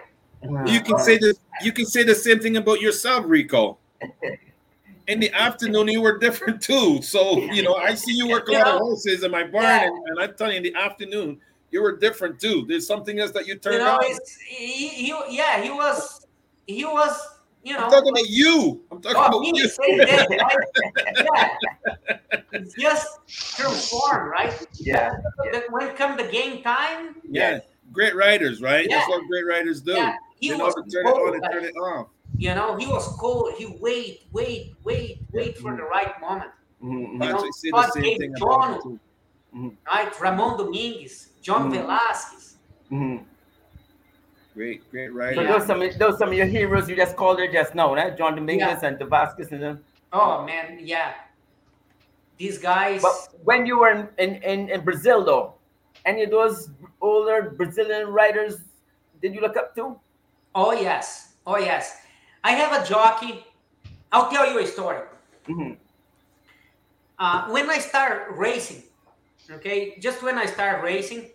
You can say the you can say the same thing about yourself, Rico. In the afternoon, you were different too. So you know, I see you work a lot of horses in my barn, Yeah. and, and I'm telling you, in the afternoon, you were different too. There's something else that you You turned know, on. he, he yeah, he was he was you know I'm talking about you. I'm talking Oh, about me, you. same day, right? yeah. It's just transform, right? Yeah. But when come the game time, Yeah, great writers, right? Yeah. That's what great writers do. Yeah, he They know was to turn it on and turn it off. you know, he was cold. He wait, wait, wait, wait for the right moment. Mm-hmm. I know, actually say the same thing John, you too. right? Ramon Dominguez, John Mhm. Velasquez. Mm-hmm. Great, great So rider. those some those some of your heroes you just called there just now, right? John Dominguez and Davascus and them. Oh man, yeah. These guys. But when you were in, in, in, in Brazil though, any of those older Brazilian writers did you look up to? Oh yes, oh yes. I have a jockey. I'll tell you a story. Mm-hmm. Uh, when I start racing, okay, just when I start racing,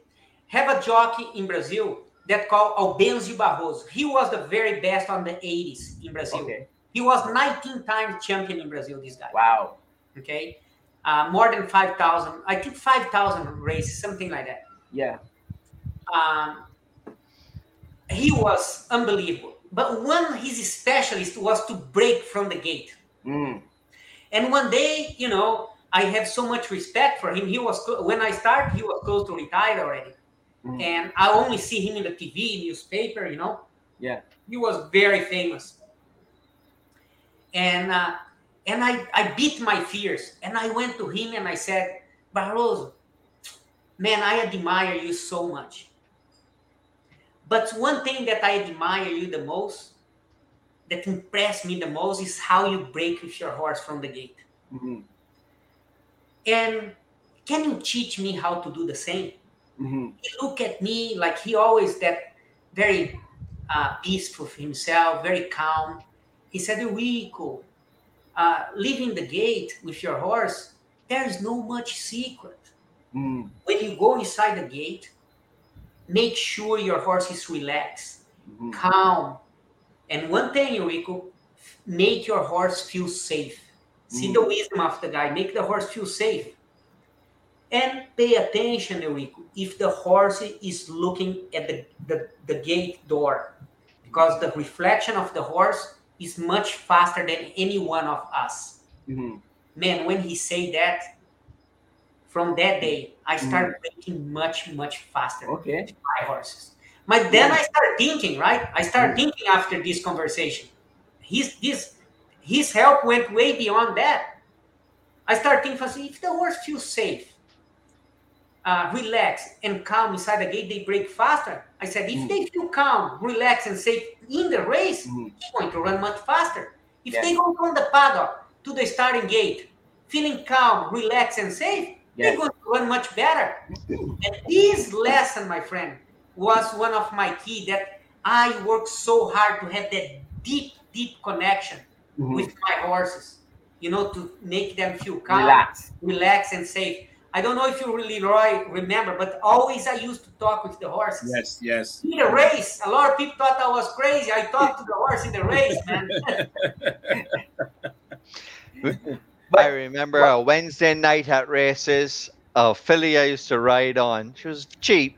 have a jockey in Brazil that called Albenzio Barroso. He was the very best on the 80s in Brazil. Okay. He was 19 times champion in Brazil. This guy. Wow. Okay, uh, more than 5,000. I think 5,000 races, something like that. Yeah. um, he was unbelievable. but one his specialist was to break from the gate. Mm. And one day, you know, I have so much respect for him. He was when I started, he was close to retire already, Mm. and I only see him in the TV, newspaper. You know, Yeah. he was very famous. And uh, and I I beat my fears, and I went to him and I said, Barroso, man, I admire you so much. But one thing that I admire you the most, that impressed me the most, is how you break with your horse from the gate. Mhm. And can you teach me how to do the same? Mhm. He looked at me like he always that very uh, peaceful for himself, very calm. He said, Rico, uh, leaving the gate with your horse, there is no much secret. Mm. When you go inside the gate, make sure your horse is relaxed, Mhm. calm. And one thing, Rico, make your horse feel safe. See Mm. the wisdom of the guy, make the horse feel safe. And pay attention, Eurico, if the horse is looking at the, the, the gate door, because the reflection of the horse is much faster than any one of us. Mhm. Man, when he say that, from that day, I mm-hmm. started breaking much, much faster Okay. my horses. But then mm-hmm. I started thinking, right? I started mm-hmm. thinking after this conversation. His this his help went way beyond that. I started thinking, if the horse feels safe, uh, relaxed, and calm inside the gate, they break faster. I said, if they feel calm, relaxed, and safe in the race, Mhm. they're going to run much faster. If Yes. they go from the paddock to the starting gate, feeling calm, relaxed, and safe, they're going to run much better. And this lesson, my friend, was one of my key that I worked so hard to have that deep, deep connection Mhm. with my horses. You know, to make them feel calm, Relax. relaxed, and safe. I don't know if you really, Roy, remember, but always I used to talk with the horses. Yes, yes. In the race, a lot of people thought I was crazy. I talked to the horse in the race, man. I remember a Wednesday night at races, a filly I used to ride on. She was cheap,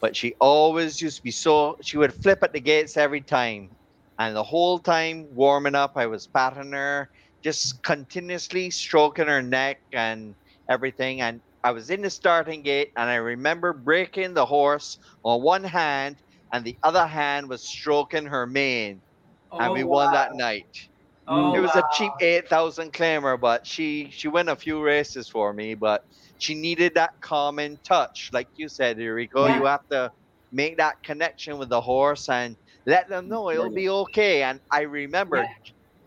but she always used to be so. She would flip at the gates every time, and the whole time warming up, I was patting her, just continuously stroking her neck and everything. And I was in the starting gate, and I remember breaking the horse on one hand, and the other hand was stroking her mane, and Oh, we won that oh, night. Oh, it was wow. a cheap 8000 claimer but she she won a few races for me but she needed that calming touch. Like you said Enrico you have to make that connection with the horse and let them know it'll be okay. And i remember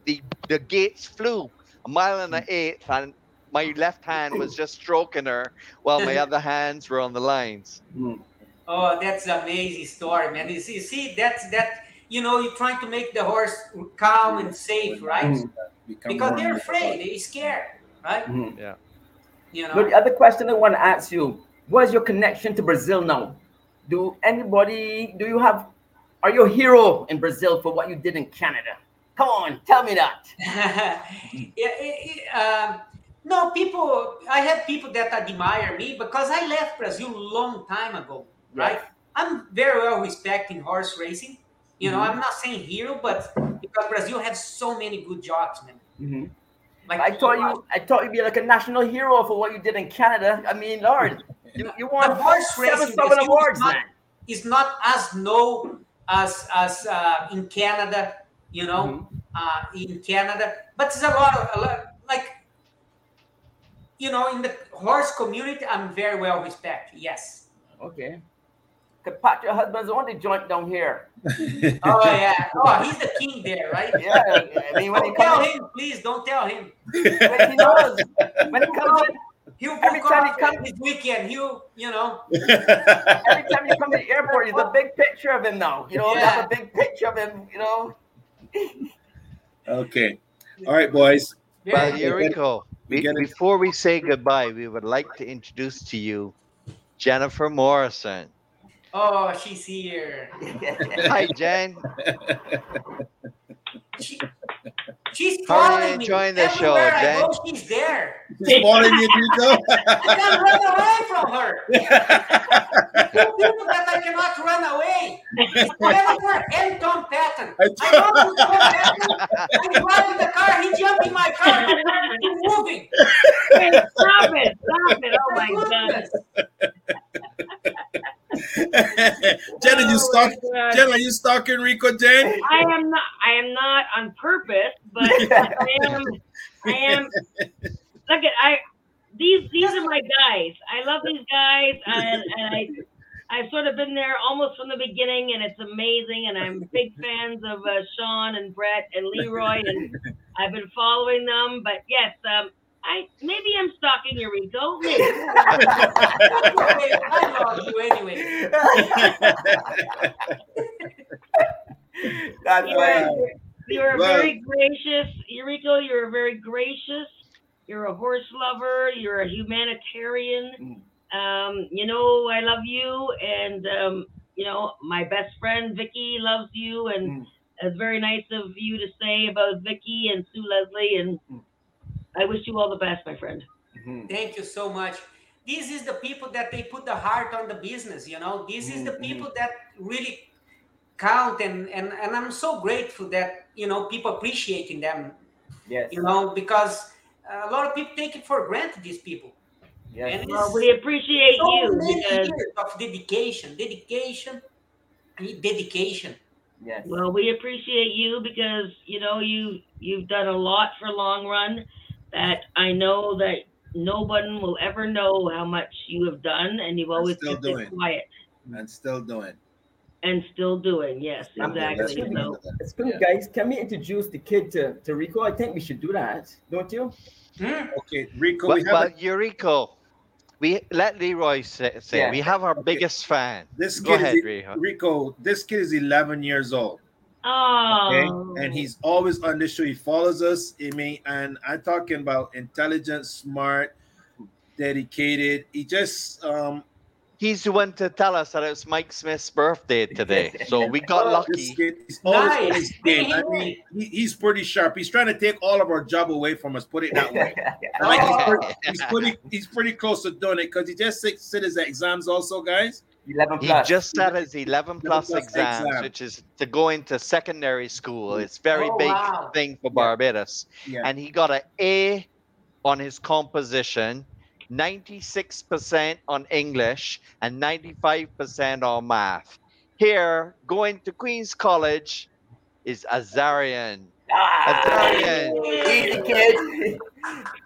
the the gates flew a mile and an mm. eighth and my left hand was just stroking her while my other hands were on the lines Oh, that's an amazing story, man. You see, you see, that's that. You know, you're trying to make the horse calm and safe, right? Mhm. Because they're afraid, they're scared, right? Mhm. yeah You know. But the other question I want to ask you: What is your connection to Brazil now? Do anybody? Do you have? Are you a hero in Brazil for what you did in Canada? Come on, tell me that. yeah, it- it, um, no, people. I have people that admire me because I left Brazil long time ago, right? I'm very well respected in horse racing. You know, Mhm. I'm not saying hero, but because Brazil has so many good jocks, man. Mhm. Like I thought you, I thought you'd be like a national hero for what you did in Canada. I mean, Lord, you, you won horse seven racing in awards, is not, man. is not as known as as uh, in Canada, you know, Mm-hmm. uh, in Canada. But it's a lot of a lot, like you know, in the horse community, I'm very well respected. Yes. Okay. Cause Pat, your husband's on the joint down here. Oh yeah. Oh, he's the king there, right? Yeah, I mean when he Don't tell comes, him, please. Don't tell him. when he knows when he comes in, He'll Every book time he comes- this weekend. He'll, you know. every time you come to the airport, there's a big picture of him now. You know, they have Yeah. a big picture of him. You know. Okay. All right, boys. well very- Enrico we be- get before we say goodbye we would like to introduce to you jennifer morrison Oh, she's here. hi jen She, She's How are you following me. enjoying the show, Everywhere I Dan? go, she's there. She's following you, Rico. I can't run away from her. Two people that I cannot run away. It's Jennifer and Tom Patton. I know Tom Patton. I'm driving the car. He jumped in my car. I'm moving. Stop it! Stop it! Oh my god! Jen, are you oh, stalk? Oh. Jen, are you stalking Rico, Jen? I am not. I am not on purpose, but I am. I am. Look at I. These these are my guys. I love these guys, and, and I. I've sort of been there almost from the beginning, and it's amazing. And I'm big fans of uh, Sean and Brett and Leroy, and I've been following them. But yes, um, I maybe I'm stalking you, Rico. Maybe. I love you anyway. That's You're, right. you're Well- very gracious, Eurico. You're very gracious. You're a horse lover. You're a humanitarian. Um, you know, I love you, and um, you know, my best friend Vicki loves you, and it's very nice of you to say about Vicki and Sue Leslie, and I wish you all the best, my friend. Thank you so much. This is the people that they put the heart on the business, you know. This is the people that really count and, and and I'm so grateful that you know people appreciating them. Yes. You know, because a lot of people take it for granted, these people. Yes. And Well, we appreciate so you many because years of dedication, dedication, dedication. Yes. Well, we appreciate you because you know you you've done a lot for LongRun that I know that no one will ever know how much you have done, and you've always still kept doing. it quiet and still doing. and still doing. Yes, exactly. So It's good, guys. Can we introduce the kid to, to Rico? I think we should do that, don't you? Hmm? Okay, Rico, Well, we have a- Eurico, we let Leroy say, say Yeah. we have our biggest fan. this Go kid ahead, is Rico. Rico. This kid is 11 years old. Oh. Okay, and he's always on the show. He follows us. I mean, and I'm talking about intelligent, smart, dedicated. He just um He's the one to tell us that it's Mike Smith's birthday today, so we got Oh, lucky. this he's Nice. his game. I mean, he's pretty sharp. He's trying to take all of our job away from us. Put it that way. Like he's, oh. pretty, he's pretty, he's pretty close to doing it because he just sit, sit his exams also, guys. 11 He just sat his 11 plus plus exams, exam. which is to go into secondary school. It's very Oh, big wow. thing for Barbados. Yeah. And he got an A on his composition, 96% on English, and 95% on math. Here, going to Queen's College is Azarian. Ah! Azarian, Easy, kid.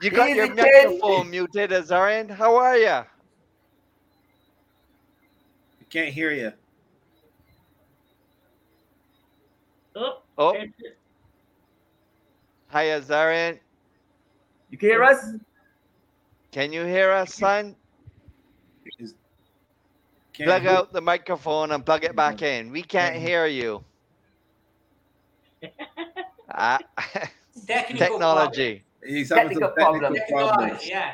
you got your Easy, kid. microphone muted, Azarian. How are you? We can't hear you. oh, Oh, hi, Azarian. You can hear us? Can you hear us, son? Can't Plug hear- out the microphone and plug it back in. We can't hear you. Ah, Technical technology. He's having some Technical technical problems. Technology, yeah.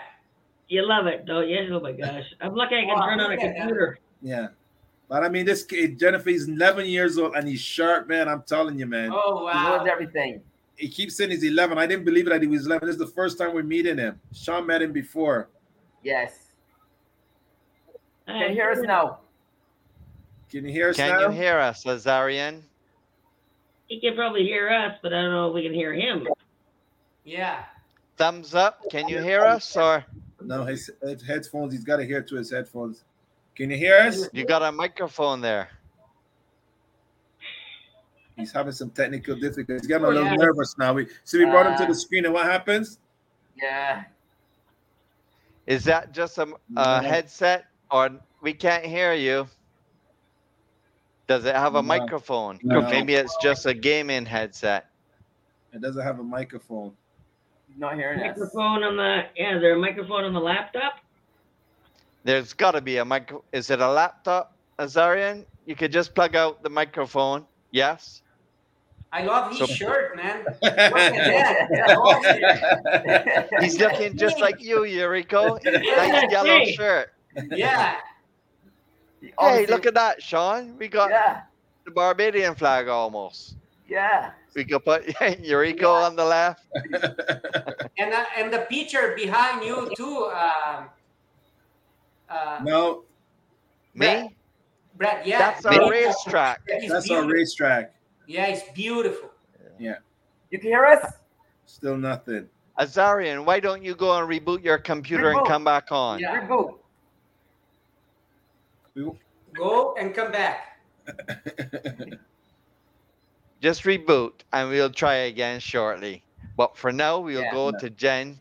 you love it, don't you? Oh my gosh, I'm lucky I can Wow, turn on a look at that. computer. Yeah. But I mean, this kid, Jennifer, he's 11 years old and he's sharp, man. I'm telling you, man. Oh He knows everything. He keeps saying he's 11. I didn't believe it that he was 11. This is the first time we're meeting him. Sean met him before. Yes. Can you hear us now? Can you hear us Can now? you hear us, Azarian? He can probably hear us, but I don't know if we can hear him. Yeah. Thumbs up. Can you hear us, or No, his, his headphones. He's got to hear through his headphones. Can you hear us? you got a microphone there? He's having some technical difficulties. He's getting a Oh, little yeah. nervous now. We so we brought him to Uh, the screen, and what happens? Yeah. Is that just a, a No. headset, or we can't hear you? Does it have a No. microphone? No. Maybe it's just a gaming headset. It doesn't have a microphone. Not hearing us. Microphone on the yeah, is there a microphone on the laptop? There's got to be a micro. Is it a laptop, Azarian? You could just plug out the microphone. Yes. I love his So- shirt, man. Look at that. That's awesome. He's looking just like you, Eurico. Nice yellow shirt. Yeah. Hey, look at that, Sean. We got Yeah. the Barbadian flag almost. Yeah. We could put Eurico on the left. and uh, and the picture behind you too. Um, uh, No, Me? Brad, yeah, That's our racetrack. That's our racetrack. Yeah, it's beautiful. Yeah, You can hear us? still nothing. Azarian, why don't you go and reboot your computer and come back on? Yeah. Reboot. Go and come back. Just reboot and we'll try again shortly. But for now, we'll Yeah. go to Jen.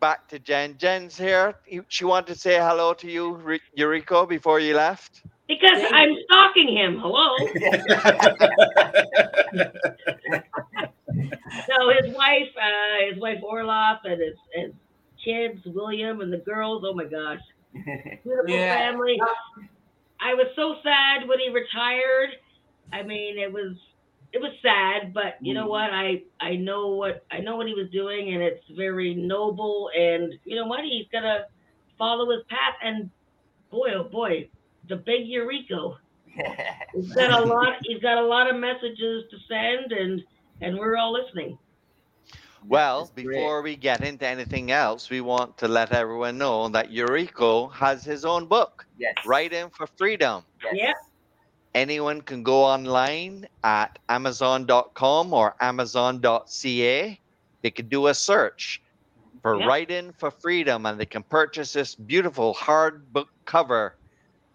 Back to Jen. Jen's here. She wanted to say hello to you, Ri- Eurico, before you left. Because Thank I'm you. stalking him. Hello. So his wife, uh, his wife Orloff, and his, his kids, William, and the girls. Oh my gosh, beautiful Yeah. family. I was so sad when he retired. I mean, it was it was sad, but you know what? I I know what I know what he was doing, and it's very noble. And you know what? He's gonna follow his path. And boy, oh boy, the big Eurico. He's got a lot. He's got a lot of messages to send, and and we're all listening. Well, That's great. before we get into anything else, we want to let everyone know that Eurico has his own book, Yes. Riding for Freedom. Yes. Yeah. Anyone can go online at amazon.com or amazon.ca. They can do a search for Yeah. Riding for Freedom and they can purchase this beautiful hard book cover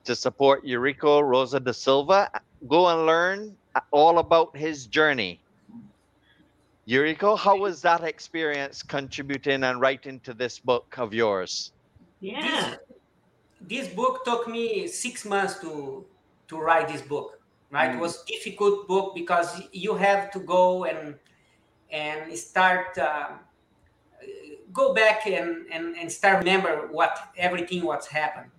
to support Eurico Rosa da Silva. Go and learn all about his journey. Eurico, how was that experience contributing and writing to this book of yours? Yeah. This book took me six months to to write this book. Right, it was difficult book because you have to go and and start uh, go back and, and and start remember what everything what's happened.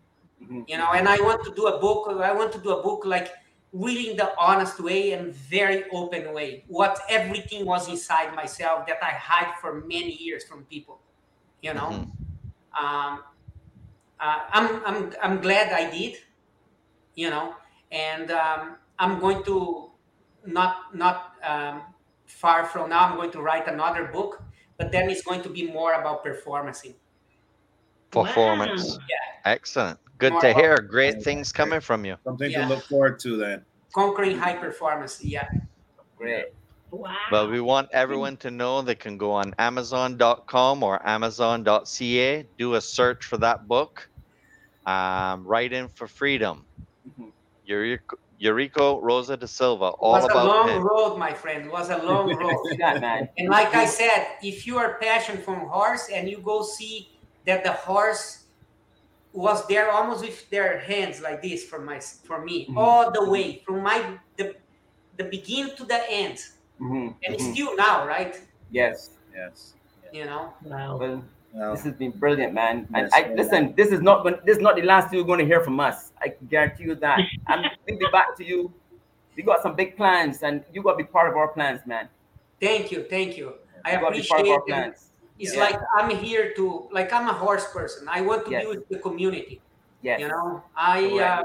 Mhm. You know, and I want to do a book. I want to do a book like really in the honest way and very open way. What everything was inside myself that I hide for many years from people. You know. Mhm. um, uh, I'm, I'm, I'm glad I did, you know, and um, I'm going to not not um, far from now. I'm going to write another book, but then it's going to be more about performancing. Performance. Wow. Excellent. Good More to about- hear. Great things coming from you. Something Yeah. to look forward to then. Conquering high performance. Yeah. Great. Wow. Well, we want everyone to know they can go on Amazon.com or Amazon.ca, do a search for that book, um, Riding for Freedom. Mhm. Eurico, Eurico Rosa da Silva, It all was a about long him. road, my friend. It was a long road. Yeah, man. And like I said, if you are passionate from horse and you go see that the horse was there almost with their hands like this for my for me Mhm. all the way from my the the beginning to the end Mhm, and it's mhm. still now right Yes. Yes. you know Wow. Well, Well, this has been brilliant, man. And I man. listen. This is not going. This is not the last you're going to hear from us. I can guarantee you that. I'm we'll be back to you. We got some big plans, and you got to be part of our plans, man. thank you thank you i You got to be part of appreciate our it plans. It's Yeah. like i'm here to like i'm a horse person i want to Yes. be with the community Yes. you know i uh,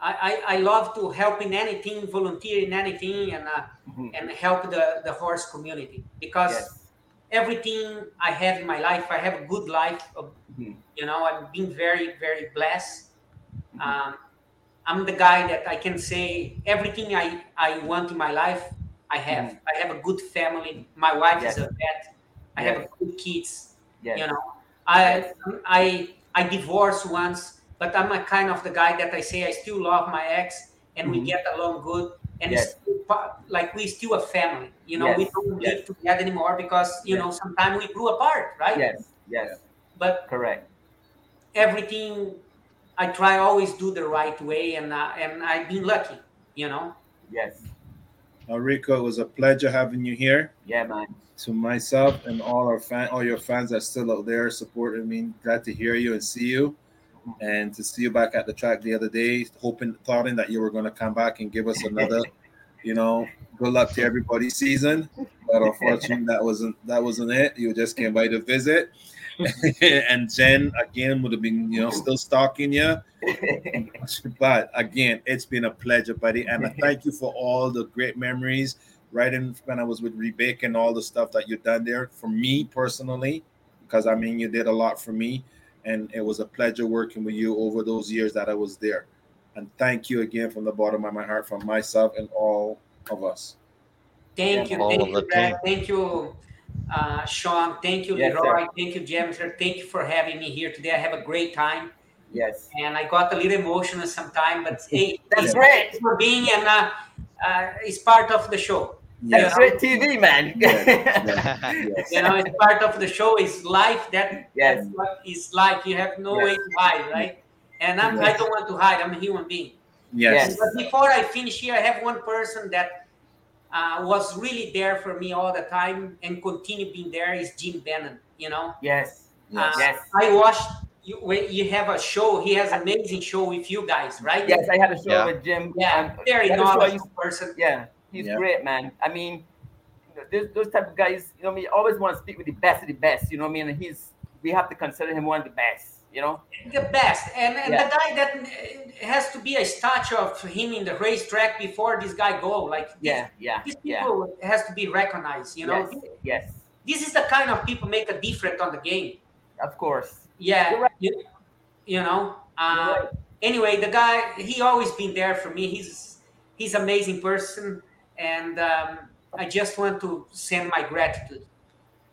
I, I, I love to help in anything volunteer in anything and uh, Mhm. and help the, the horse community because Yes. everything I have in my life, I have a good life. Of, Mhm. You know, I've been very, very blessed. Mm-hmm. Um, I'm the guy that I can say everything I, I want in my life, I have. I have a good family. My wife Mm-hmm. Yes. is a vet. I Yes. have good kids. Yes. You know, I, I, I divorced once, but I'm a kind of the guy that I say I still love my ex and we Mhm. get along good. And Yes. it's still like we still a family. You know, we don't Yes. live together anymore because you Yes. know sometimes we grew apart, right? Yes. Yes. But Correct. everything I try always do the right way, and uh, and I've been lucky. You know. Yes. uh, Rico, it was a pleasure having you here. Yeah, man. To myself and all our fan, all your fans that are still out there supporting me. Glad to hear you and see you, and to see you back at the track the other day. Hoping, thoughting that you were going to come back and give us another. you know, good luck to everybody's season. But unfortunately, that wasn't that wasn't it. You just came by to visit. and Jen again would have been, you know, still stalking you. But again, it's been a pleasure, buddy. And I thank you for all the great memories, right in when I was with Rebecca and all the stuff that you've done there for me personally, because I mean you did a lot for me, and it was a pleasure working with you over those years that I was there. And thank you again from the bottom of my heart, from myself and all of us. Thank you, thank you, Brad. Thank you, uh, Sean. Thank you, Yes, Leroy. Thank you, Jemster. Thank you for having me here today. I have a great time, Yes. and I got a little emotional sometime, but hey, That's it's great. for being and uh, uh, it's part of the show. That's Yeah. great TV, man. Yes. You know, it's part of the show. It's life. That Yes. that's what it's like. You have no Yes. way to hide, right? And I'm, I don't want to hide. I'm a human being. Yes. But before I finish here, I have one person that uh, was really there for me all the time and continue being there is Jim Bannon. You know, yes. Uh, Yes. I watched you when you have a show. He has amazing show with you guys, right? Yes, I had a show Yeah. with Jim. Yeah, Um, very had a show I knowledgeable person. Yeah, he's Yeah. great, man. I mean, you those, those type of guys, you know, what I mean, always want to speak with the best of the best. You know what I mean? And he's we have to consider him one of the best. You know? the best and, and Yeah. the guy that has to be a statue of him in the racetrack before this guy go like Yeah, yeah, these yeah. people has to be recognized you know Yes, yes, this is the kind of people make a difference on the game of course. yeah You're right. you, you know uh, right. anyway the guy he always been there for me he's he's amazing person and um, i just want to send my gratitude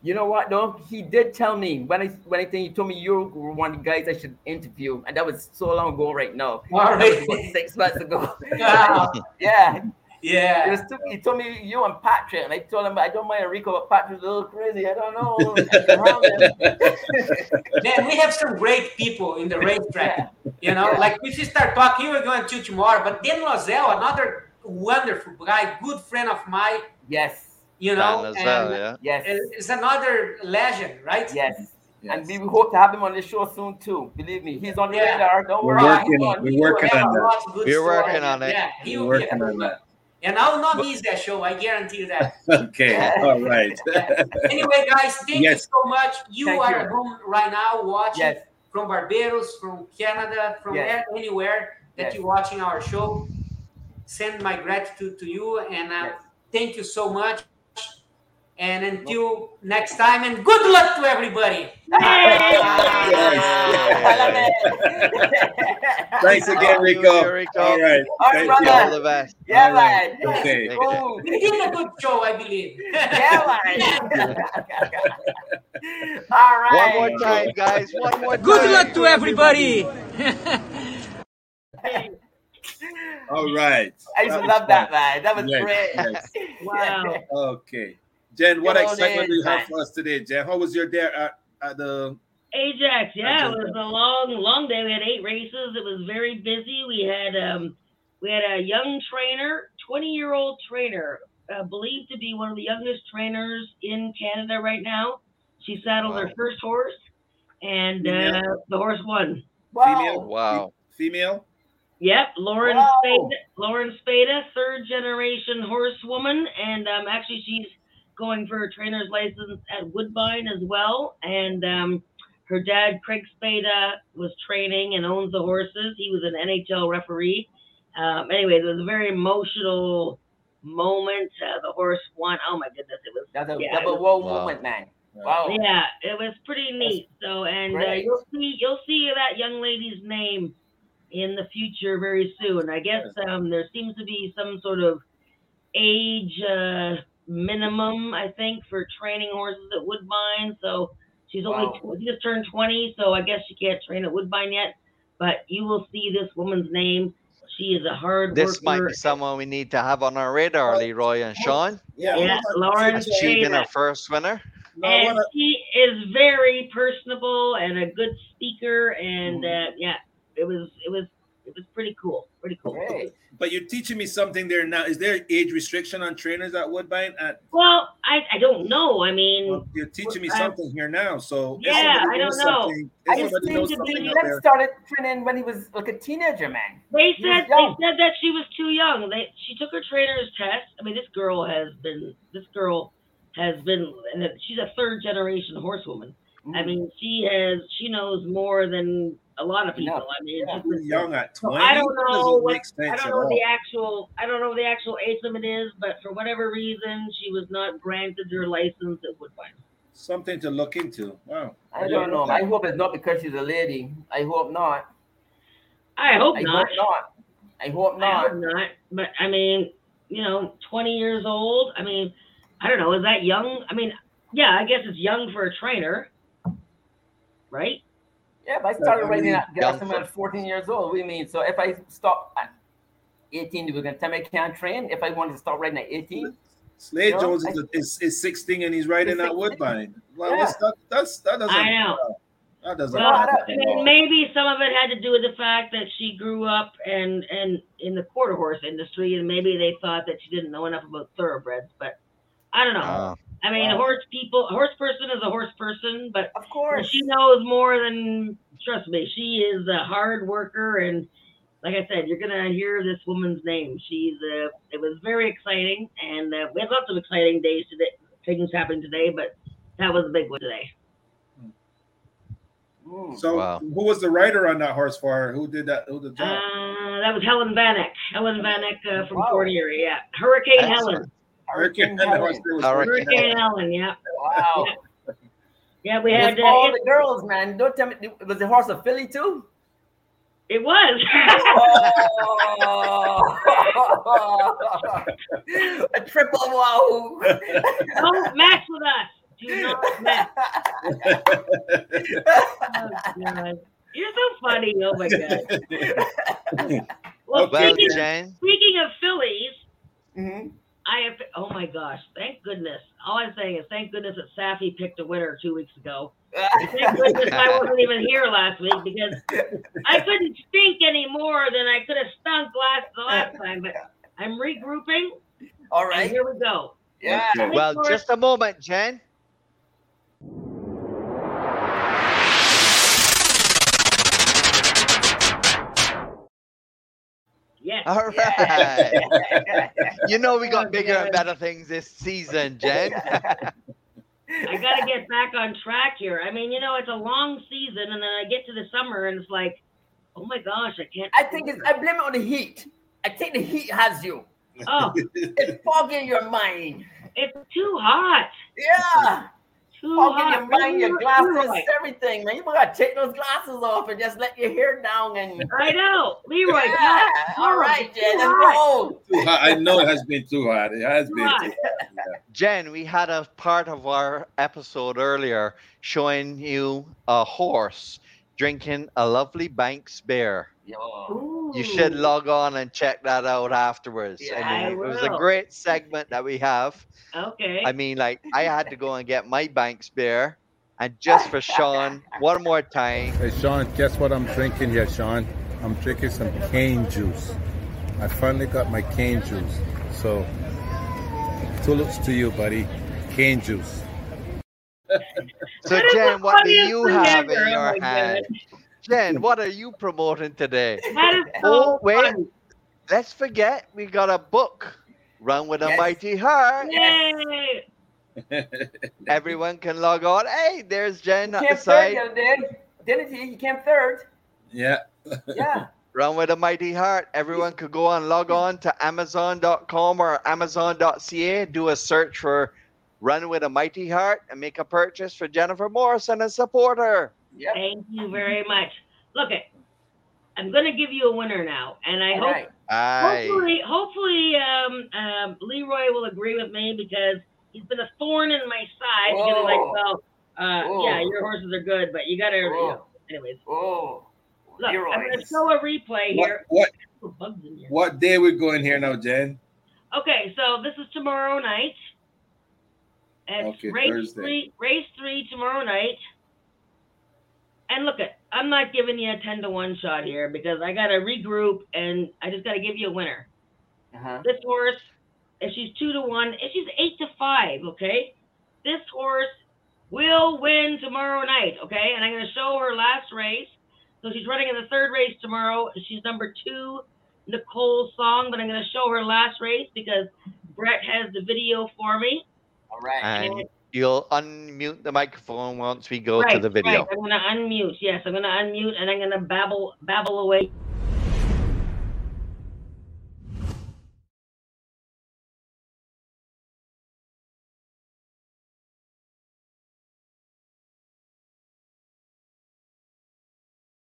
You know what though? He did tell me when I when I think he told me you were one of the guys I should interview, and that was so long ago right now. All was six months ago. Yeah. Yeah he told me you and Patrick, and I told him I don't mind Rico, but Patrick's a little crazy. I don't know. Man, we have some great people in the racetrack. You know, like if you start talking, we're going to tomorrow. But Dan Loiselle, another wonderful guy, good friend of mine, yes, you know, Dan Loiselle, and yeah. yes, It's another legend, right? yes. And we hope to have him on the show soon too. Believe me, he's on the Yeah. radar. Don't We're worry. working on- on- we're working on a that. We're story. working on it. Yeah, he We're will be working on that. And I will not miss that show. I guarantee that. Okay. All right. anyway, guys, thank you so much. You Thank are you. at home right now watching Yes, from Barbados, from Canada, from Yes. anywhere that Yes. you're watching our show. Send my gratitude to you and uh, Yes. thank you so much. And until next time, and good luck to everybody. Thanks again, Thank you, Rico. Rico. All right. All right, brother. All the best. yeah, All right. man. Okay. Cool. We did a good show, I believe. Yeah, man. All right. One more time, guys. One more time. Good luck to everybody. All right. I used to was love that, fun. man. That was Yes, great. yes. Wow. Okay. Jen, what Come excitement in, do you have for us today, Jen? How was your day at, at the Ajax, yeah, it was a long, long day. We had eight races. It was very busy. We had um, we had a young trainer, twenty-year-old trainer, uh, believed to be one of the youngest trainers in Canada right now. She saddled her first horse, and uh, the horse won. female? Wow. Female? Yep, Lauren Wow. Spada, Lauren Spada, third generation horsewoman, and um, actually she's going for a trainer's license at Woodbine as well. And um, her dad, Craig Spada, was training and owns the horses. He was an NHL referee. Um, anyway, it was a very emotional moment. Uh, the horse won. Oh my goodness, it was That's a Yeah, double it whoa Wow. moment, man. Wow. yeah, it was pretty neat. So, and uh, you'll see, you'll see that young lady's name in the future very soon. I guess um, there seems to be some sort of age uh, minimum, I think, for training horses at Woodbine. So she's only Wow. she just turned 20, so I guess she can't train at Woodbine yet. But you will see this woman's name. She is a hard This might be someone we need to have on our radar, Leroy and Sean. Yeah, Lauren Achieving Spada. our first winner. And she is very personable and a good speaker and Mm. uh, yeah it was it was it was pretty cool pretty cool Great. but you're teaching me something there now. Is there age restriction on trainers at Woodbine? At well i i don't know i mean well, you're teaching me I- something here now. So Yeah, I don't know. I somebody seem knows to something be out started training when he was like a teenager, man. they She said they said that she was too young they she took her trainer's test i mean this girl has been this girl has been and she's a third generation horsewoman Mm. I mean, she has she knows more than a lot of people. Enough. I mean, it's Yeah. just young at so 20. I don't know what I don't know the actual I don't know the actual age limit is, but for whatever reason, she was not granted her license at Woodbine. Something to look into. Wow. I don't know. I hope it's not because she's a lady. I hope not. I hope I not. hope not. I hope I not. hope not. But I mean, you know, 20 years old. I mean, I don't know. Is that young? I mean, yeah, I guess it's young for a trainer, right? Yeah, but I started I riding mean, that gas I was 14 years old. We do mean? So if I stop at 18, we're going to tell me I can't train? If I wanted to start riding at 18? Slade No, Jones is, a, is is 16 and he's riding He's at 16. Woodbine. Well, Yeah. that? That's that doesn't. I know. That doesn't. Well, I I maybe some of it had to do with the fact that she grew up and and in the quarter horse industry, and maybe they thought that she didn't know enough about thoroughbreds. But I don't know. Uh, I mean, a horse people, horse person is a horse person, but Of course. she knows more than trust me. She is a hard worker, and like I said, you're gonna hear this woman's name. She's uh, it was very exciting, and uh, we had lots of exciting days today, things happening today, but that was a big one today. Mm. So Wow. who was the rider on that horse for her? Who did that? Who did the job? Uh, that was Helen Vanek. Helen Vanek uh, from Wow. Fort Erie. Yeah, Hurricane Excellent. Helen. Hurricane the Helen. horse that was Hurricane Hurricane Helen. Yeah. Wow. Yeah, we had. Uh, all it, the girls, man. Don't tell me. Was the horse a filly too? it was. Oh. a triple wow. Don't mess with us. Do not mess. Oh, God. You're so funny. Oh my god. Well, well, speaking, Jen, speaking of Phillies, Mhm. I have. Oh my gosh! Thank goodness. All I'm saying is thank goodness that Safi picked a winner two weeks ago. Thank goodness I wasn't even here last week because I couldn't stink any more than I could have stunk last the last time. But I'm regrouping, All right. and here we go. Yeah. Well, just a moment, Jen. Yes. All right. you know we got bigger and better things this season, Jen. I got to get back on track here. I mean, you know, it's a long season, and then I get to the summer, and it's like, oh my gosh, I can't. I think it's. I blame it on the heat. I think the heat has you. Oh, It's fogging your mind. it's too hot. Yeah. Too Fogging hot. your mind, your glasses, right. everything, man. You gotta take those glasses off and just let your hair down and. I know, Leroy. Yeah. God, All right, Jen. Let's hot. Too hot. I know it has been too hot. It has been Hot. too hot. Jen, we had a part of our episode earlier showing you a horse drinking a lovely Banks beer. Yo. You should log on and check that out afterwards. Yeah, I I mean, it was a great segment that we have. Okay. I mean, like, I had to go and get my Banks beer. And just for Sean, one more time, Hey, Sean, guess what I'm drinking here, Sean? I'm drinking some cane juice. I finally got my cane juice. So, tulips to you, buddy. Cane juice. So, That is Jen, what do you have in Oh your my hand? Jen, what are you promoting today? that is so Oh, wait. funny. Let's forget we got a book, Run with a Yes. Mighty Heart. Yay! Everyone can log on. Hey, there's Jen at Came the third side. the other day. Didn't he? He came third. Yeah. Yeah. Run with a Mighty Heart. Everyone could go and log on to Amazon.com or Amazon.ca, do a search for Run with a Mighty Heart, and make a purchase for Jennifer Morrison and support her. Yep. Thank you very much. Look it. I'm gonna give you a winner now, and I All hope right. Aye. hopefully hopefully um, um, Leroy will agree with me because he's been a thorn in my side. Because he's like, well, uh, yeah, your horses are good, but you gotta. You know, anyways, Oh. look, I'm gonna show a replay here. what bugs in here. what day we going here now, Jen? Okay, so this is tomorrow night. It's Okay, race Thursday. three, race three tomorrow night. And look at, I'm not giving you a ten to one shot here because I gotta regroup and I just gotta give you a winner. Uh-huh. This horse, if she's two to one, if she's eight to five, okay, this horse will win tomorrow night, okay? And I'm gonna show her last race. So she's running in the third race tomorrow. She's number two, Nicole Song, but I'm gonna show her last race because Brett has the video for me. All right. And You'll unmute the microphone once we go to right, the video. Right. I'm gonna unmute. Yes, I'm gonna unmute and I'm gonna babble babble away.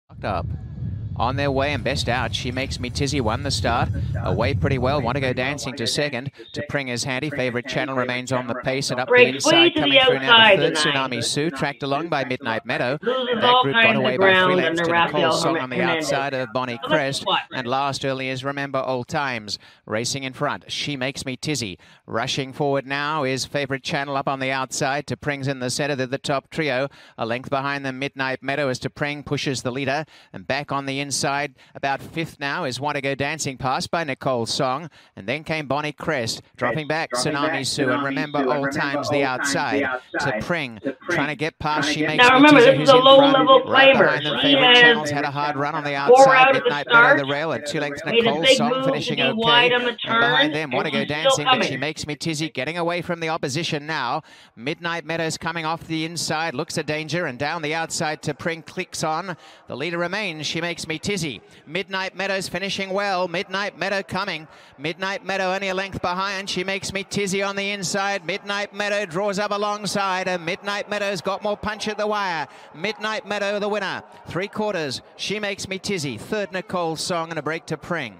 Locked up. On their way and best out, she makes me Tizzy won the start. Away pretty well. Want to go dancing to second. To Pring is handy. Favorite channel remains on the pace and up the inside. Coming the through now the third. Tsunami Sue tracked along by Midnight Meadow. That group got away by three lengths to Nicole Song on the outside of Bonnie Crest. And last early is Remember Old Times. Racing in front. She makes me Tizzy. Rushing forward now is Favorite Channel up on the outside. To Pring's in the centre. They're the top trio. A length behind them, Midnight Meadow as to Pring pushes the leader. And back on the inside, about fifth now is Want to Go Dancing past by Nicole Song. And then came Bonnie Crest. Dropping back, Dropping Tsunami back, Sue. And remember Sue, Old Remember Times the Old Times the outside. outside. To Pring. To Pring. Trying to get past. To She makes Now me remember, Tizzy, this who's is a in front. low-level Right climber. behind them, She Favorite has Channels had a hard run on the four outside. out of the Midnight Meadow the start. rail at two lengths. Nicole Song finishing okay. wide on the And behind them, want to go dancing, but she makes me Tizzy getting away from the opposition now. Midnight Meadows coming off the inside, looks a danger, and down the outside to Pring clicks on. The leader remains. She makes me Tizzy. Midnight Meadows finishing well. Midnight Meadow coming. Midnight Meadow only a length behind. She makes me Tizzy on the inside. Midnight Meadow draws up alongside. And Midnight Meadow's got more punch at the wire. Midnight Meadow the winner. Three quarters. She makes me Tizzy. Third Nicole Song and a break to Pring.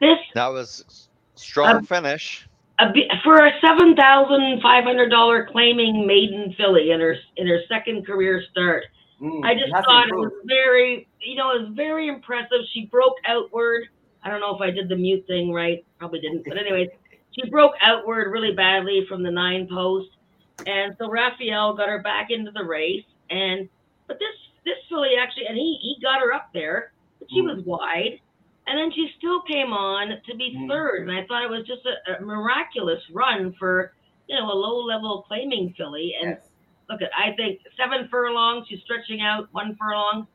This That was strong Um, finish. a for a seven thousand five hundred dollar claiming maiden filly in her in her second career start. Mm, I just thought it was very, you know, it was very impressive. She broke outward. I don't know if I did the mute thing right. Probably didn't. But anyways, she broke outward really badly from the nine post, and so Raphael got her back into the race. And but this this filly actually, and he he got her up there, but she was wide. And then she still came on to be Mm. third, and I thought it was just a, a miraculous run for you know a low level claiming filly. And Yes. Look at I think seven furlongs. She's stretching out one furlong.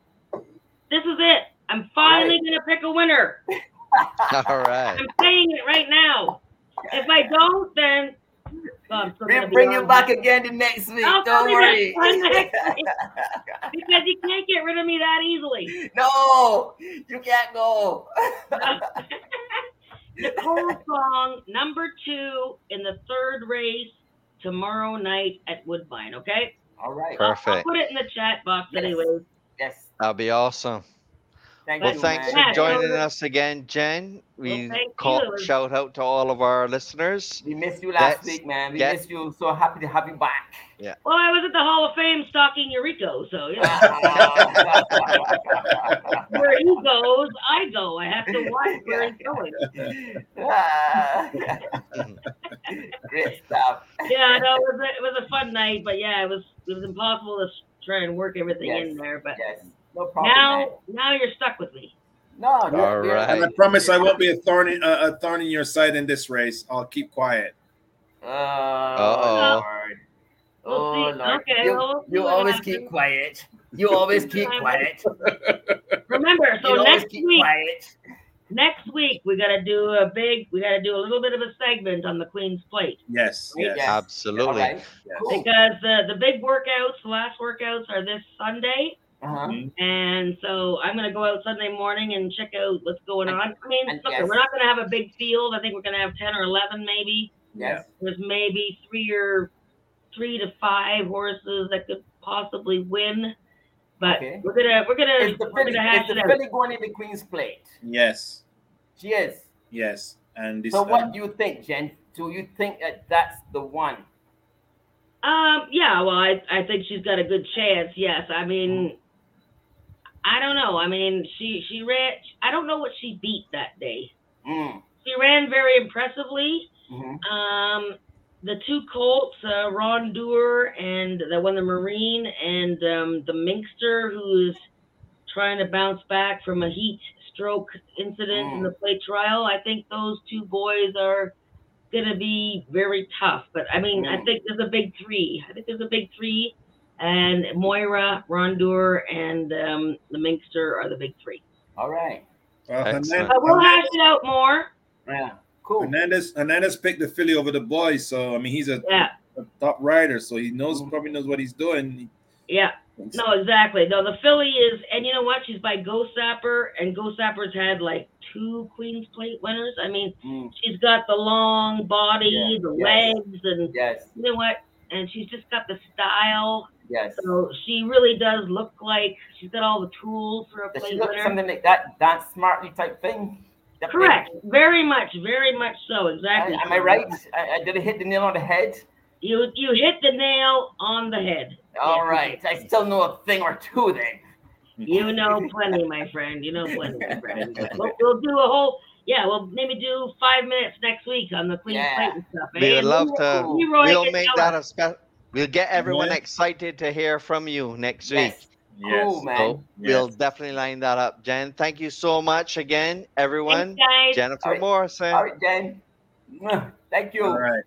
This is it. I'm finally gonna pick a winner. All right. I'm saying it right now. If I don't, then well, I'm We'll bring you on. back again the next week. I'll Don't worry. back on next week. because you can't get rid of me that easily. no, you can't go. Nicole Song, number two in the third race tomorrow night at Woodbine. Okay. All right. I'll- I'll Perfect. put it in the chat box, Yes. anyways. Yes. That'll be awesome. Thank Well, you, thanks man. for joining Yeah. us again, Jen. We thank you. call, It shout out to all of our listeners. We missed you last Let's week, man. We get- missed you. So happy to have you back. Yeah. Well, I was at the Hall of Fame stalking Eurico, so you know, where he goes, I go. I have to watch where he's going. Great stuff. Yeah, no, it was a, it was a fun night, but yeah, it was it was impossible to try and work everything Yes. in there. But Yes. No problem. now, now you're stuck with me. man. No, All you're- you're- right. And I promise I won't be a thorn in, uh, a thorn in your side in this race. I'll keep quiet. Oh, Uh-oh. Lord. We'll Oh, see. Lord. Okay, you, well, we'll you what always happens. keep quiet. You always keep quiet. Remember, so you next keep week, quiet. next week we gotta do a big, we gotta do a little bit of a segment on the Queen's Plate Yes, Right? yes. Yes. Absolutely. All right. Cool. because the the big workouts, the last workouts are this Sunday. Uh-huh. And so I'm going to go out Sunday morning and check out what's going on. I mean, look, yes. we're not going to have a big field. I think we're going to have 10 or 11 maybe. Yes. There's maybe three or three to five horses that could possibly win. But Okay. we're gonna we're gonna Is the we're filly, gonna hash is it the out. filly going in the Queen's Plate? Yes, She is. yes. And this So um, what do you think, Jen? Do you think that that's the one? Um, yeah, well, I, I think she's got a good chance. Yes, I mean, I don't know. I mean, she she ran. I don't know what she beat that day. Mm. She ran very impressively. Mhm. Um, the two colts, uh, Ron Doer and the one, the Marine, and um, the Minkster, who's trying to bounce back from a heat stroke incident in the plate trial. I think those two boys are going to be very tough. But I mean, I Mm. think there's a big three. I think there's a big three, and Moira, Ron Doer, and um, the Minkster are the big three. All right. well, Excellent. Hernandez, But we'll hash it out more. Yeah. Cool. Hernandez, Hernandez picked the filly over the boys, so I mean he's a Yeah. a top rider, so he knows probably knows what he's doing. Yeah. No, exactly. No, the filly is, and you know what? She's by Go Sapper, and Go Sapper's had like two Queen's Plate winners. I mean, she's got the long body, Yeah, the yes. legs, and Yes. you know what? And she's just got the style. Yes. So she really does look like she's got all the tools for a Does she look something like that dance smartly type thing? That thing? Correct. Very much, very much so. Exactly. Am I right? I, I did I hit the nail on the head? You you hit the nail on the head. All right. I still know a thing or two then. You know plenty, my friend. You know plenty, my friend. We'll, we'll do a whole. Yeah, we'll maybe do five minutes next week on the Queen's Yeah. Plate and stuff. We would And love Leroy- to. Leroy We'll make that a special. We'll get everyone Yeah. excited to hear from you next Yes. week. Cool, man. So we'll definitely line that up, Jen. Thank you so much again, everyone. Thanks, guys. Jennifer All right. Morrison. All right, Jen. Thank you. All right.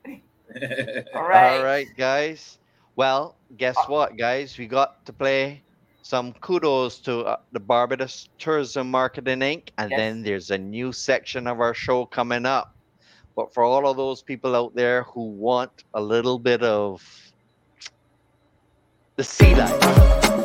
All right. All right, guys. Well, guess uh, what, guys? We got to play some kudos to uh, the Barbados Tourism Marketing Inc. And Yes. then there's a new section of our show coming up. But for all of those people out there who want a little bit of the sea life.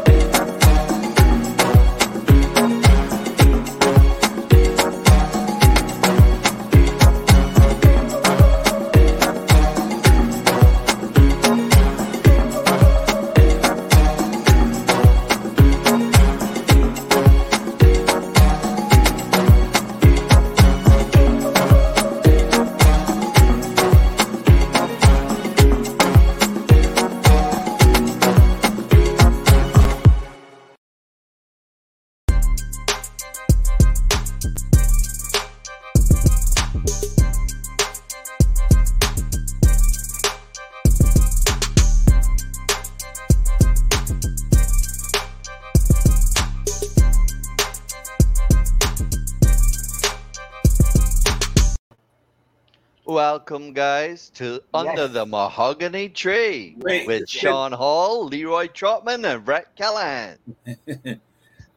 Welcome, guys, to Under Yes. the Mahogany Tree Wait, with did- Sean Hall, Leroy Trotman, and Brett Callaghan.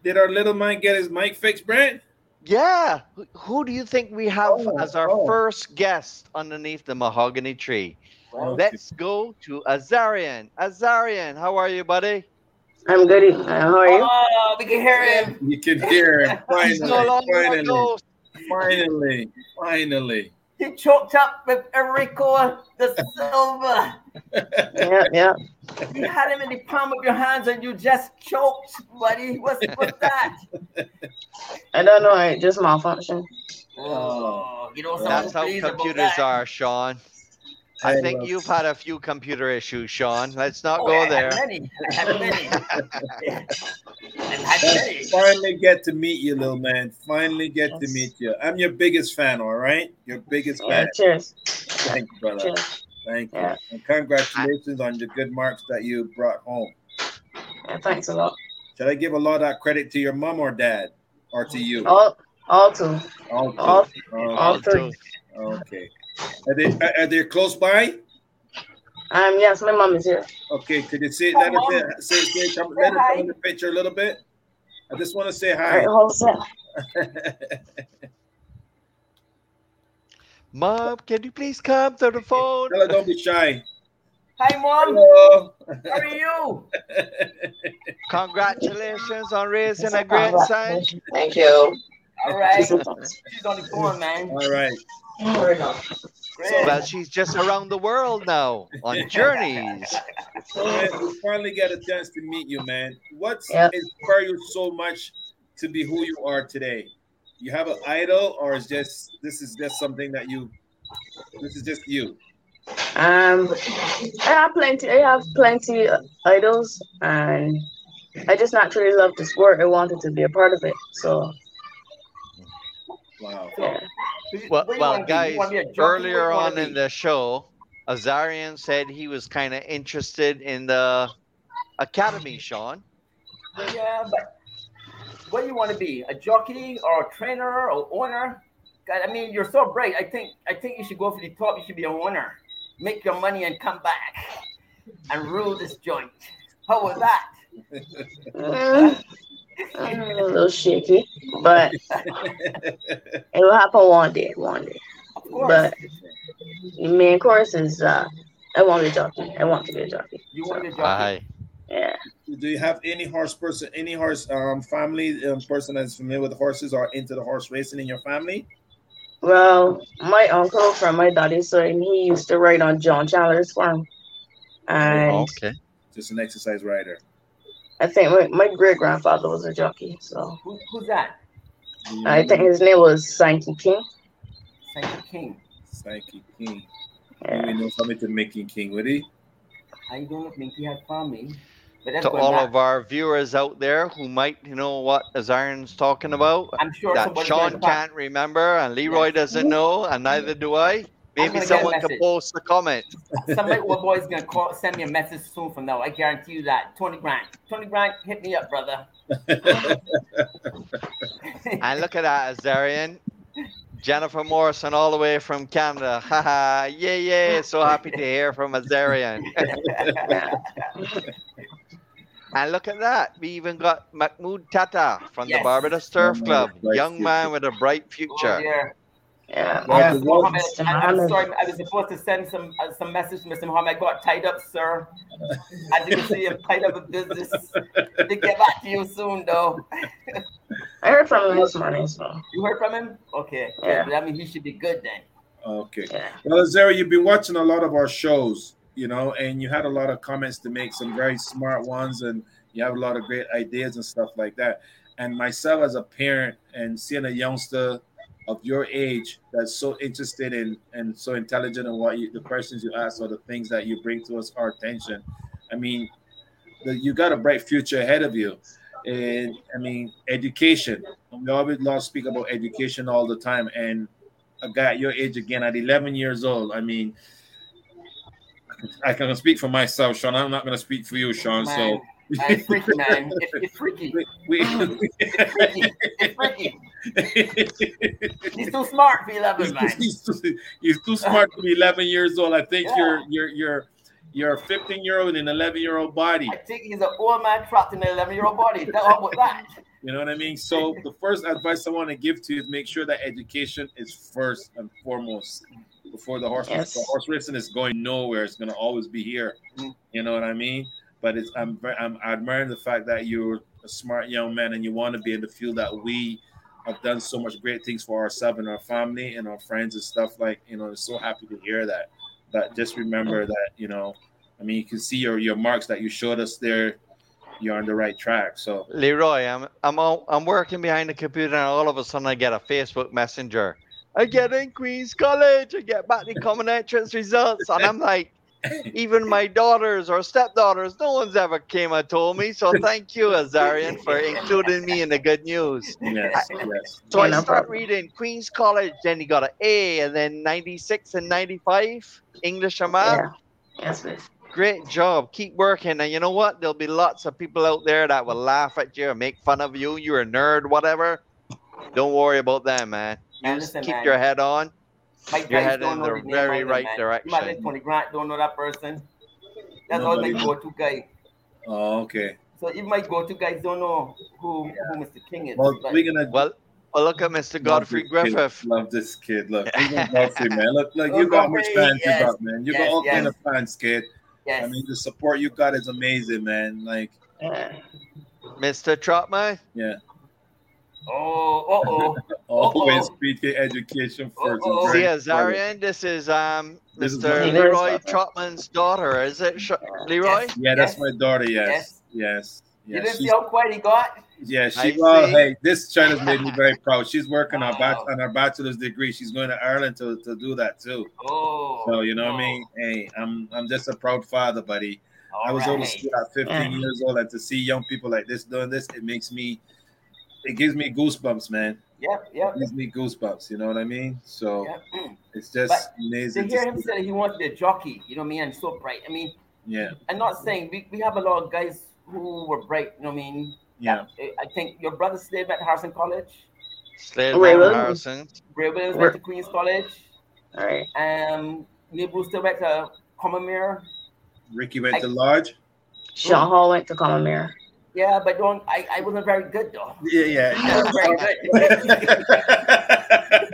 Did our little man get his mic fixed, Brent? Yeah. Who- Who do you think we have Oh, as our oh. first guest underneath the mahogany tree? Wow. Let's go to Azarian. Azarian, how are you, buddy? I'm good. How are you? Oh, we can hear him. You can hear him. He's no Finally, longer a finally, finally, finally. He choked up with Eurico da Silva. Yeah, yeah. You had him in the palm of your hands and you just choked, buddy. What's, what's that? I don't know. It just malfunction. Oh, you know That's how computers are, Sean. I I think love- you've had a few computer issues, Sean. Let's not Oh, go I there. Had many. I had many. I've had many. Finally get to meet you, little man. Finally get to meet you. I'm your biggest fan, all right? Your biggest Yeah, fan. cheers. Thank you, brother. Cheers. Thank you. Yeah. And congratulations on the good marks that you brought home. Yeah, thanks a lot. Should I give a lot of that credit to your mom or dad? Or to you? All, all two. All two. all- Oh, all three. Okay. Are they, are- are they close by? Um, yes, my mom is here. Okay, could you say let Come us say, say, say come, let us come in the picture a little bit? I just want to say hi. right, hold on. Mom, can you please come to the phone? Tell her don't be shy. Hi, mom. Hello. How are you? Congratulations on raising a great son. Thank you. All right. She's on the phone, man. All right. Great. Well, she's just around the world now on journeys. Man, we finally get a chance to meet you, man. What's Yeah. inspired you so much to be who you are today? You have an idol, or is just this is just something that you this is just you? Um, I have plenty. I have plenty of idols, and I just naturally love the sport. I wanted to be a part of it. So Wow. yeah. Well, What do you well wanna be? You guys, wanna be a jockey? earlier What do you on in the show, Azarian said he was kind of interested in the academy, Sean. Yeah, but what do you want to be? A jockey or a trainer or owner? God, I mean, you're so bright. I think I think you should go for the top. You should be a owner. Make your money and come back and rule this joint. How was that? I'm a little shaky, but it will happen one day. One day. But the main course is uh, I want to be a jockey. I want to be a jockey. You want to be a Aye. Yeah. Do you have any horse person, any horse um, family um, person that's familiar with horses or into the horse racing in your family? Well, my uncle from my daddy's side, he used to ride on John Chandler's farm, and Okay. Just an exercise rider. I think my, my great grandfather was a jockey. So Who, who's that? I think his name was Sankey King. Sankey King. Sankey King. You know something to Mickey King, would he? I don't think he had family. But To all back. of our viewers out there who might you know what Azarian's talking about, I'm sure that Sean can't remember and Leroy doesn't know, and neither do I. Maybe gonna get a someone can post a comment. Somebody, boy is gonna call, send me a message soon from now. I guarantee you that. Tony Grant, Tony Grant, hit me up, brother. and look at that, Azarian. Jennifer Morrison, all the way from Canada. Haha, yeah, yeah. So happy to hear from Azarian. and look at that. We even got Mahmoud Tata from Yes. the Barbados Turf Oh, Club. Young man with a bright Oh, future. yeah. Yeah. Yeah, Mr. the Mohammed, I, I'm sorry, I was supposed to send some uh, some message to Mr. Mohammed. I got tied up, sir. I didn't see, I'm tied up in business. To get back to you soon, though. I heard from him this morning. So You heard from him? Okay. Yeah. I mean, he should be good then. Okay. yeah. Well, Zara, you've been watching a lot of our shows, you know, and you had a lot of comments to make, some very smart ones, and you have a lot of great ideas and stuff like that. And myself, as a parent, and seeing a youngster of your age that's so interested in and so intelligent in what you, the questions you ask or the things that you bring to us our attention. I mean, the, you got a bright future ahead of you. And I mean, education. We always love to speak about education all the time. And a guy at your age again at 11 years old. I mean, I can speak for myself, Sean. I'm not going to speak for you, Sean. Man, So It's freaky, man. It's, it's freaky. we, It's freaky. It's freaky. He's too smart for 11, man. he's, too, he's too smart to be 11 years old. I think Yeah. you're you're you're you're a 15 year old and 11 year old body. I think he's an old man trapped in an 11 year old body. How about that? You know what I mean? So the first advice I want to give to you is make sure that education is first and foremost before the horse Yes. the horse racing is going nowhere. It's going to always be here. Mm. You know what I mean? But it's I'm I'm admiring the fact that you're a smart young man and you want to be in the field that we have done so much great things for ourselves and our family and our friends and stuff like you know. I'm so happy to hear that. That just remember that you know. I mean, you can see your your marks that you showed us there. You're on the right track. So Leroy, I'm I'm all, I'm working behind the computer, and all of a sudden I get a Facebook Messenger. I get in Queens College. I get back the common entrance results, and I'm like, even my daughters or stepdaughters, no one's ever came and told me. So thank you, Azarian, for including me in the good news. yes, yes. So I Yeah, start reading Queens College, then he got an A, and then 96 and 95 English and math. Yeah. Yes, please. Great job. Keep working. And you know what? There'll be lots of people out there that will laugh at you and make fun of you. You're a nerd, whatever. Don't worry about that, man. You just keep man. your head on. My You're guys heading don't in know the name very right man. direction. You might let Tony Grant don't know that person. That's all Nobody they go to guy. Oh, okay. So if my go to guys don't know who, who Mr. King is. Well, we're gonna Well, well look at Mr. Godfrey this kid. Griffith. Love this kid. Look, Godfrey, man. Look, look, Oh, you got much fans yes, you got, man. You yes, got all yes. kind of fans, kid. yes. I mean, the support you got is amazing, man. Like, Yeah. Mr. Trotman. yeah. Oh, oh, oh. Always Uh-oh. your education first. Uh-oh. It's See, very this is um This Mr. my- Leroy Trotman's daughter. Is it, Sh- Leroy? Yes. Yeah, that's Yes. my daughter. Yes, yes, You yes. didn't see how quiet he got? yeah, I she. Well, see. hey, this China's made me very proud. She's working on, bach- Wow. on her bachelor's degree. She's going to Ireland to, to do that too. Oh. So you know what I oh. mean? Hey, I'm I'm just a proud father, buddy. I All was old right. school at 15 Yeah. years old, and to see young people like this doing this, it makes me, it gives me goosebumps, man. Yep, yep. It gives me goosebumps. You know what I mean? So yep. It's just But To amazing. hear To him say that he wants to be a jockey, you know what I mean, and so bright. I mean, Yeah, I'm not saying we, we have a lot of guys who were bright, you know what I mean? yeah. I- I think your brother Slade at Harrison College. Slade Ray Mountain Williams. Harrison. Ray Williams went to Queen's College. All right. Um, Neil Brewster went to Common Combermere. Ricky went I- to Lodge. Sean Hall went to Combermere. Yeah, but don't I, I wasn't very good though. Yeah, I wasn't very yeah.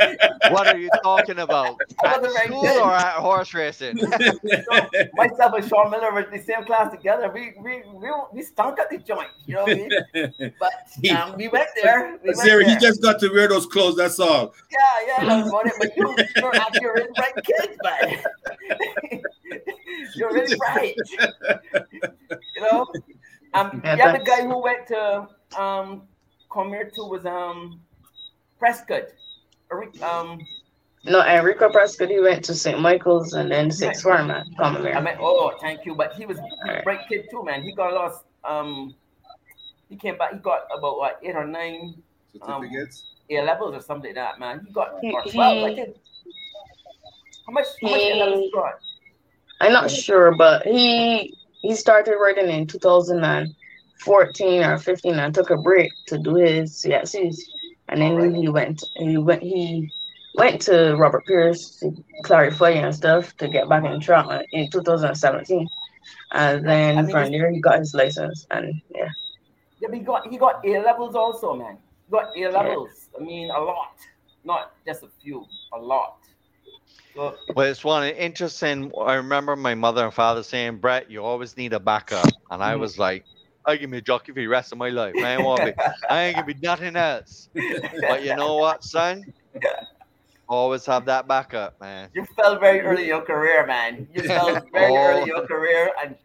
good. what are you talking about? At wasn't very school good. or at horse racing? Myself and Sean Miller were in the same class together. We we we, we stunk at the joint, you know what I mean? But um, we went there. We went Sarah, he just got to wear those clothes. That's all. Yeah, yeah, that's about it. But you, you're actually really bright kids, man. you're really bright. You know? Um, Yeah, the other thanks. guy who went to um come here too was um Prescott. Eric- Um, No, Enrico Prescott, he went to St. Michael's and then Sixth Form at Common I Mare. mean, oh, thank you. But he was, he was a bright kid too, man. He got lost. um, he came back. He got about what eight or nine um, Certificates. A levels or something like that, man. He got He- or twelve. I he- think. How much? How much A He- levels got? I'm not sure, but he he started writing in 2014 or 15 and took a break to do his CXCs. And then he went he went he went to Robert Pierce to clarify and stuff to get back in track in 2017. And then I mean, from there he got his license and yeah. Yeah, but he got he got A levels also, man. He got A levels. I mean, a lot, not just a few, a lot. So, Well, it's one interesting. I remember my mother and father saying, "Brett, you always need a backup," and I Mhm. was like, "I give me a jockey for the rest of my life. I ain't want to be. I ain't gonna be nothing else." But you know what, son? Always have that backup, man. you fell very early in your career, man. You fell very early in your Oh. career, and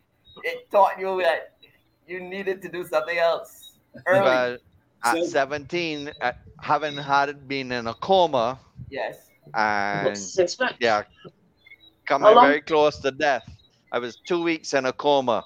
it taught you that you needed to do something else early. But at 17, uh, having had been in a coma Yes. And yeah, How coming very close to death. I was two weeks in a coma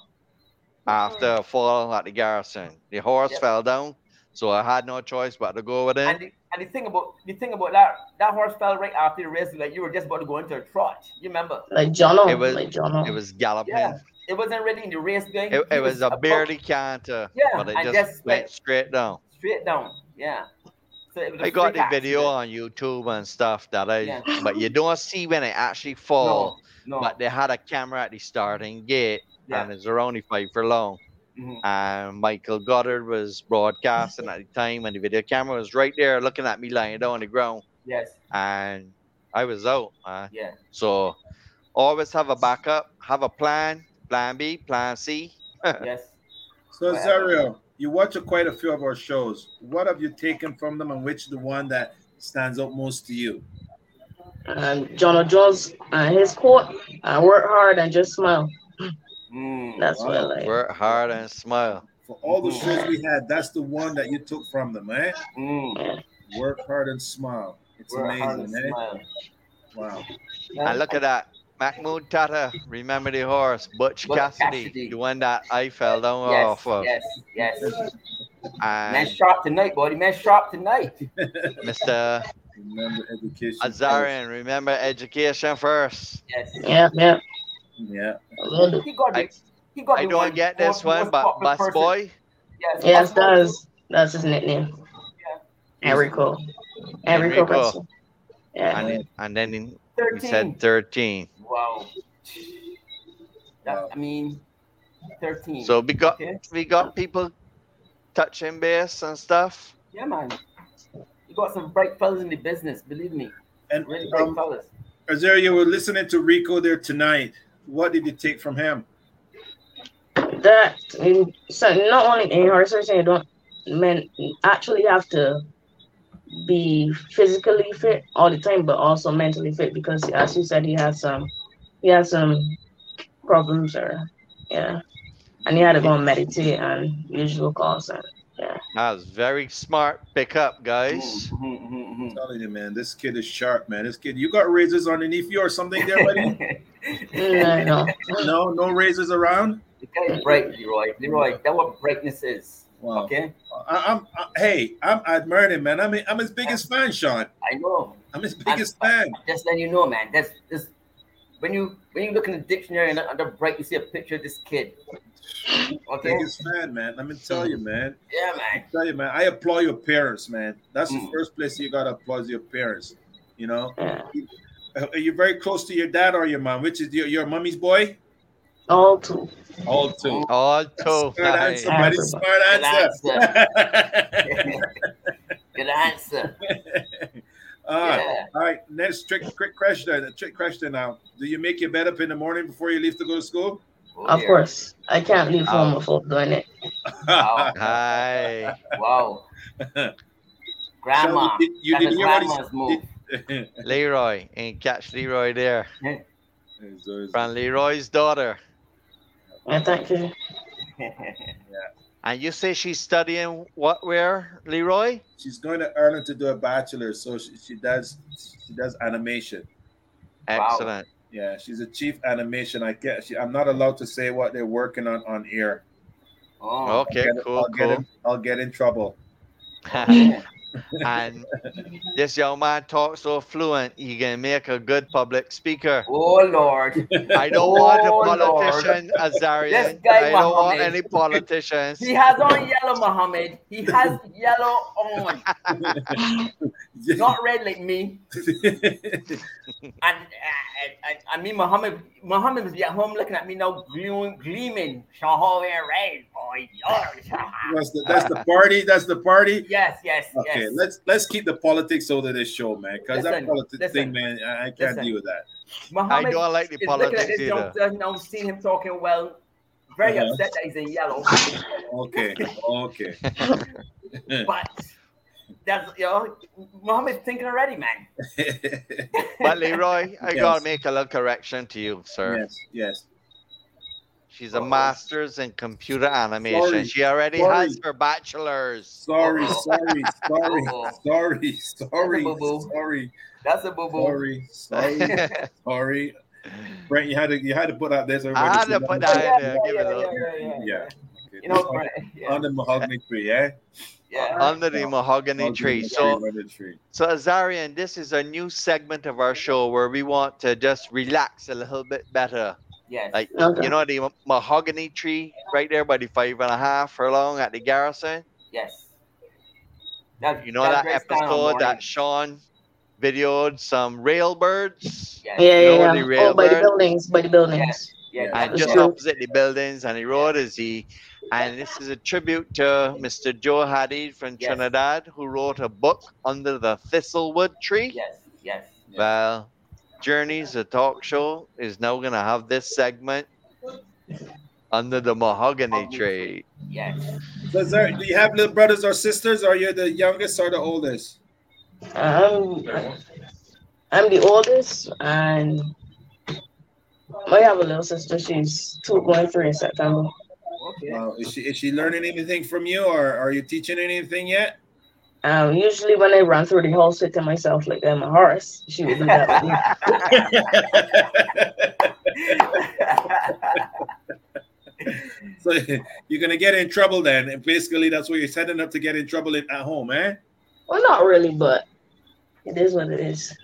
after a fall at the garrison. The horse Yep. fell down, so I had no choice but to go with And the, and the thing about the thing about that that horse fell right after the race, like you were just about to go into a trot. You remember? Like Jono, It was like Jono. it was galloping. Yeah. It wasn't really in the race going. It, it was a above- barely canter, Yeah, but it and just, just went went- straight down. straight down. Yeah. So it was got freak the video accident. on YouTube and stuff that I, Yeah. but you don't see when it actually fall. No. no. But they had a camera at the starting gate, Yeah. and it's only five for long. Mhm. And Michael Goddard was broadcasting at the time, and the video camera was right there looking at me lying down on the ground, Yes. and I was out. Man. Yeah. So always have a backup, have a plan, plan B, plan C. yes. So Zario, you watch a, quite a few of our shows. What have you taken from them, and which the one that stands out most to you? And Jono Jones, uh, his quote, uh, work hard and just smile. Mm. That's what I like. Work hard and smile. For all the shows we had, that's the one that you took from them, eh? Mm. Work hard and smile. It's Work amazing, and eh? smile. Wow. And look at that. Mahmoud Tata, remember the horse, Butch, Butch Cassidy, Cassidy. the one that I fell down Yes, off of. yes, yes. Man And sharp tonight, buddy. Man sharp tonight. Mr. Remember education. Azarian, remember education first. Yes. Yeah, yeah. Yeah. He got I, the, he got I the don't one get this one, most but popular Bus person. Boy, Yes, Yes, Bus that's that's his nickname. Yeah. Enrico. Enrico. Enrico. Preston. Yeah. and, and then in, we said 13. Wow. That, I mean, 13. So we got Okay. we got people touching base and stuff. Yeah, man. You got some bright fellas in the business, believe me. And Really bright um, fellas. Azaria, we're listening to Rico there tonight. What did you take from him? that in, so not only in horse racing, you don't men actually have to be physically fit all the time, but also mentally fit because, as you said, he has some he has some problems or yeah, and he had to go and meditate and usual calls and yeah. That was very smart pickup, guys. Mm-hmm, I'm telling you, man, this kid is sharp, man. This kid, you got razors underneath you or something there, buddy? No, no. no, no razors around. The guy is bright, Leroy. Leroy, that's what brightness is. Wow. Okay? I, I'm, I, hey, I'm admiring him, man. I'm, I'm his biggest fan, Sean. I know. I'm his biggest fan. Just letting you know, man. That's this when you when you look in the dictionary and under bright, you see a picture of this kid. Okay. Biggest fan, man. Let me tell you, man. Yeah, man. tell you, man. I applaud your parents, man. That's Mm. the first place you gotta applaud your parents. You know, Yeah. are you very close to your dad or your mom? Which is your, your mommy's boy? All two. All two. All two. Smart Nice. answer, buddy. Smart Good answer. answer. Good answer. All right. Yeah. All right. next trick, quick question. A trick question now. Do you make your bed up in the morning before you leave to go to school? Of course, I can't leave home without doing it. Hi. Wow. Grandma. You, you That's did a hear what he grandma's move. said? Leroy, ain't catch Leroy there. From Leroy's daughter. Yeah, thank you. And you say she's studying what? Where, Leroy? She's going to Ireland to do a bachelor, so she, she does she does animation. Excellent. Yeah, she's a chief animation. I get. She, I'm not allowed to say what they're working on on air. Oh, Okay, I'll get- cool, I'll get in, I'll get in trouble. and this young man talks so fluent, he can make a good public speaker. Oh Lord. I don't want a Oh, Lord. politician, This Azarian. guy I don't want any politicians. He has on yellow, Muhammad. He has yellow on. Not red like me. and, uh, and I mean, Muhammad, Muhammad was at home looking at me now, gleaming, gleaming. Shahal red, boy. That's the, that's the party. That's the party. Yes, yes, Okay, yes. Let's let's keep the politics out of this show, man. Because that Listen, politics listen, thing, man, I, I can't listen. deal with that. Muhammad don't like the is at politics this either. youngster now, seeing him talking well, very Uh-huh. upset that he's in yellow. Okay, okay. but that's you know, Muhammad's thinking already, man. But Leroy, I Yes. gotta make a little correction to you, sir. yes, yes. She's a master's in computer animation. Sorry, She already sorry. has her bachelor's. Sorry, sorry, sorry, sorry, sorry, boo-boo. sorry, That's a boo boo. sorry, sorry, sorry. Brent, you had to you had to put out this. I had to put that in there. Give yeah, a yeah, yeah, Yeah. You know, Brent, yeah. On the mahogany tree, eh? yeah. Under the mahogany tree. So, tree. so Azarian, this is a new segment of our show where we want to just relax a little bit better. Yes. Like Okay. you know the mahogany tree right there by the five and a half furlong at the garrison. yes. That, You know that great style episode that Sean videoed some railbirds. Yes. Yeah, You know yeah, yeah. Oh, by the buildings, by the buildings. Yes. Yes. and That's just true. opposite the buildings, and he wrote is he, and this is a tribute to Mr. Joe Hadid from Yes. Trinidad, who wrote a book under the thistlewood tree. Yes. Yes. Well, Journeys, a talk show, is now gonna have this segment under the mahogany tree. Yes. So is there, do you have little brothers or sisters? Or you're the youngest or the oldest? I'm, I'm the oldest, and I have a little sister. She's two going three in September. Okay. Uh, is she is she learning anything from you, or are you teaching anything yet? Um, usually when I run through the whole house sitting myself like I'm a horse, she would do that with me. so you're gonna get in trouble then. And basically, that's what you're setting up to get in trouble in, at home, eh? Well, not really, but it is what it is.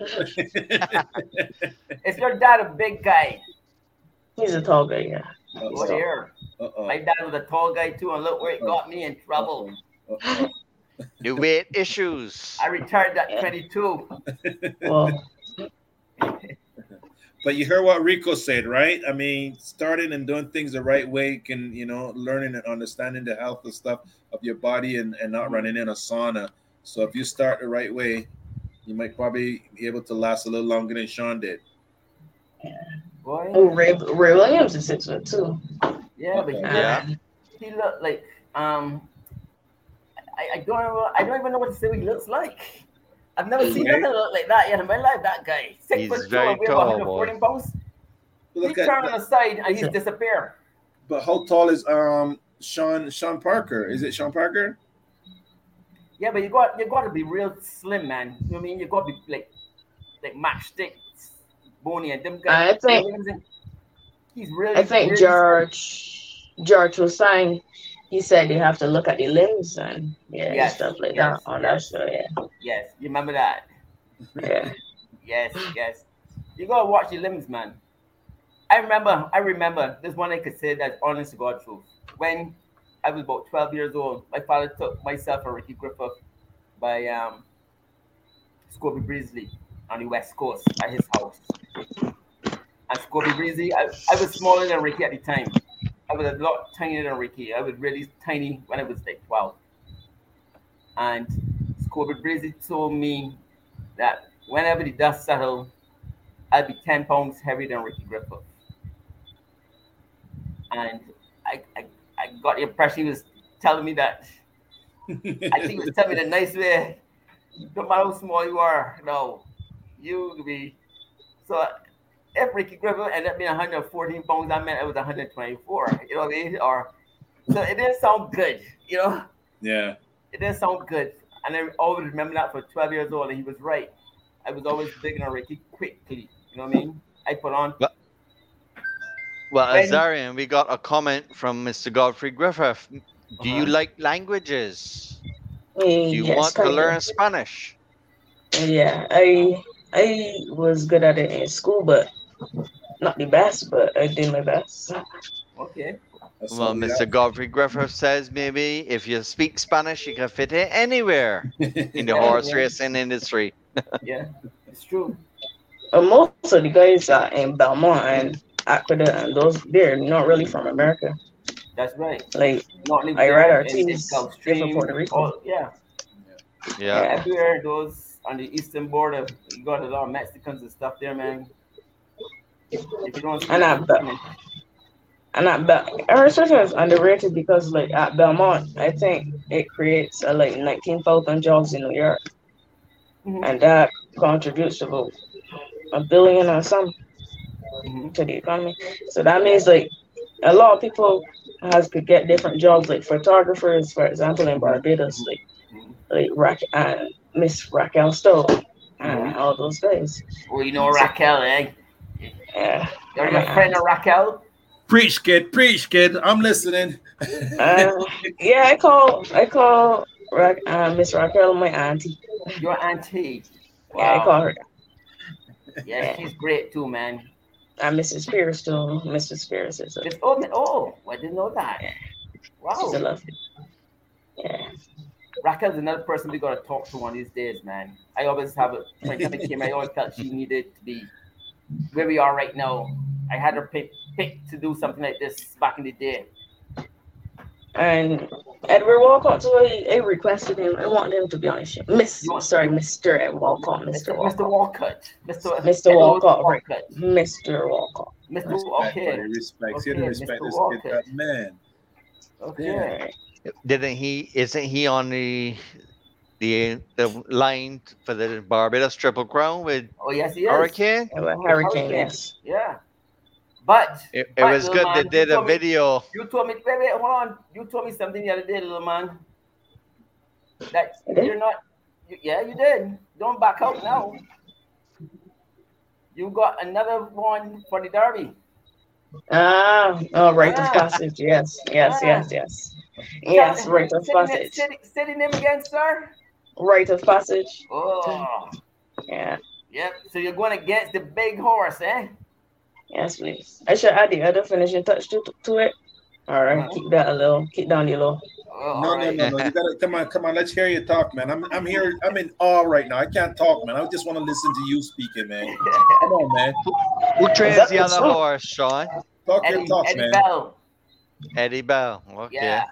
Is your dad a big guy? He's a tall guy, yeah. Oh dear. Uh-oh. My dad was a tall guy too, and look where it got me in trouble. Uh-oh. New weight issues. I retired at 22. Well, But you heard what Rico said, right? I mean, starting and doing things the right way can, you know, learning and understanding the health and stuff of your body and, and not running in a sauna. So if you start the right way, you might probably be able to last a little longer than Sean did. Boy. oh, Ray, Ray Williams is six foot two. Yeah, but he, Yeah. he looked like um. I, I don't know, I don't even know what to say. He looks like. I've never seen Okay. nothing look like that yet in my life. That guy, six He's foot two, very and tall, 140 pounds. He Look at turned on the side and he's disappeared. But how tall is um Sean Sean Parker? Is it Sean Parker? Yeah, but you got you got to be real slim, man. You know what I mean? You got to be like like matchstick, bony, and them guys. I think- he's really. I think really- George George was saying he said you have to look at the limbs and yeah and stuff like yes, that on that show. Yeah, Yes, you remember that? yeah. Yes, yes. You gotta watch the limbs, man. I remember, I remember. There's one I could say that's honest to God truth. When I was about 12 years old, my father took myself and Ricky Griffith by um Scobie Breasley on the west coast at his house. And Scobie Breasley, I, I was smaller than Ricky at the time. I was a lot tinier than Ricky. I was really tiny when I was like 12. And Scobie Breezy told me that whenever the dust settled, I'd be 10 pounds heavier than Ricky Griffith. And I, I, I got the impression he was telling me that. I think he was telling me the nice way. No matter how small you are, no, you will be. So if Ricky Griffith ended up being 114 pounds, I meant it was 124. You know what I mean? Or so it didn't sound good, you know. Yeah. It didn't sound good. And I always remember that for 12 years old, and he was right. I was always big on Ricky quickly. You know what I mean? I put on. Well, When- Azarian, we got a comment from Mr. Godfrey Griffith. Do you Uh-huh. like languages? Mm, Do you yes, want to kinda. learn Spanish? Yeah, I I was good at it in school, but not the best, but I did my best. Okay. Well, Mr. Godfrey Griffith says maybe if you speak Spanish, you can fit in anywhere in the Yeah, horse yeah. racing industry. Yeah, it's true. Uh, most of the guys are in Belmont and Aqueduct, and those they're not really from America. That's right. Like Not only I there, ride our in- teams in South Puerto Rico. all- yeah. Yeah. Everywhere those on the eastern border, you got a lot of Mexicans and stuff there, man. If you don't speak And I bet. And at Bel- system is underrated because like at Belmont, I think it creates uh, like nineteen thousand jobs in New York, and that contributes to about a billion or some to the economy. So that means like a lot of people has could get different jobs, like photographers, for example, in Barbados, like like Rack and Miss Raquel Stowe and all those guys. Well, you know Raquel, eh? Yeah. You're your friend of Raquel? Preach, kid. Preach, kid. I'm listening. Uh, yeah, I call I call Ra- uh, Miss Raquel my auntie. Your auntie. Yeah, I Wow. call her. Yeah, she's great too, man. And Mrs. Pierce too. Mrs. Pierce is a, It's, oh, oh, I didn't know that. Wow. she's a lovely. Yeah. Raquel's another person we gotta talk to one of these days, man. I always have a when Kevin came, I always felt she needed to be where we are right now. I had her pick pick to do something like this back in the day. And Edward Walcott too. I, I requested him. I want him to be on the show. Miss, sorry, Mr. Ed Walcott. Mr. Walcott. Mr. Walcott. Mr. Mr. Edward Walcott. right. Walcott. Mr. Walcott. Mr. Respect, Okay. buddy, respect. See the Okay, respect Mr. this Walcott. kid, that man. Okay. Didn't he? Isn't he on the the the line for the Barbados Triple Crown with Oh yes, he is. Hurricane? Hurricane, yes. Yeah. But It, it but, was good. man, They did a told me- video. You told me wait, wait, hold on. You told me something the other day, little man. That you're not you, yeah, you did. Don't back out now. You got another one for the derby. Ah, oh, right Yeah. of passage. Yes, yes, Yeah. yes, yes. Yes, right of Say the name- passage. Say, the- say again, sir. Right of passage. Oh, Yeah. yep. So you're going against the big horse, eh? Yes, please. I should add the other finishing touch to, to it. All right, keep that a little, keep down the low. Oh, No, no, no, no. You gotta come on, come on. Let's hear you talk, man. I'm, I'm here. I'm in awe right now. I can't talk, man. I just want to listen to you speaking, man. Come on, man. Who trains the the other horse, Sean? Talk your Eddie, talk, Eddie man. Bell. Eddie Bell. Okay. Yeah.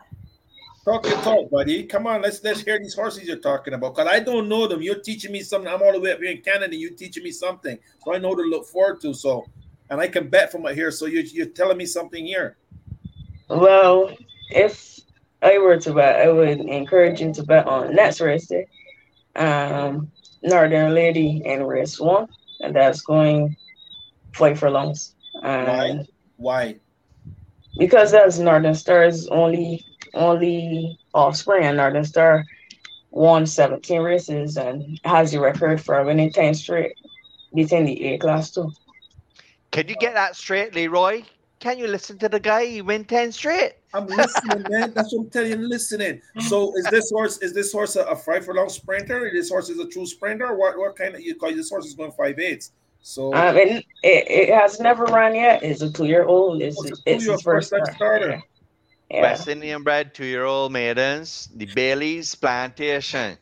Talk your talk, buddy. Come on, let's let's hear these horses you're talking about. Cause I don't know them. You're teaching me something. I'm all the way up here in Canada. You're teaching me something, so I know to look forward to. So, and I can bet from here. So you're you're telling me something here. Well, if I were to bet, I would encourage you to bet on next race day. Um, Northern Lady and race one, and that's going five furlongs. And Why? Why? Because that's Northern Star's only only offspring, and Northern Star won 17 races and has the record for winning 10 straight, beating the A class too. Can you get that straight, Leroy? Can you listen to the guy? He win ten straight. I'm listening, man. That's what I'm telling you. Listening. So is this horse is this horse a, a five furlong sprinter? This horse is a true sprinter. What what kind of you call this horse is going five eights? So Um, and it, it has never run yet. It's a two year old. It's, What's a it's his first first-time starter? Yeah. West Indian bred two-year-old maidens, the Bailey's Plantation,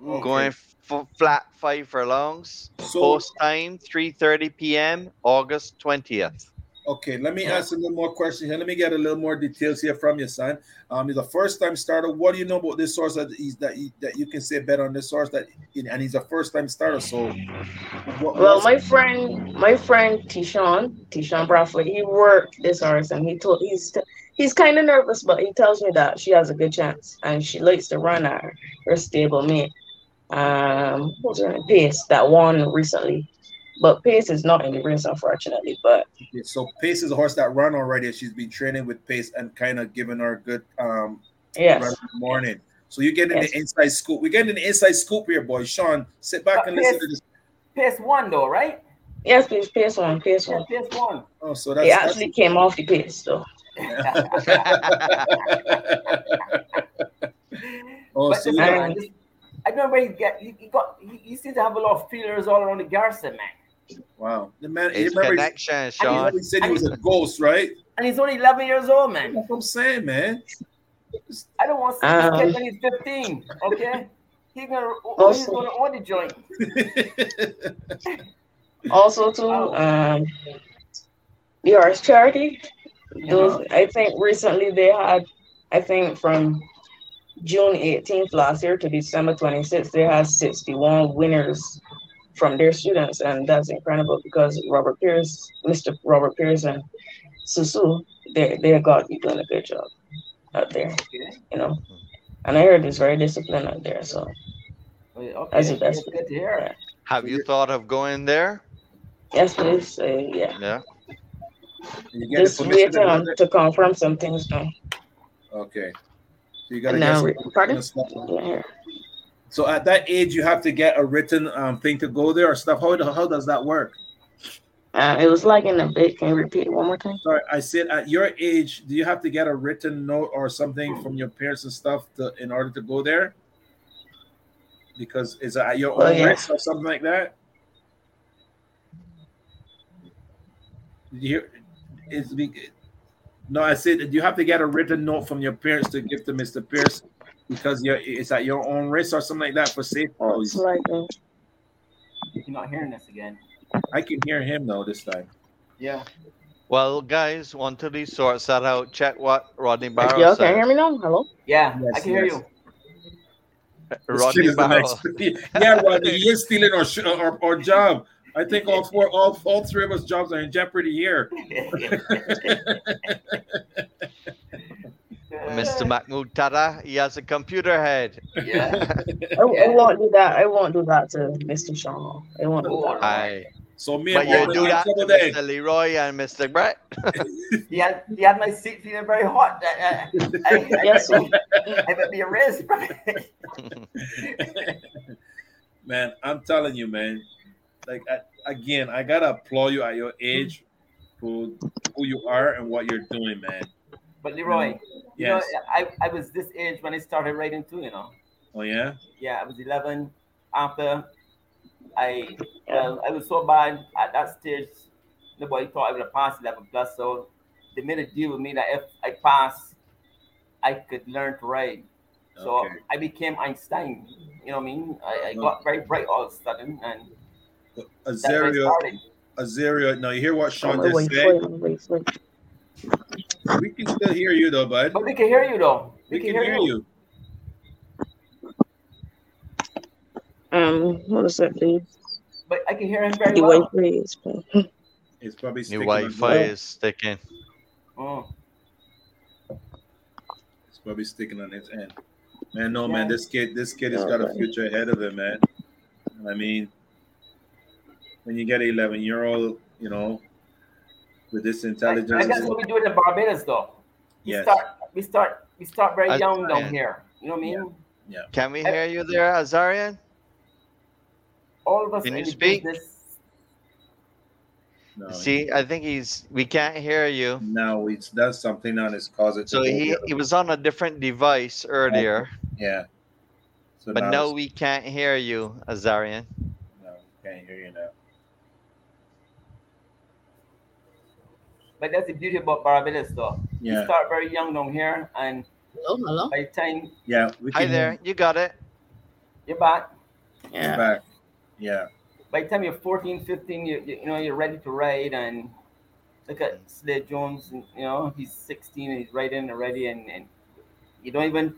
going f- flat five furlongs. So- Post time 3:30 p.m. August 20th. Okay, let me ask a little more questions here. Let me get a little more details here from your son. Um, he's a first-time starter. What do you know about this horse that he's that he, that you can say better on this horse that and he's a first-time starter. So, what, Well, what's- my friend, my friend Tishon, Tishon Bradford, he worked this horse and he told he's he's kind of nervous, but he tells me that she has a good chance and she likes to run at her, her stable mate. Um, what's her name? Pace that won recently, but Pace is not in the race unfortunately. But Okay, so Pace is a horse that run already. She's been training with Pace and kind of giving her a good um Yes. run in the morning. So you're getting Yes. the inside scoop. We're getting the inside scoop here, boy. Sean, sit back and listen to this. Pace one though, right? yes, please, Pace one, Pace Yeah, one. Pace one. Oh, so that's, He that's actually came off the pace though. oh, But so this you guy, got- this- I don't know where he get. He, he got. He, he seems to have a lot of feelers all around the garrison, man. Wow. The man, you It's remember he- connection, he Sean. he said he was a ghost, right? And he's only 11 years old, man. That's what I'm saying, man. I don't want to see Um, this kid when he's 15. Okay, he's gonna. Oh, he's gonna own the joint. Also, too, um, the Arts Charity. Those, I think recently they had, I think from June 18th last year to December 26th, they had 61 winners from their students, and that's incredible because Robert Pierce, Mr. Robert Pierce, and Susu, they they got you doing a good job out there, you know. And I heard it's very disciplined out there, so Okay, That's the best. good to hear. Have you thought of going there? yes, please, uh, yeah. Yeah. You get the Just permission wait to on to confirm some things now. Okay. So you gotta Now, get some- pardon? stuff. Yeah. So at that age, you have to get a written um, thing to go there or stuff. How, how does that work? Uh, it was like in a bit. Can you repeat it one more time? Sorry, I said at your age, do you have to get a written note or something from your parents and stuff to in order to go there? Because is it at your own yeah. risk or something like that? Did you hear? Is no, I said you have to get a written note from your parents to give to Mr. Pierce because you're, it's at your own risk or something like that for safety. Oh, like uh, You're not hearing this again. I can hear him though this time. Yeah. Well, guys, until he sorts that out, check what Rodney Barrow yeah, says. can you hear me now? Hello. Yeah, I Yes, can hear you. Rodney kid is the Barrow. yeah, Rodney, he is stealing our, sh- our our job. I think all four, all, all three of us jobs are in jeopardy here. Mr. Mahmoud Tada, he has a computer head. Yeah. I, I won't do that. I won't do that to Mr. Shaw. I won't do that. Aye. So me But and you do that to trouble then. Mr. Leroy and Mr. Brett. He had, he had my seat feeling very hot. Uh, uh, I, I, I, I, Yes, sir. I might be erased. man, I'm telling you, man. Like I, again, I gotta applaud you at your age, who who you are and what you're doing, man. But Leroy, mm. you Yes. know, I, I was this age when I started writing too, you know. Oh yeah. Yeah, I was 11. After I, well, I was so bad at that stage, nobody thought I would have passed 11 plus. So they made a deal with me that if I passed, I could learn to write. So Okay. I became Einstein. You know what I mean? I, I oh. got very bright all of a sudden, and that's where Azaria. Azaria. Now you hear what Sean Oh, wait, just wait, said. Wait, wait. We can still hear you though, bud. But we can hear you though. We can hear you. Um, what is that, please? But I can hear him very The well. Wi-Fi is playing. It's probably sticking on Wi-Fi is sticking. Oh. It's probably sticking on his end. Man, no, man. This kid, this kid has got a future ahead of him, man. I mean, when you get an 11 year old, you know, with this intelligence, And that's what we do in the Barbados, though. We Yes. start, we start, we start very I- young down here. You know what I mean? yeah. Can we hear you there, Azarian? All of us Can you speak? business. No, See, I think he's. We can't hear you. now it's does something on his cause it. So he he was on a different device earlier, yeah. So but now no, we can't hear you, Azarian. no, can't hear you now. But that's the beauty about Barbados, though. Yeah. You start very young down here, and Hello, hello. by the time Yeah, we Hi can there, you got it. you're back, Yeah. you back. Yeah. by the time you're 14, 15, you, you, you know, you're ready to ride, and look at Slade Jones. and, You know, he's 16 and he's riding already, and, and you don't even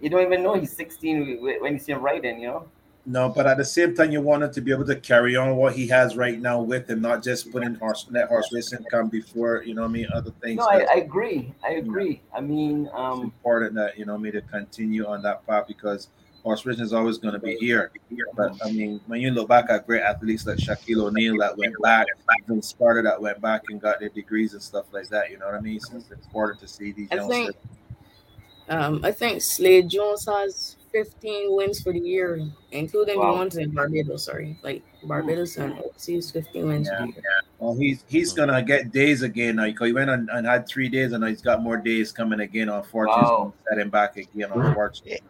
you don't even know he's 16 when you see him riding. You know. No, but at the same time, you want him to be able to carry on what he has right now with him, not just putting horse let horse racing come before you know what I mean other things. No, I, I agree. I agree. I mean, um, important that you know me to continue on that path because horse racing is always going to be here. But I mean, when you look back at great athletes like Shaquille O'Neal that went back, even Sparta that went back and got their degrees and stuff like that, you know what I mean? So it's important to see these I youngsters. think um I think Slade Jones has 15 wins for the year, including Wow. the ones in Barbados. Sorry, like Barbados and overseas 15 wins for the year. Well, he's he's gonna get days again now. Because he went on and had three days, and now he's got more days coming again. Unfortunately, Wow. set him back again. Unfortunately,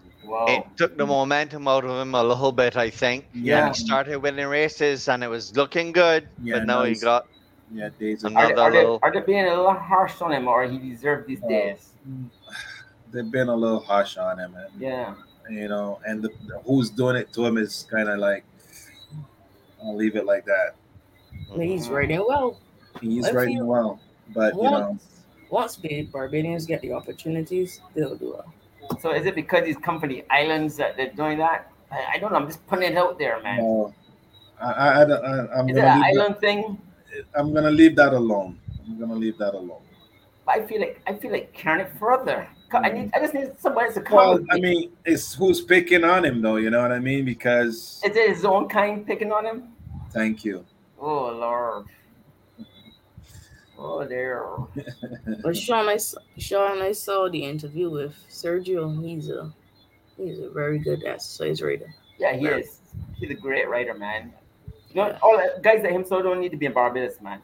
It took the momentum out of him a little bit, I think. Yeah. He started winning races and it was looking good, Yeah, but now now he got yeah days. are, another they, are, they, little. are they being a little harsh on him, or he deserved these oh. days? They've been a little harsh on him, man. Yeah. You know, and the, who's doing it to him is kind of like, I'll leave it like that. But he's riding well. He's I writing feel- well, but you know, Once, once the Barbadians get the opportunities, they'll do well. So is it because he's come from the islands that they're doing that? I, I don't know. I'm just putting it out there, man. no, I, I, I, don't- I, I'm Is it an island that, thing? I'm gonna leave that alone. I'm gonna leave that alone. But I feel like I feel like carrying it further. Co- I need. I just need somebody to come. Well, I mean, it's who's picking on him, though. You know what I mean? Because is it his own kind picking on him? thank you. Oh Lord. Oh there. But Sean, I saw, Sean, I saw the interview with Sergio. He's a he's a very good exercise rider. Yeah, he is. He's a great writer, man. You know, all the guys like him so don't need to be in Barbados, man.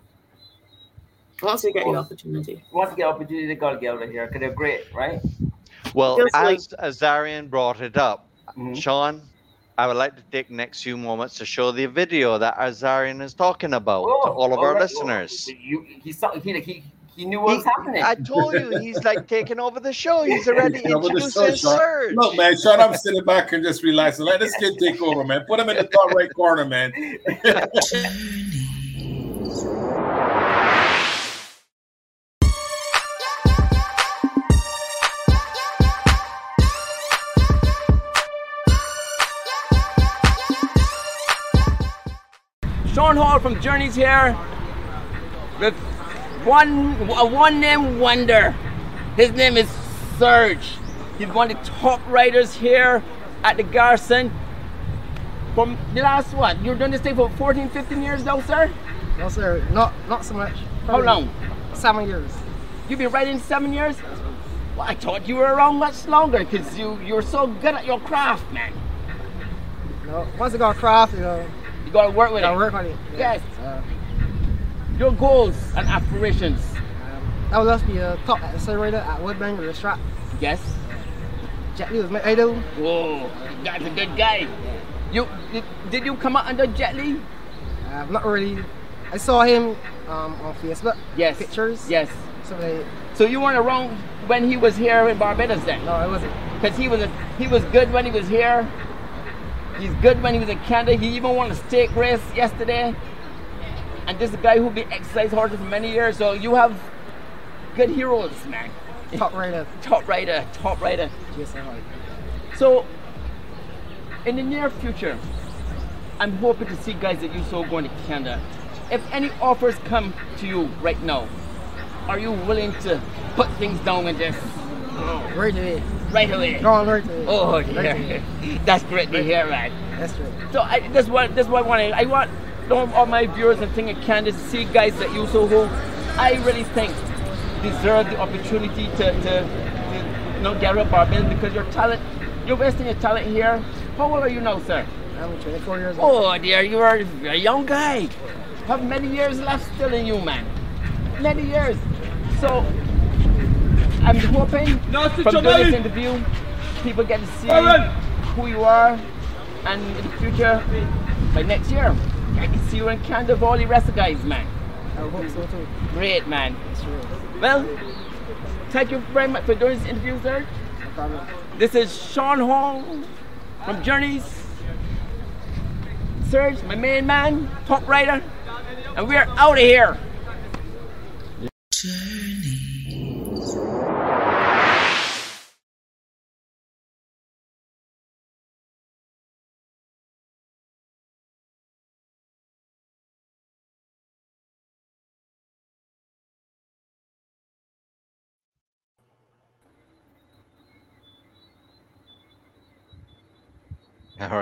Once they get the opportunity. Once they get opportunity, they gotta get out of here because they're great, right? Well, Just like- as Azarian brought it up, Mm-hmm. Sean, I would like to take next few moments to show the video that Azarian is talking about Oh, to all of our alright. listeners. You, he saw, he, he, he knew what was happening. I told you he's like taking over the show. He's already Over the introducing show, Sean. Surge. Look, man, shut up, sitting back and just relax and let this kid take over, man. Put him in the top right corner, man. Hall from Journeys here with one a one name wonder. His name is Serge. He's one of the top riders here at the Garrison. From the last what? You're doing this thing for 14, 15 years now, sir? No, sir. Not not so much. How long? Seven years. You've been riding seven years? Well, I thought you were around much longer because you, you're so good at your craft, man. No, once I got craft, you know. You gotta work with gotta it. work on it. Yes. Uh, Your goals and aspirations. I would love to be a top accelerator at with a strap. Yes. Jet Li was my idol. Whoa, that's a good guy. You did, did you come out under Jet Li? Uh, not really. I saw him um, on Facebook. Yes. Pictures. Yes. So they. So you weren't around when he was here in Barbados then? No, I wasn't. Because he was a, he was good when he was here. He's good when he was in Canada. He even won a stake race yesterday. And this is a guy who been exercise horses for many years. So you have good heroes, man. Top rider. top rider. Top rider. Yes, I like. So, in the near future, I'm hoping to see guys that you saw going to Canada. If any offers come to you right now, are you willing to put things down with this? Right away. Right away. On, right away. Oh, yeah. Oh, away. That's great to hear, man. That's right. So I, this what this what I want. I want all my viewers and thing in Canada to see guys that you so who I really think deserve the opportunity to, to, to you know get up Barbados because your talent, you're wasting your talent here. How old are you now, sir? I'm 24 years old. Oh dear, you are a young guy. Have many years left still in you, man. Many years. So I'm hoping Nasty from doing this interview, people get to see Aaron. who you are, and in the future, by next year, I can see you in Canada with all the rest of guys, man. I hope so too. Great, man. Well, thank you very much for doing this interview, sir. No. This is Sean Hall from Journeys. Serge, my main man, top rider, and we're out of here. All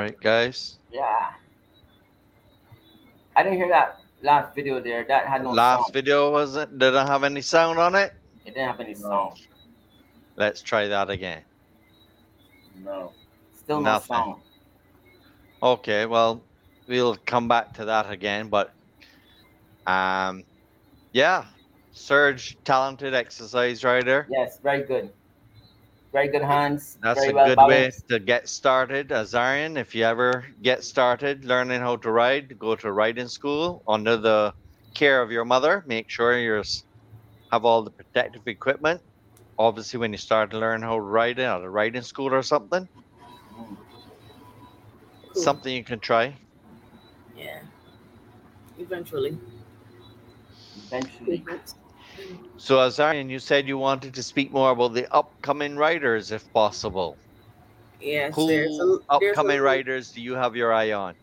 right, guys. Yeah. I didn't hear that last video there. That had no Last sound. video wasn't didn't have any sound on it. It didn't have any sound. Let's try that again. No. Still no Nothing. sound. Okay, well, we'll come back to that again, but um, yeah, Serge, talented exercise rider. Yes, very good. Very good hands. That's very a well good way to get started, uh, Azarian. If you ever get started learning how to ride, go to riding school under the care of your mother. Make sure you have all the protective equipment. Obviously, when you start to learn how to ride uh, at a riding school or something, something you can try. Yeah. Eventually. Eventually. So, Azarian, you said you wanted to speak more about the upcoming writers, if possible. Yes, Who there's a, there's upcoming a, riders do you have your eye on?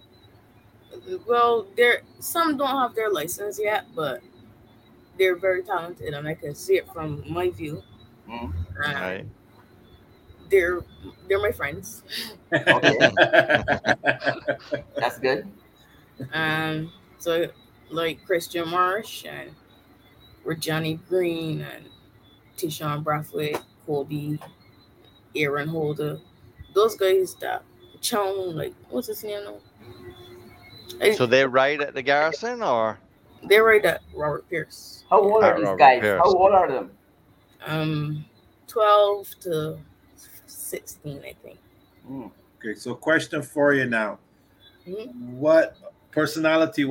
Well, there some don't have their license yet, but they're very talented, and I can see it from my view. Um, Right. They're they're my friends. That's good. Um, so like Christian Marsh and Johnny Green and Tishawn Brathwaite, Colby, Aaron Holder, those guys that Chong, like what's his name now? So they ride at the garrison, or They're right at Robert Pierce. How old are these Robert guys? Pierce. How old are them? Um, twelve to sixteen, I think. Okay, so question for you now. Mhm. What personality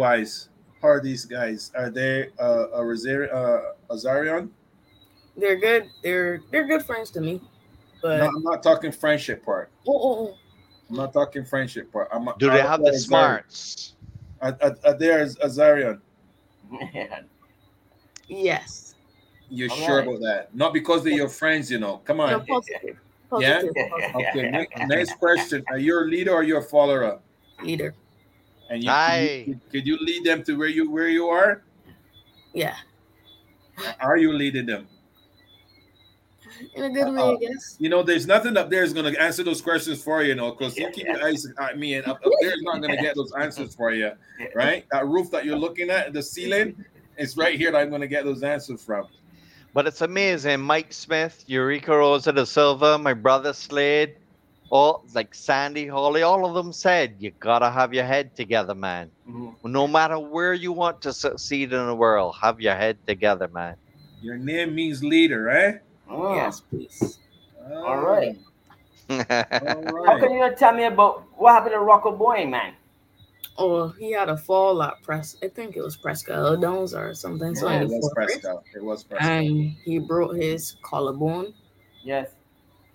wise are these guys? Are they uh, a Rosari- uh, Azarian? They're good. They're they're good friends to me. But No, I'm not talking friendship part. oh, oh, oh. I'm not talking friendship part. I'm, do they I'm have the Azarian. smarts? Are, are, are they Az- Azarian? yes. You're All sure right. about that? Not because they're your friends, you know. Come No, on. positive. Yeah. Positive. positive. Okay. ne- Next question: Are you a leader or you a follower? Leader. And you, Aye. you- could you lead them to where you where you are? Yeah. Are you leading them? In a good way, I uh, guess. You know, there's nothing up there is going to answer those questions for you, you know, because you keep your eyes at me, and up, up there is not going to get those answers for you, right? That roof that you're looking at, the ceiling, it's right here that I'm going to get those answers from. But it's amazing. Mike Smith, Eurico Rosa da Silva, my brother Slade, all like Sandy Hawley, all of them said you gotta have your head together, man. Mm-hmm. No matter where you want to succeed in the world, have your head together, man. Your name means leader, right? Oh. Yes, please. Oh. All right. All How can you not tell me about what happened to Rocco Boy, man? Oh, he had a fall at press. I think it was Prescott Downs or something. So Yeah, in it was fourth race. Prescott. It was Prescott. and he broke his collarbone. Yes.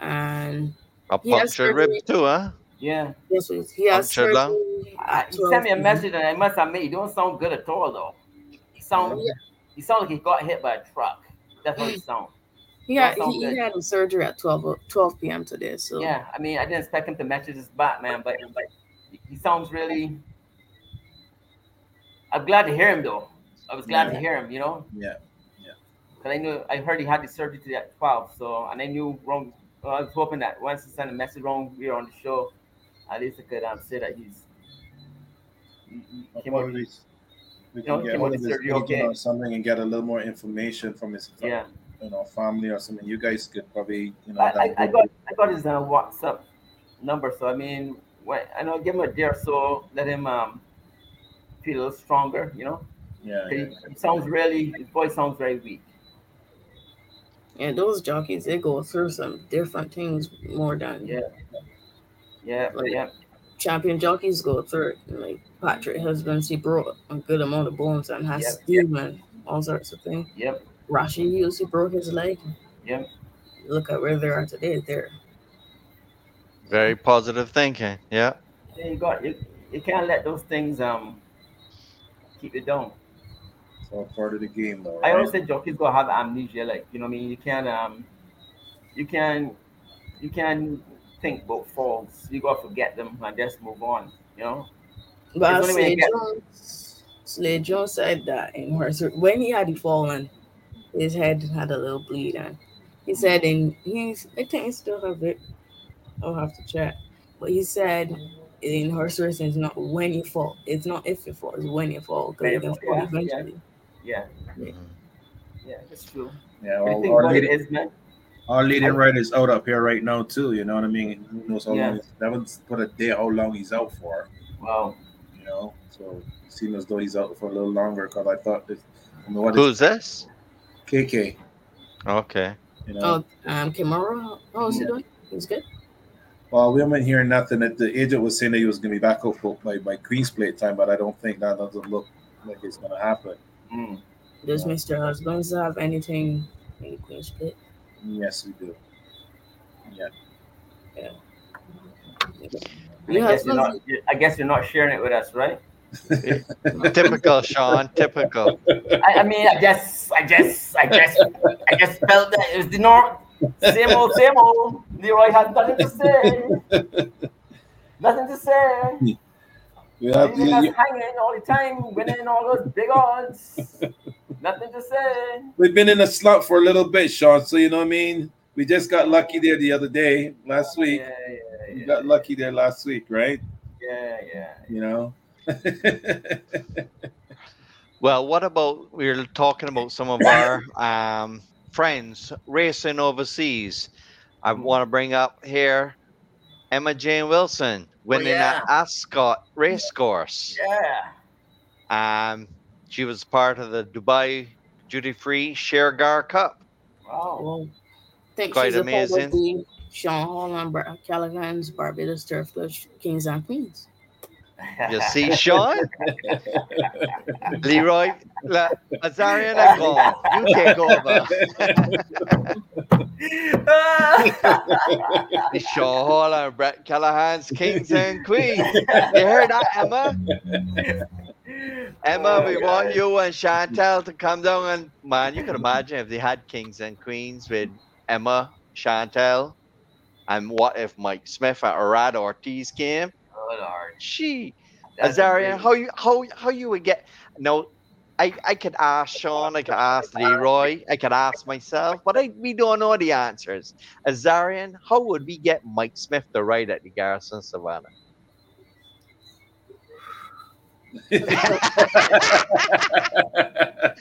And A he has punctured rib too, huh? Yeah. Yes. He has Punctured lung? surgery. He sent me a message and I must admit, he don't sound good at all, though. He sound, he sound like he got hit by a truck. That's what he sound. He had Don't he, he had a surgery at 12, o- 12 p.m. today. So Yeah, I mean, I didn't expect him to message his back, man, but but he sounds really. I'm glad to hear him, though. I was glad to hear him, you know, Yeah. Yeah. because I knew I heard he had the surgery today at 12, so and I knew wrong. Well, I was hoping that once he sent a message wrong here on the show, at least I could um, say that he's. he- he came out- we you know, can get his okay. or something and get a little more information from his Yeah. you know family or something. You guys could probably you know. I, I, that I got I got his uh, WhatsApp number, so I mean, when, I know give him a day or so, let him um feel a little stronger, you know. Yeah, He, he sounds really his voice sounds very weak. And those jockeys they go through some different things more than Yeah. Yeah, like yeah. champion jockeys go through it. Like Patrick Husbands, he broke a good amount of bones and has Yep, Steve and all sorts of things. Yep. Rashi Hughes, he broke his leg. Yep. Look at where they are today. They're Very positive thinking. Yeah. Yeah, you got you, you can't let those things um keep you down. It's all part of the game, though. I right? always say jockeys gonna have amnesia, like you know what I mean. You can um, you can, you can think about falls. You gotta forget them and just move on. You know. But It's only when you Slade get- Jones, Slade Jones said that in horse when he had the fall and his head had a little bleed and he said and he's I think he still have it. I'll have to check. But he said in horse racing, it's not when you fall. It's not if you fall. It's when you fall. Because you can fall Yeah, eventually. Yeah. Yeah, that's true. Yeah, well, think our what it leading, is, our leading rider's out up here right now too. You know what I mean? Who knows how Yeah. long? That one's put a day how long he's out for. Wow. You know, so it seems as though he's out for a little longer. Because I thought this. I mean, what is Who's this? KK? Okay. You know. Oh, um, Kimura, how is he doing? He's good. Well, we haven't hearing nothing. That the agent was saying that he was going to be back up for- by by Queen's plate time, but I don't think that doesn't look like it's going to happen. Mm. Does Mr. Husbands have anything in the Queen's Pit? Yes, we do. Yeah. Yeah. I guess, you're not, I guess you're not sharing it with us, right? typical, Sean. Typical. I, I mean, I guess, I just, I just, I just felt that it was the norm. Same old, same old. Leroy had nothing to say. nothing to say. Hmm. You have, He's you, just hanging all the time, winning all those big odds. nothing to say. we've been in a slump for a little bit, Sean. So you know what I mean. We just got lucky there the other day, last week. Yeah, yeah, we got lucky there last week, right? Yeah, yeah. You know. Well, what about we are talking about some of our um, friends racing overseas? I want to bring up here Emma Jane Wilson winning yeah. at Ascot Racecourse. Yeah. Um, she was part of the Dubai Duty Free Shergar Cup. Wow. I think Quite she's a part amazing. of the Sean Hall and Bar- Callaghan's Barbados Turf Club Kings and Queens. You see, Sean? Leroy, la, Azarian, I'm gone. You take over. the Sean Hall and Brett Callaghan's Kings and Queens. You heard that, Emma? Emma, we oh, want you and Chantel to come down and man, you can imagine if they had Kings and Queens with Emma, Chantel, and what if Mike Smith and Irad Ortiz came? Lord. She That's Azarian, how you how how you would get no I, I could ask Sean, I could ask Leroy, I could ask myself, but I, we don't know the answers. Azarian, how would we get Mike Smith to ride at the Garrison Savannah?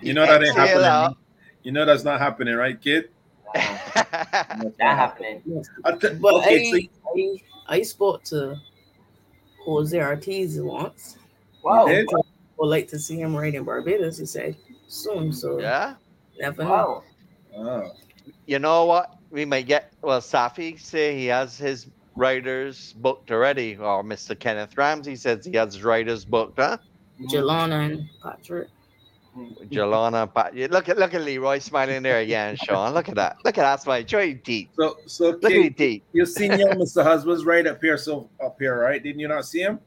You know that ain't happening. out. You know that's not happening, right, kid? That happening. I th- But okay, so I, I, I spoke to Jose Ortiz once. Wow. did? Would like to see him ride in Barbados. He said soon. So Yeah. never know. Wow. Oh. You know what? We might get well Safi say he has his riders booked already, oh, or Mr. Kenneth Ramsey says he has his riders booked, huh? Jelana and Patrick. Jelana, Pat, you- look at look at Leroy smiling there again, Sean. Look at that. Look at that smile. Show deep. So, so Look at kid, your teeth. you seen young Mr. Husbands right up here, so up here, right? Didn't you not see him?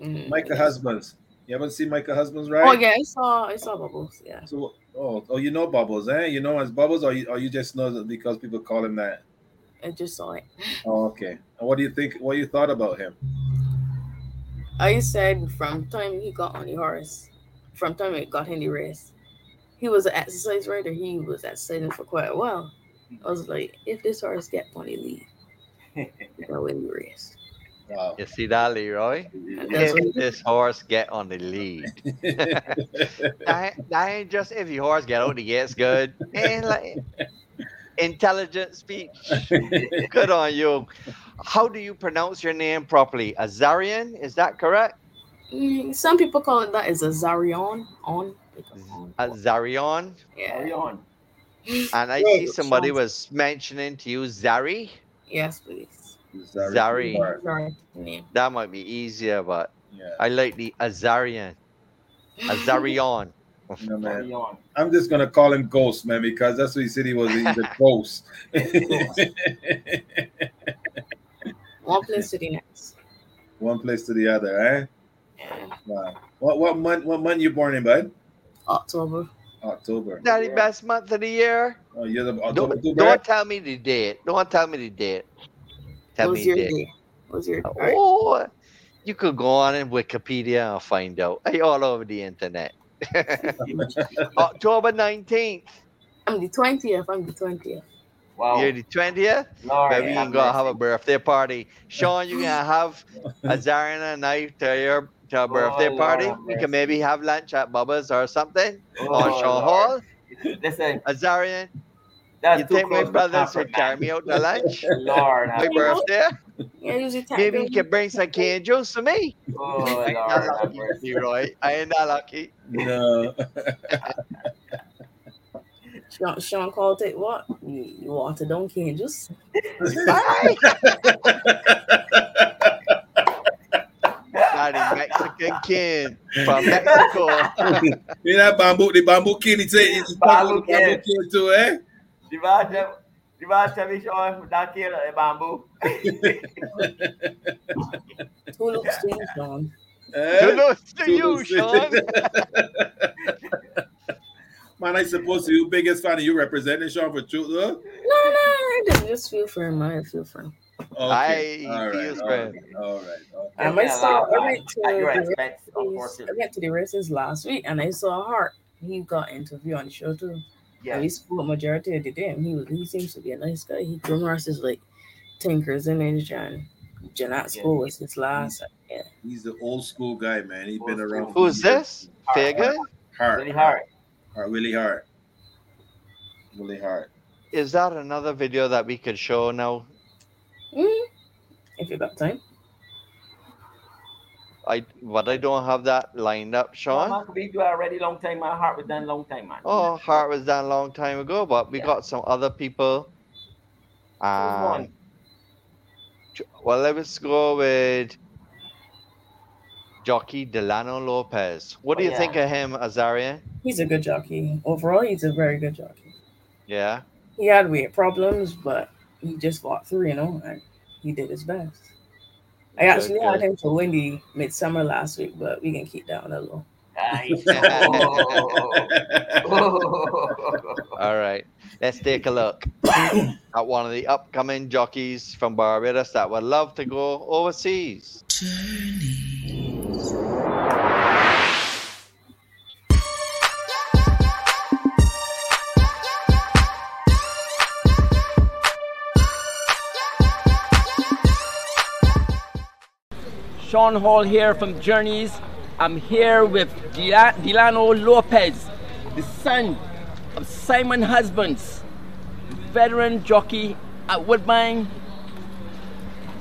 Mm. Micah Husbands. You haven't seen Micah Husbands, right? Oh yeah, I saw I saw bubbles. Yeah. So, oh, oh, you know Bubbles, eh? You know as Bubbles, or you, or you just know that because people call him that? I just saw it. Oh, okay. And what do you think? What you thought about him? I said from time he got on the horse, from time he got in the race, he was an exercise rider. He was exercising for quite a while. I was like, if this horse get on the lead, he can win the race. Wow. You see that, Leroy? If this horse get on the lead. that, ain't- that ain't just if your horse get on the gates good. And like intelligent speech. Good on you. How do you pronounce your name properly? Azarian? Is that correct? Mm, Some people call it that is a Zarion on. Azarion? Yeah. on. And I see somebody sounds- was mentioning to you Zari. Yes, please. Zari. Sorry. name. That might be easier, but Yeah. I like the Azarian. Azarion. No, man. I'm just gonna call him Ghost, man, because that's what he said he was. He's a ghost. One place to the next. One place to the other, eh? Yeah. Wow. What what month? What month you born in, bud? October. October. That the best month of the year? Oh, you're the October. Don't, don't tell me the date. Don't tell me the date. Tell What's me your the date. day? What's your Oh, you could go on in Wikipedia and find out. Hey, all over the internet. October 19th. I'm the twentieth. I'm the twentieth. Wow. You're the 20th? Lord Maybe you have can go have a birthday party. Sean, you can have Azarian and I to your to a birthday Lord party. have We mercy. can maybe have lunch at Bubba's or something Oh, on Shaw Lord. Hall. Listen, Azarian, that's you too think my close for brothers comfort, would carry me out to lunch? Lord my have birthday? Yeah, usually tap Maybe you can bring some cane juice to me. Oh, I Lord ain't that have lucky, mercy. Leroy. I ain't that lucky. No. Sean, Sean called it what? You, you water down cane juice. Daddy Mexican kid from Mexico. you know that bamboo, the bamboo kid, he say it's bamboo, Bamboo bamboo kid. kid too, eh? Di ba siya, di ba siya may Sean dakil eh, bamboo? Who looks to you, Sean? Eh? Kudos to you, Sean. Man, I supposed to you biggest fan of you representing Sean for truth, though? No, no, I didn't just feel for him. I feel for him. Okay. I all right, feels all bad. right, all right. okay. Um, I Yeah, saw. I went to at the races, I went to the races last week, and I saw Hart. He got interview on the show too. Yeah. And we spoke majority of the day. and He was. He seems to be a nice guy. He came horses like Tinker's Image and Janat Yeah. School was his last. Yeah. He's the old school guy, man. He's been around. Who's this? Figure? Hard. Really hard. Hard, really hard. Really hard. Is that another video that we could show now? Mm, if you got time. I but I don't have that lined up, Sean? Sean. Man, we do already long time. My heart was done long time, man. Oh, Hart was done a long time ago, but we Yeah. got some other people. Um, one? well, let's go with jockey Delano Lopez. What do Oh, you yeah. think of him, Azaria? He's a good jockey. Overall, he's a very good jockey. Yeah. He had weight problems, but he just fought through, you know, and he did his best. I Good, actually had him for win the midsummer last week, but we can keep that a alone. Nice. All right. Let's take a look at one of the upcoming jockeys from Barbados that would love to go overseas. Sean Hall here from Journeys. I'm here with Delano Lopez, the son of Simon Husbands, veteran jockey at Woodbine.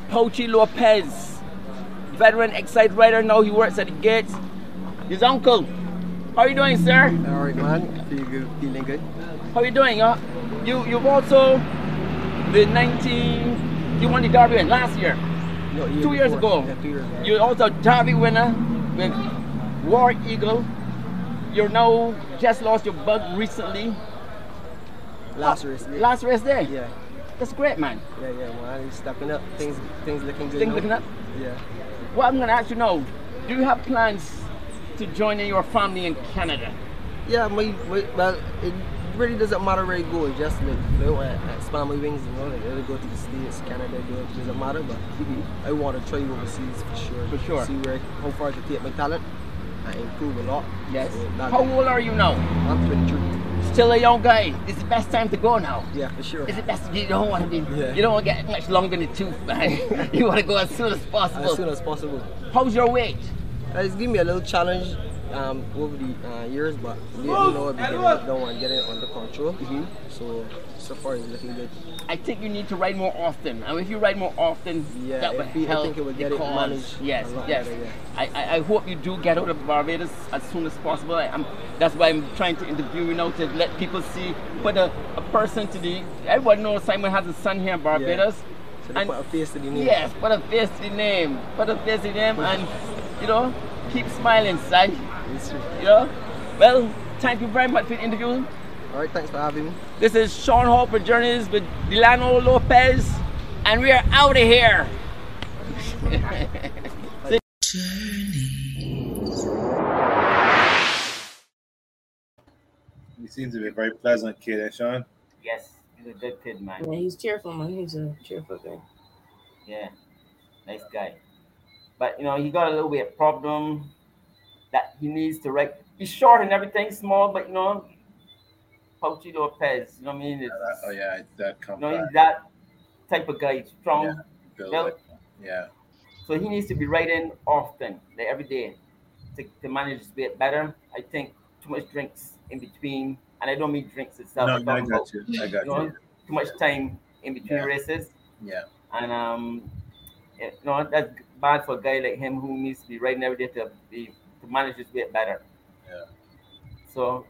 Pochi Lopez, veteran excite rider. Now he works at the gates. His uncle. How are you doing, sir? All right, man. Feel good, feeling good. How are you doing? Huh? You you've also the 19. You won the Derby win last year. No, year two years ago. Yeah, two years ago. You're also a Derby winner with War Eagle. You're now just lost your bug recently. Last race. Yeah. Last race day. Yeah. That's great, man. Yeah, yeah, man. He's stepping up. Things, things looking good. Things now. looking up. Yeah. What I'm gonna ask you now, do you have plans to join in your family in Canada? Yeah, my, my well, it really doesn't matter where you go. It's just like you know, I expand my wings. You know, like either go to the states, Canada, do it doesn't matter. But I want to try overseas for sure. For sure. See where how far I can take my talent I improve a lot. Yes. So How old are you now? I'm 23. Still a young guy. It's the best time to go now. Yeah, for sure. It's the best. You don't want to be. Yeah. You don't want to get much longer in the tooth, man. you want to go as soon as possible. As soon as possible. How's your weight? Uh, it's giving me a little challenge um, over the uh, years, but lately, you know, I've been getting it down and getting it under control. Mm-hmm. So, so far, it's looking good. I think you need to ride more often. And if you ride more often, Yeah, that I would think- I think it would get it cause. managed Yes, yes. better, yeah. I, I, I hope you do get out of Barbados as soon as possible. I, am that's why I'm trying to interview you now to let people see, put a, a person to the. Everyone knows Simon has a son here in Barbados. So they put a face to the name. Yes, put a face to the name. Put a face to the name and, you know, keep smiling, son. It's true. You know? Well, thank you very much for the interview. All right, thanks for having me. This is Sean Hall for Journeys with Delano Lopez, and we are out of here. He seems to be a very pleasant kid, eh, Sean? Yes, he's a good kid, man. Yeah, he's cheerful, man. He's a cheerful guy. Yeah, nice guy. But you know, he got a little bit of problem that he needs to rec. He's short and everything, small, but you know, Pauchi Lopez. You know what I mean? It's, Oh yeah, that you comes know, back. he's that type of guy, strong. Yeah, yeah. So he needs to be riding often, like every day, to, to manage his weight better. I think too much drinks in between, and I don't mean drinks itself. No, no, I got about, you. I got know, you. Too much time in between Yeah. races, Yeah. and um, it, no, that's bad for a guy like him who needs to be riding every day to be to manage his weight better. Yeah. So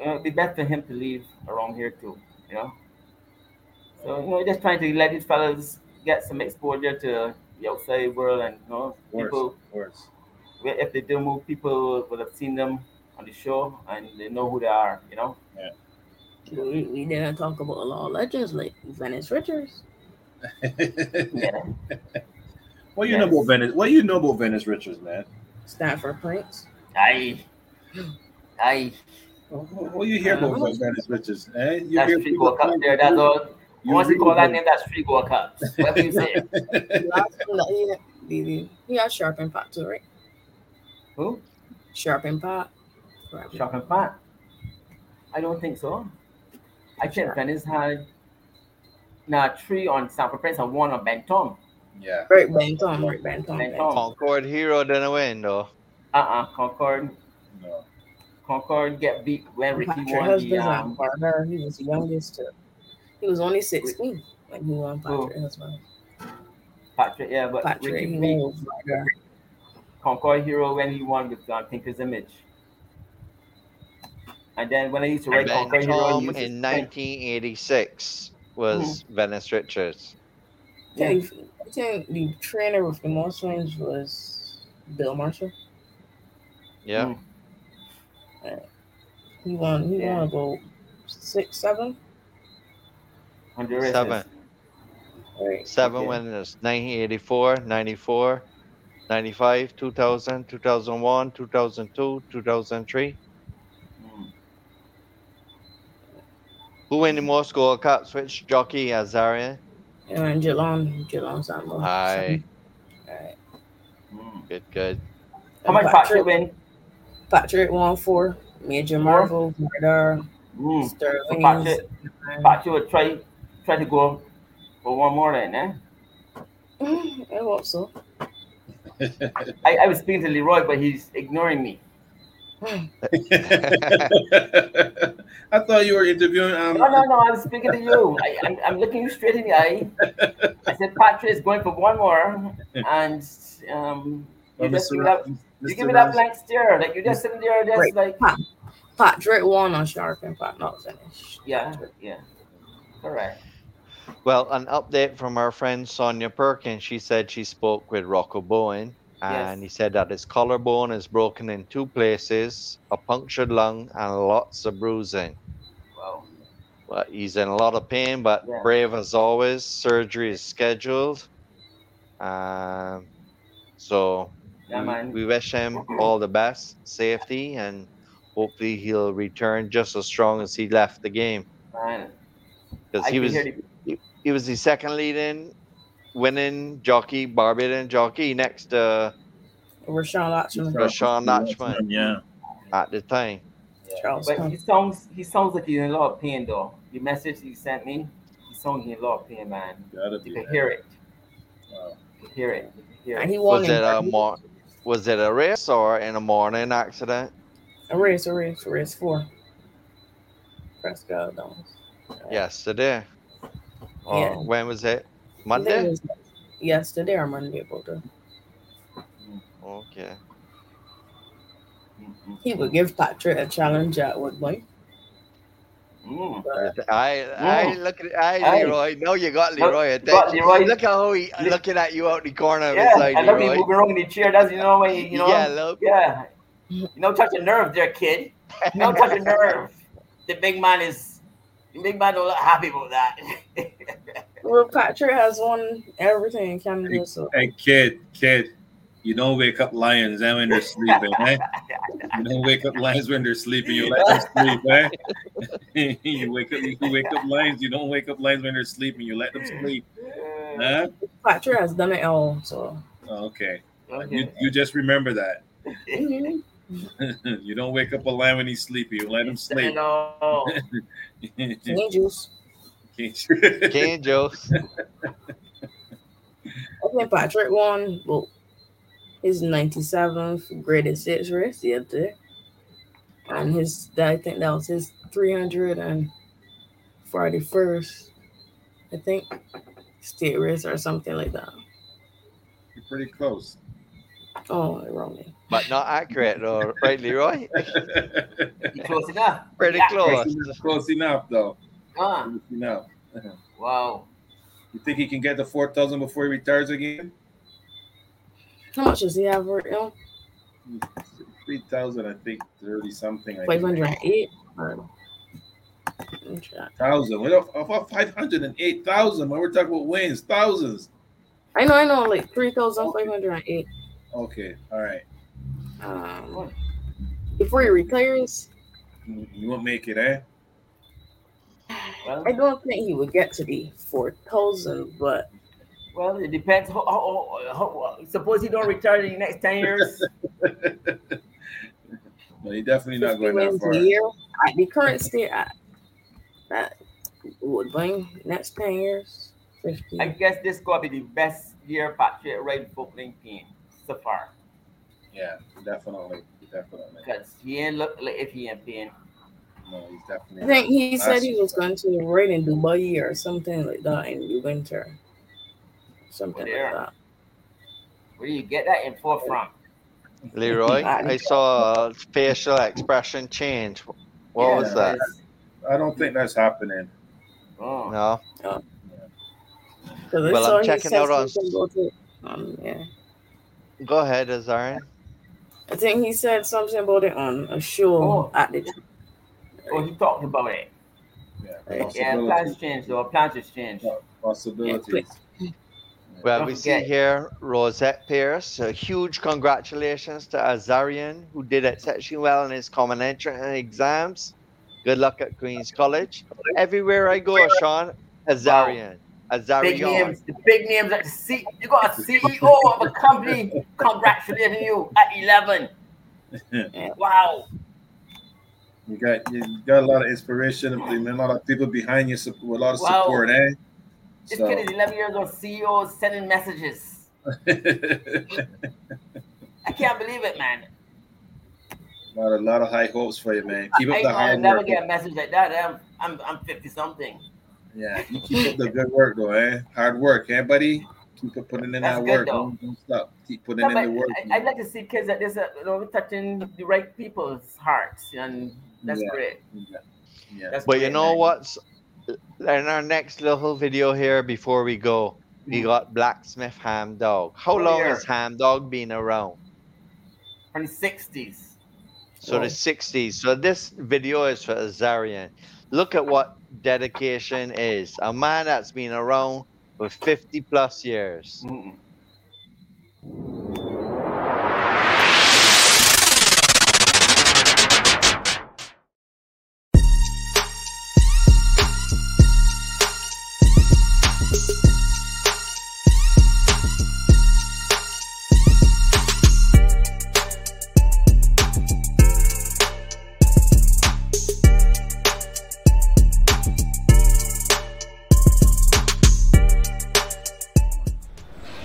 uh, it'd be better for him to leave around here too, you know. So you know, just trying to let these fellas get some exposure to the outside world, and you know, course, people. Of course. If they do move, people will have seen them on the show, and they know who they are. You know. Yeah. We, we didn't talk about a lot of legends like Venice Richards. yeah. What you know about Venice? What you know about Venice Richards, man? Stanford Prince. Aye. Aye. What you hear about Venice Richards? Eh? You That's hear free people go cup there. That's all. You Once you call that name, that's free go cup. Whatever you say. Last one that he, he, he had Sharp and Pat too, right? Who? Sharp and Pat. Sharp and Pat. I don't think so. I think Venice had nah, three on Sanford Prince and one on Benton. Yeah. Right, Benton, right, Benton. Benton. Concord Hero didn't win though. Uh-uh, Concord. Concord get beat when Ricky Patrick won the Husband's um, partner. He was the youngest. Too. He was only 16 when he won Who? Patrick Husband. Patrick, yeah, but Patrick, Ricky beat was. Concord Hero when he won with um, Tinker's Image. And then when I used to write Concord Hero, he Benton used to in 1986 was Venice Richards. Yeah. I think the trainer with the most wins was Bill Marshall. Yeah. Hmm. He won. He Yeah. won about six, seven. Honduras. Seven. Right. Seven Okay. winners 1984, 94, 95, 2000, 2001, 2002, 2003. Hmm. Who win the most Gold Cups? Which jockey? Azarian? And Geelong, Geelong Samba. Aye. Alright. Good, good. How much Patrick win? Patrick won four. Major Marvel, Murder, Mm. So Sterling. Patrick, Patrick would try try to go for one more then, eh? I hope so. I, I was speaking to Leroy, but he's ignoring me. I thought you were interviewing. Um, No, no, no, I'm speaking to you. I, I'm, I'm looking you straight in the eye. I said, Patrick is going for one more. And um, you Well, just Mr. give me that, Ra- you Mr. give me that Rams- blank stare. Like you're just sitting there, just Right. like, Pat, Patrick won on Sharp and Pat not finished. yeah, yeah. All right. Well, an update from our friend Sonia Perkins. She said she spoke with Rocco Bowen, and Yes. he said that his collarbone is broken in two places, a punctured lung, and lots of bruising. Wow. But he's in a lot of pain, but Yeah. brave as always. Surgery is scheduled. Um, so Yeah, we, we wish him all the best, safety, and hopefully he'll return just as strong as he left the game. Man. Because he was he, he was the second leading winning jockey, Barbadian jockey next to Rashawn Latchman. Rashawn Latchman Yeah. at the time. Charles But he sounds he sounds like he's in a lot of pain though. The message he sent me, he sounds in a lot of pain, man. Gotta. You can hear it. Wow. You can hear it. You can hear And he won Was in it a mor- was it a race or in a morning accident? a race, a race, a race four. Prescott Downs. Yesterday. Or Yeah. Oh, when was it? I think it Monday? was Yesterday or Monday, both of. Okay. He would give Patrick a challenge at Woodbine. Mm. I I Mm. look at I Aye. Leroy. No, you got Leroy. you got. Leroy. Look how he looking at you out the corner Yeah, his I love you Leroy. moving around in the chair. That's you know when you, you know. Yeah, look. Yeah. You know, touch a nerve there, kid. You know, touch a nerve. The big man is. The big man don't look happy about that. Well, Patrick has won everything in Canada, so Hey, kid, kid, you don't wake up lions eh, when they're sleeping, eh? You don't wake up lions when they're sleeping. You let them sleep, eh? you wake up, you wake up lions. You don't wake up lions when they're sleeping. You let them sleep, huh? Patrick has done it all. So Oh, okay. Okay. You, you just remember that. Mhm. you don't wake up a lion when he's sleepy. You let him sleep. No. Cane juice. Cane juice. I think Patrick won well, his 97th graded stakes race the other day. And his, I think that was his 341st, I think, stakes race or something like that. You're pretty close. Oh, wrong name. But not accurate, though, right, Leroy? Close enough. Pretty Yeah. close. Close enough, though. Huh. Close enough. Wow. You think he can get the 4,000 before he retires again? How much does he have right now? 3,000, I think, 30 something. I think. 508? Or- Let me check. Thousand. What up? About 508,000. When we're talking about wins, thousands. I know, I know, like 3,508. Okay, all right. Um, before he retires, You you won't make it, eh? I don't think he would get to the 4,000, but Well, it depends. Suppose he don't retire in the next 10 years. No, you're definitely not going that wins far. a year at the current state, at, that would bring next 10 years. 50. I guess this gonna be the best year Patrick Wright footballing team so far. Yeah, definitely. Definitely. Because he ain't look like if he ain't paying. No, he's definitely. I think he said he was going to ride in Dubai or something like that in the winter. Something like that. Where do you get that info from? Leroy, I saw a facial expression change. What Yeah, was that? I don't think that's happening. Oh. No. Because I Well, I'm checking out on. something about. Um, yeah. Go ahead, Azarian. I think he said something about it on a show Oh. at the. He talked about it. Yeah, Yeah, plans change though. Plans has changed. Possibilities. Well, Don't we see here Rosette Pierce. A huge congratulations to Azarian, who did exceptionally well in his common entrance exams. Good luck at Queen's College. Everywhere I go, Sean, Azarian. Azarian. Big Azarian. names, the big names at the C. You got a CEO of a company congratulating you at 11. Wow. You got you got a lot of inspiration, and a lot of people behind you, with a lot of Wow. support, eh? This So, kid is 11 years old, CEO sending messages. I can't believe it, man. a lot, a lot of high hopes for you, man. Keep I, up the I hard never work. get a message like that. I'm I'm, I'm 50 something. Yeah, you keep up the good work, though, eh? Hard work, eh, buddy? Keep up putting in That's that work. Don't, don't stop. Keep putting No, in the work. I, I'd like to see kids like this, uh, you know, touching the right people's hearts, and that's Yeah. great. Yeah. That's But you know man. what's in our next little video here before we go, we mm. got Blacksmith Ham Dog. How Oh, long yeah. has Ham Dog been around? From the 60s. So the 60s. So this video is for Azarian. Look at what dedication is. A man that's been around for 50 plus years.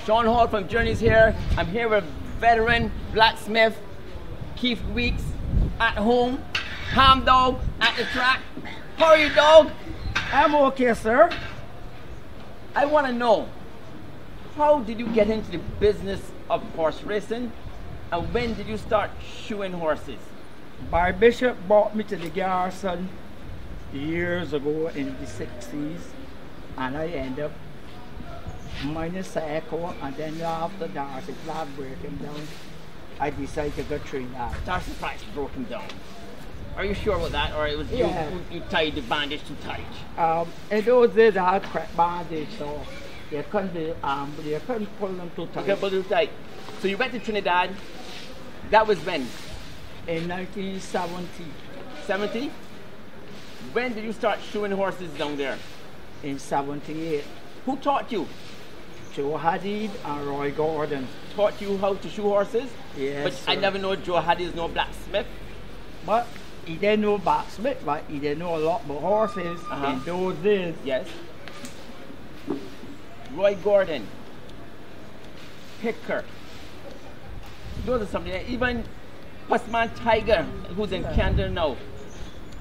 Sean Hall from Journeys here. I'm here with veteran blacksmith Keith Weeks at home. Ham Dog at the track. How are you, dog? I'm okay, sir. I want to know how did you get into the business of horse racing and when did you start shoeing horses? My bishop brought me to the garrison years ago in the 60s, and I ended up minding cycle, and then after Darcy Clark breaking down, I decided to go Trinidad. Darcy Price broke him down. Are you sure about that, or it was Yeah. you, you tied the bandage too tight? Um, in those days, I had crack bandage, so they couldn't, be, um, they couldn't pull them too tight. Okay, but it was like, so you went to Trinidad. That was when? In 1970. 70? When did you start shoeing horses down there? In 78. Who taught you? Joe Hadid and Roy Gordon. Taught you how to shoe horses? Yes, But I never know Joe Hadid is no blacksmith. But he didn't know blacksmith, but he didn't know a lot about horses Uh-huh. in those days. Yes. Roy Gordon. Picker. Those are something. Even Passman Tiger, who's in Canada now.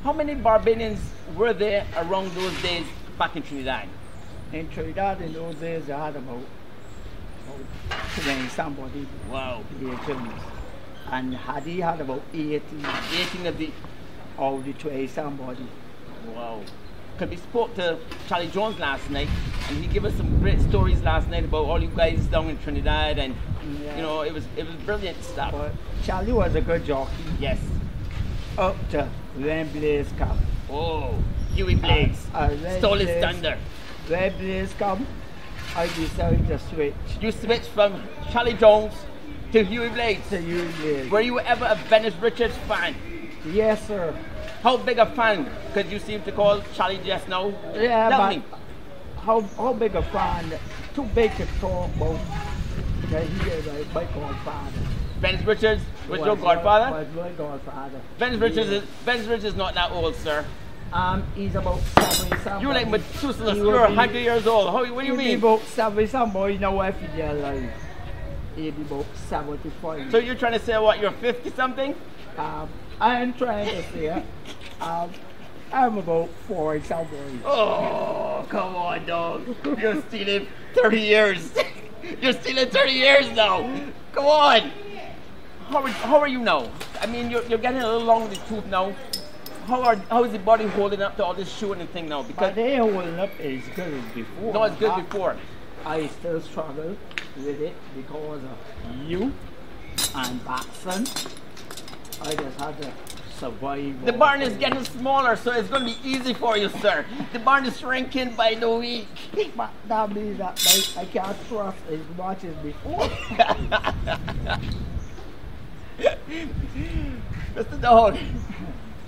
How many Barbadians were there around those days back in Trinidad? In Trinidad in those days, they had about, about 20 somebody. Wow. Attorneys. And Hadid had about 18. 18 of the. Of the 20 somebody. Wow. Because we spoke to Charlie Jones last night, and he gave us some great stories last night about all you guys down in Trinidad, and you know it was it was brilliant stuff. But Charlie was a good jockey. Yes. Up to when Blaze come. Oh, Huey Blaze. Uh, when Stole his thunder. When Blaze come, I decided to switch. You switched from Charlie Jones to Huey Blaze. To Huey. Were you ever a Venice Richards fan? Yes, sir. How big a fan could you seem to call Charlie just now? Yeah, Tell but me. how how big a fan? Too big to talk about. That he is a my godfather. Venice Richards was Was your godfather? Was my godfather. Venice Richards Yeah. is Venice Richards is not that old, sir. Um, he's about something. You're like Methuselah. You're will 100 years old. How, what do you mean? about seventy something. Now if he's alive, he'll be about seventy-five. So you're trying to say what? You're 50 something? Um, I'm trying to say, um, I'm about forty something. Oh, come on, dog. You're stealing 30 years. You're stealing 30 years now. Come on. How are, how are you now? I mean, you're, you're getting a little long in the tooth now. How are how is the body holding up to all this shooting and thing now? Because they holding up as good as before. no, it's good I- before. I still struggle with it because of you and Baxon. I just had to survive. The barn is getting smaller, so it's going to be easy for you, sir. The barn is shrinking by the week. But that means that like, I can't trust as much as before. Mr. Dog,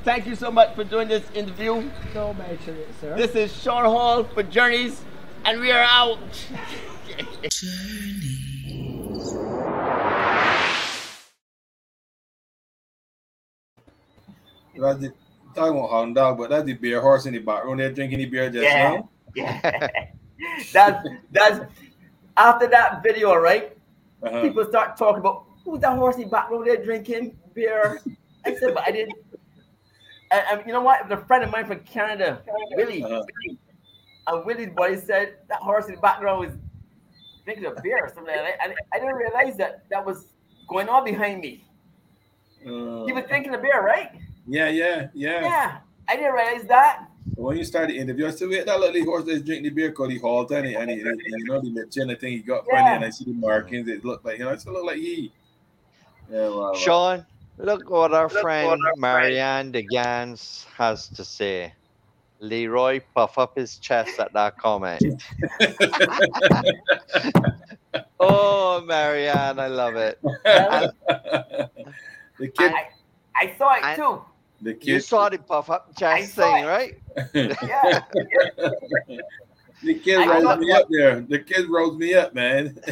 thank you so much for doing this interview. Don't mention it, sir. This is Sean Hall for Journeys, and we are out. That's the talking about hound dog, but that's the beer horse in the background there drinking the beer just Yeah. now. Yeah. that's that's after that video, right? Uh-huh. People start talking about who's that horsey background there drinking beer. I said, but I didn't. And, and you know what? It was a friend of mine from Canada, Willie. Uh-huh. And Willie's buddy said that horse in the background was drinking a beer or something. And I, and I didn't realize that that was going on behind me. Uh, He was drinking a beer, right? yeah, yeah, yeah. Yeah. I didn't realize that. When you start the interview, I said, wait, that little horse that's drinking the beer called he halt and, he, and, he, and he- you know the chin thing he got funny Yeah. and I see the markings, it looked like, you know, it look like he. Yeah, well, well. Sean, look what our Look friend what our friend- Marianne de Gans has to say. Leroy puff up his chest at that comment. oh, Marianne, I love it. And the kid, I, I saw it I- too. the you saw the puff up chest thing, it. right? Yeah. The kid I rose thought- me up there. The kid rose me up, man.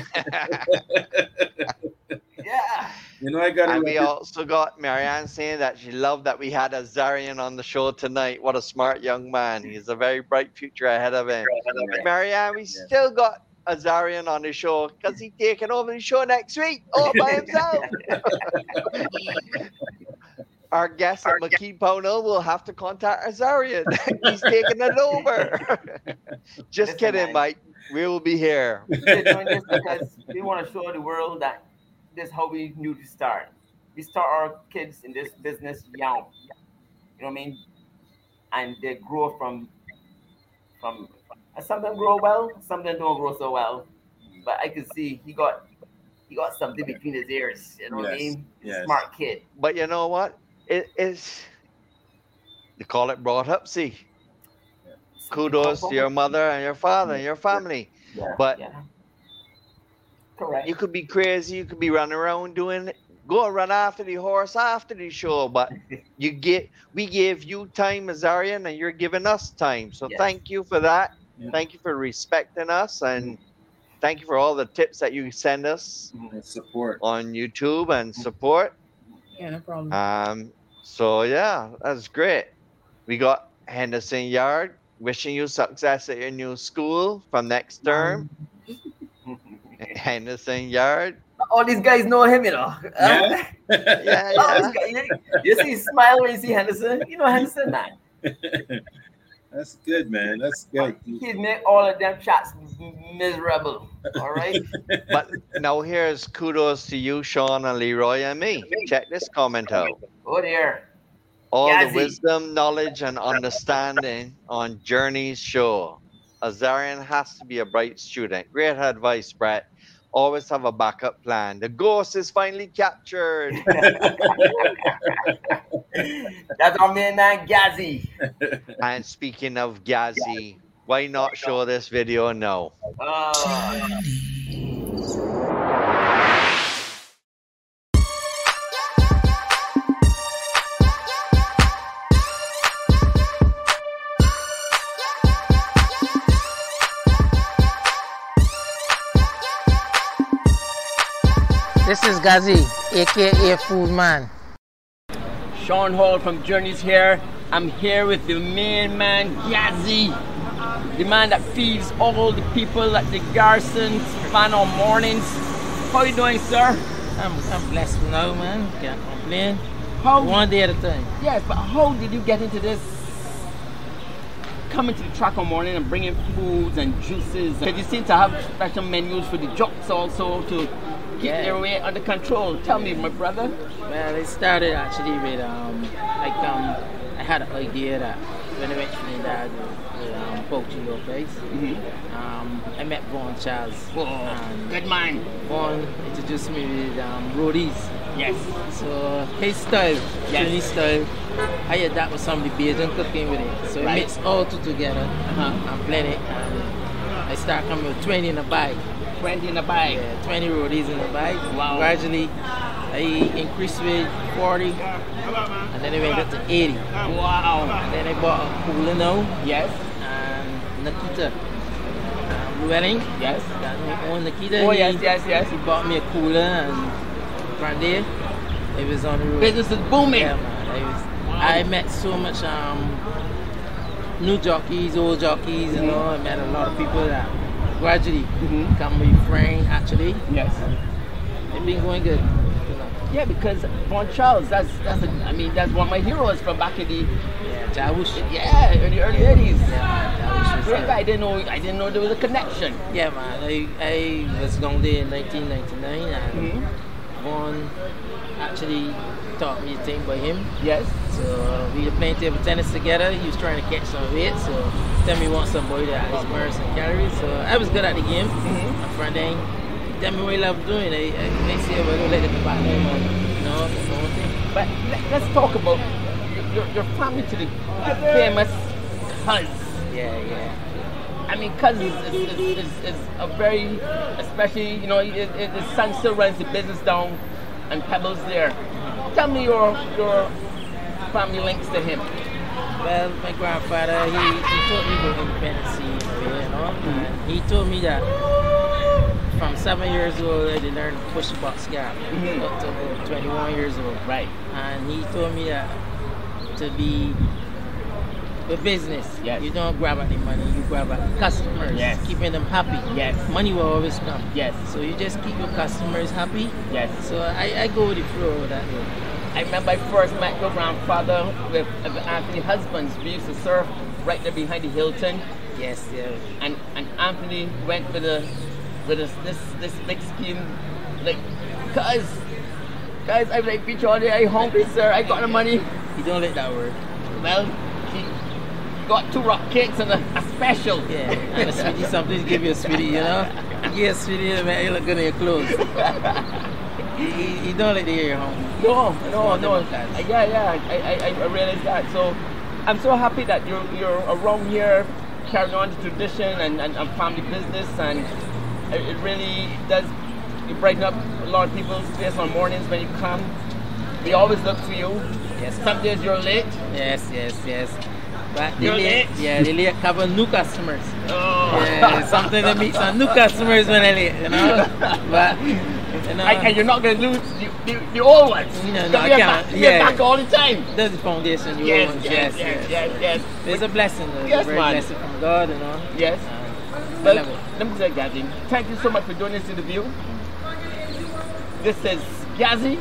Yeah. you know, I got And to we also got Marianne saying that she loved that we had Azarian on the show tonight. What a smart young man. He's a very bright future ahead of him. Marianne, we still got Azarian on the show because he's taking over the show next week all by himself. Our guest at McKee Pownell will have to contact Azarian. he's taking it over. Just Listen, kidding, man. Mike. We will be here. We're doing this because we want to show the world that this is how we knew to start. We start our kids in this business young. You know what I mean? And they grow from from some of them grow well, some of them don't grow so well. But I can see he got he got something between his ears. You know what I mean? yes. Smart kid. But you know what? It is. They call it brought up. See, kudos to your mother and your father and your family. Yeah, But yeah. Correct. you could be crazy. You could be running around doing, go and run after the horse after the show. But you get, we gave you time, Azarian, and you're giving us time. So Yes. thank you for that. Yeah. Thank you for respecting us. And thank you for all the tips that you send us support on YouTube and support. Yeah, no problem. Um, so yeah, that's great. We got Henderson Yard wishing you success at your new school from next term. Henderson Yard. All these guys know him, you know. Yeah. yeah, yeah. All these guys, you, you see, smile when you see Henderson. You know Henderson, man. That's good, man. That's good. He made all of them shots miserable. All right. But now here's kudos to you, Sean and Leroy and me. Check this comment out. Oh dear. All Yazzie. the wisdom, knowledge, and understanding on Journey's show. Azarian has to be a bright student. Great advice, Brett. Always have a backup plan. The ghost is finally captured. That's our main man, Gazzy. and speaking of Gazzy, why not show this video now? Oh. Uh, This is Gazzy, aka Food Man. Sean Hall from Journeys here. I'm here with the main man, Gazzy. The man that feeds all the people at the Garrison fan on mornings. How you doing, sir? I'm, I'm blessed now, man. Can't complain. How One day at a time. Yes, but how did you get into this? Coming to the track on morning and bringing foods and juices. Because you seem to have special menus for the jocks also to keep Yeah. their weight under control. Tell me, my brother. Well, it started actually with um, like um, I had an idea that when I went to Trinidad with um, Poaching Lopez, um, I met Vaughn Charles. and good man. Vaughn introduced me with um, rotis. Yes. So his style, Yes. Trini style, I adapt with some of the Bajan cooking with it. So Right. I mix all two together Uh-huh. and blend it. And I start coming with 20 in a bag. 20 in a bag. Yeah, 20 rotis in a bag. Wow. Gradually, I increased with 40, and then I went up to 80. Wow. And then I bought a cooler now. Yes. And Nikita. Um, Llewellyn. Yes. That own Nikita. Oh, yes, yes, yes. He bought me a cooler, and from there, it was on the road. Business is booming. Yeah, man. I, was, I met so much um, new jockeys, old jockeys, you know. I met a lot of people that gradually become my friend, actually. Yes. It's been going good. Yeah, because Vaughn Charles, that's that's a, I mean that's one of my heroes from back in the Yeah, Jawush. yeah in the early eighties. Yeah, man. Jawush was Great guy. I didn't know I didn't know there was a connection. Yeah, man. I, I was down there in 1999 and Mhm. Vaughn actually taught me a thing by him. Yes. So uh, we were playing table tennis together. He was trying to catch some weight, so then we want somebody that has burn some calories. So I was good at the game. Mhm. My friend then tell me what he love doing. I, I next year I don't let it back home and you know, that's the whole thing. But let, us talk about your, your family to the, famous Cuz. Yeah, yeah. I mean, Cuz is, is, is, is, is a very, especially, you know, his his son still runs the business down and Pebbles there. Tell me your your family links to him. Well, my grandfather, he, he taught me about independence, you know, and he told me that from seven years old, I learned to push the box gap Mhm. up to about 21 years old. Right. And he told me that to be a business, Yes. you don't grab at the money, you grab at customers, Yes. keeping them happy. Yes. Money will always come. Yes. So you just keep your customers happy. Yes. So I, I go with the flow that. way. I remember I first met your grandfather with, Anthony Husbands. We used to serve right there behind the Hilton. Yes, yeah. And and Anthony went with a with a, this this big scheme like guys guys I'm like bitch all day, I hungry sir, I got the money. You don't let that work. Well got two rock cakes and a, a special. Yeah, and a sweetie, sometimes give you a sweetie, you know? A sweetie, man, you look good in your clothes. you, don't let the hear your home. No, no, no. them. Uh, yeah, yeah, I, I, I realized that. So I'm so happy that you're you're around here carrying on the tradition and, and, and family business and it, it really does you brighten up a lot of people's face on mornings when you come. We always look for you. Yes. Some days you're late. Yes, yes, yes. But they Your lay, legs? yeah, lay cover new customers. Oh. Yeah, something to meet some new customers when I you know. But you know, And, you're not going to lose the, the, the old ones. You know, no, I can't. back, Yeah. back all the time. That's the foundation. You Yes, own. yes, yes, yes, yes. It's a blessing. It's Yes, a very man. blessing from God, you know. Yes. Uh, Well, let me say, Gazzy, thank you so much for doing this interview. This is Gazzy.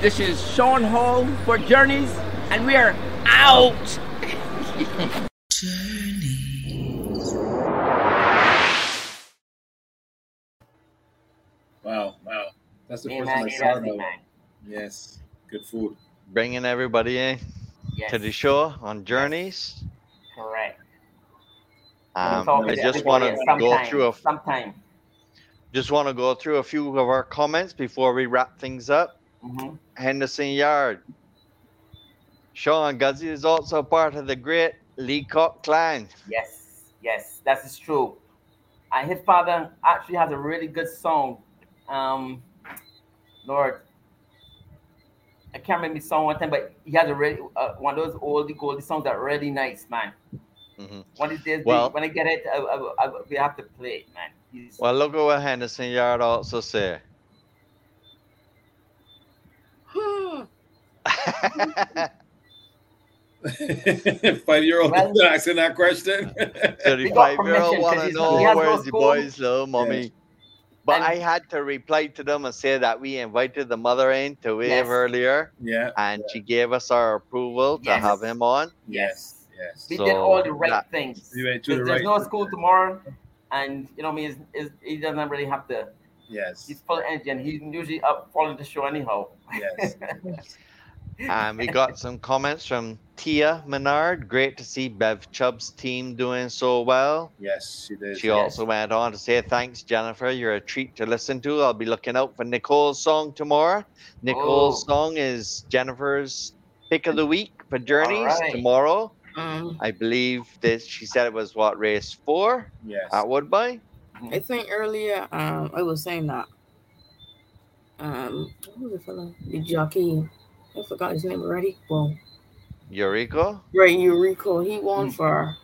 This is Sean Hall for Journeys, and we are out. Wow, wow. That's the Hey, first time I saw Gazzy, that. man. Yes, good food. Bringing everybody in to the show on journeys. Correct. Um, I just want to go through a sometime. just want to go through a few of our comments before we wrap things up. Mhm. Henderson Yard. Sean Guzzi is also part of the great Leacock clan. Yes, yes, that is true. And his father actually has a really good song. Um, Lord, I can't remember the song one time, but he has a really uh, one of those oldie goldie songs that are really nice, man. Mhm. One of these Well- when I get it, I, I, I, we have to play it, man. He's, Well, look at what Henderson Yard also say. Five year old Well- asking that question. 35 year old permission, want 'cause to know he where's the boys, little mommy. But I had to reply to them and say that we invited the mother in to wave Yes. earlier. Yeah. And she gave us our approval to Yes. have him on. Yes, yes. we So did all the right that- things. You went to There's, the there's right- no school tomorrow, and you know, I mean, is is he doesn't really have to. Yes. He's full of energy, and he's usually up following the show anyhow. Yes. And we got some comments from Tia Menard. Great to see Bev Chubb's team doing so well. Yes, she did. She also went on to say, Thanks, Jennifer. You're a treat to listen to. I'll be looking out for Nicole's song tomorrow. Nicole's Oh. song is Jennifer's pick of the week for Journeys right. tomorrow. Um, I believe that she said it was what, race four Yes. at Woodbine? I think earlier, um, I was saying that. Um, who was the fellow? The jockey. I forgot his name already. Well, Eureka? right, Eurico. He won Hmm. for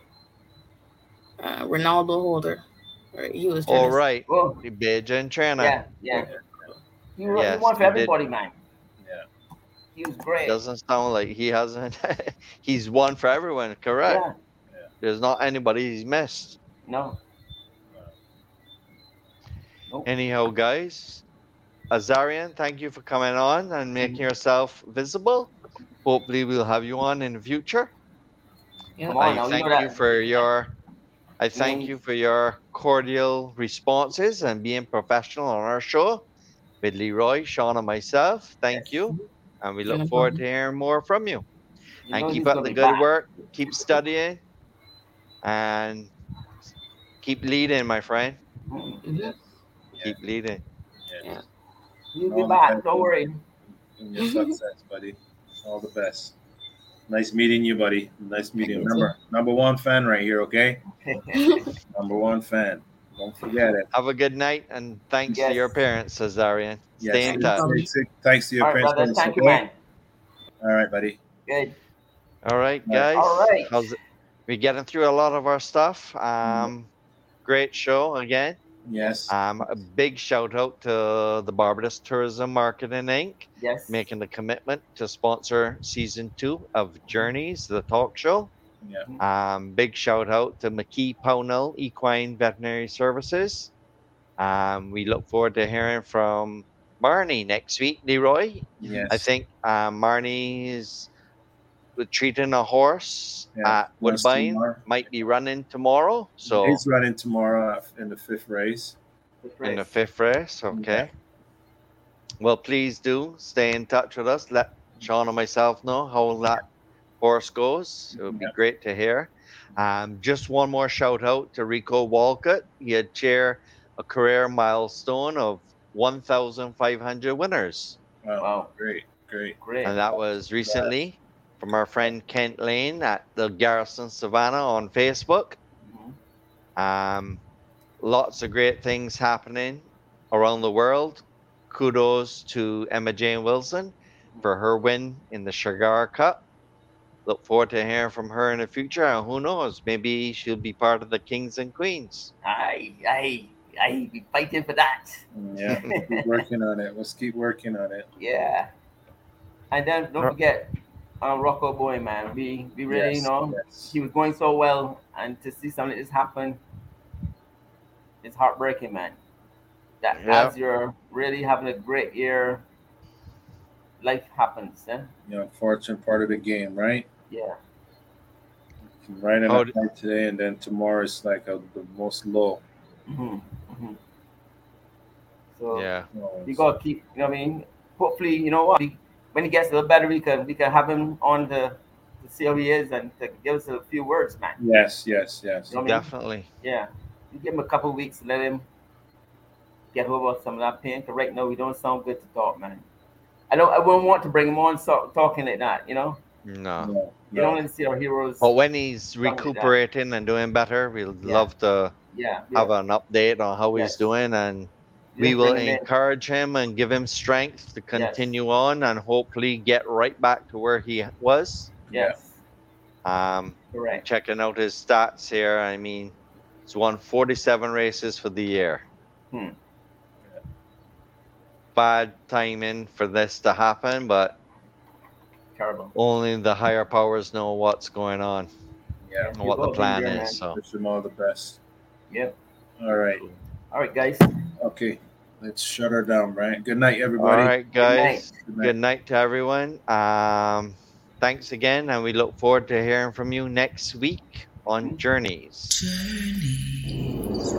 uh, Ronaldo Holder. Right, he was. trying All to- right. Oh. The Bajan trainer. Yeah, yeah. He, won- Yes, he won for he did. everybody, man. Yeah. He was great. Doesn't sound like he hasn't. he's won for everyone, correct? Yeah. There's not anybody he's missed. No. Nope. Anyhow, guys, Azarian, thank you for coming on and making yourself visible. Hopefully, we'll have you on in the future. Yeah. Come on I thank you for your. I thank Mm. you for your cordial responses and being professional on our show with Leroy, Sean, and myself. Thank you, and we look forward to hearing more from you. You and keep up the good back. work. Keep studying, and keep leading, my friend. Mhm. Keep leading. Yeah. He'll be back. Don't worry. in your success, buddy. All the best. Nice meeting you, buddy. Nice meeting you. Remember, number one fan right here, okay? number one fan. Don't forget it. Have a good night, and thanks Yes. to your parents, Cesarian. Stay in touch. thanks- Thanks to your All right, parents. brother. Thank you, man. All right, buddy. Good. All right, Right. guys. All right. How's it? We're getting through a lot of our stuff. Um, great show again. Yes. Um, a big shout out to the Barbados Tourism Marketing Inc. Yes. making the commitment to sponsor season two of Journeys, the talk show. Yeah. Um, big shout out to McKee Pownell Equine Veterinary Services. Um, we look forward to hearing from Marnie next week, Leroy. Yes. I think um, Marnie is treating a horse Yeah, at West Woodbine, Timor. might be running tomorrow. So He's running tomorrow in the fifth race. in the fifth race. Okay. Well, please do stay in touch with us. Let Sean and myself know how that horse goes. It would be great to hear. Um, just one more shout out to Rico Walcott. He had share a career milestone of 1,500 winners. Wow. Wow. Great. Great. Great. And that was recently from our friend Kent Lane at the Garrison Savannah on Facebook. Um, lots of great things happening around the world. Kudos to Emma-Jayne Wilson for her win in the Sugar Cup. look forward to hearing from her in the future. And who knows, maybe she'll be part of the Kings and Queens. Aye, aye, aye, be fighting for that. Yeah, keep working on it. Let's keep working on it. Yeah. And then don't forget, uh, Rocco Boy, man. We we really, Yes, you know, he was going so well, and to see something like this happen, it's heartbreaking, man. That Yeah. as you're really having a great year, life happens, eh? You know, unfortunate part of the game, right? Yeah. Right in Oh, the today, and then tomorrow is like a, the most low. hmm So Yeah. you gotta keep. You know what I mean? Hopefully, you know what? we- When he gets a little better, we can we can have him on the to see how he is and to give us a few words, man. Yes, yes, yes. You know what I mean? Definitely. Yeah. You give him a couple weeks, let him get over some of that pain. Cause right now we don't sound good to talk, man. I don't. I wouldn't want to bring him on so, talking like that. You know. No. You don't want to see our heroes. But when he's something like recuperating and doing better, we'll Yeah. love to Yeah, have an update on how he's doing and Yeah, we will bring him in. encourage him and give him strength to continue on and hopefully get right back to where he was. Yes. Um, Correct. Checking out his stats here, I mean, he's won 47 races for the year. Hmm. Bad timing for this to happen, but Terrible. only the higher powers know what's going on Yeah. and what the plan is. So. Wish them all the best. Yep. All right. All right, guys. Okay. Let's shut her down, right? Good night, everybody. All right, guys. Good Good night. night, to everyone. Um, thanks again, and we look forward to hearing from you next week on Journeys. Journeys.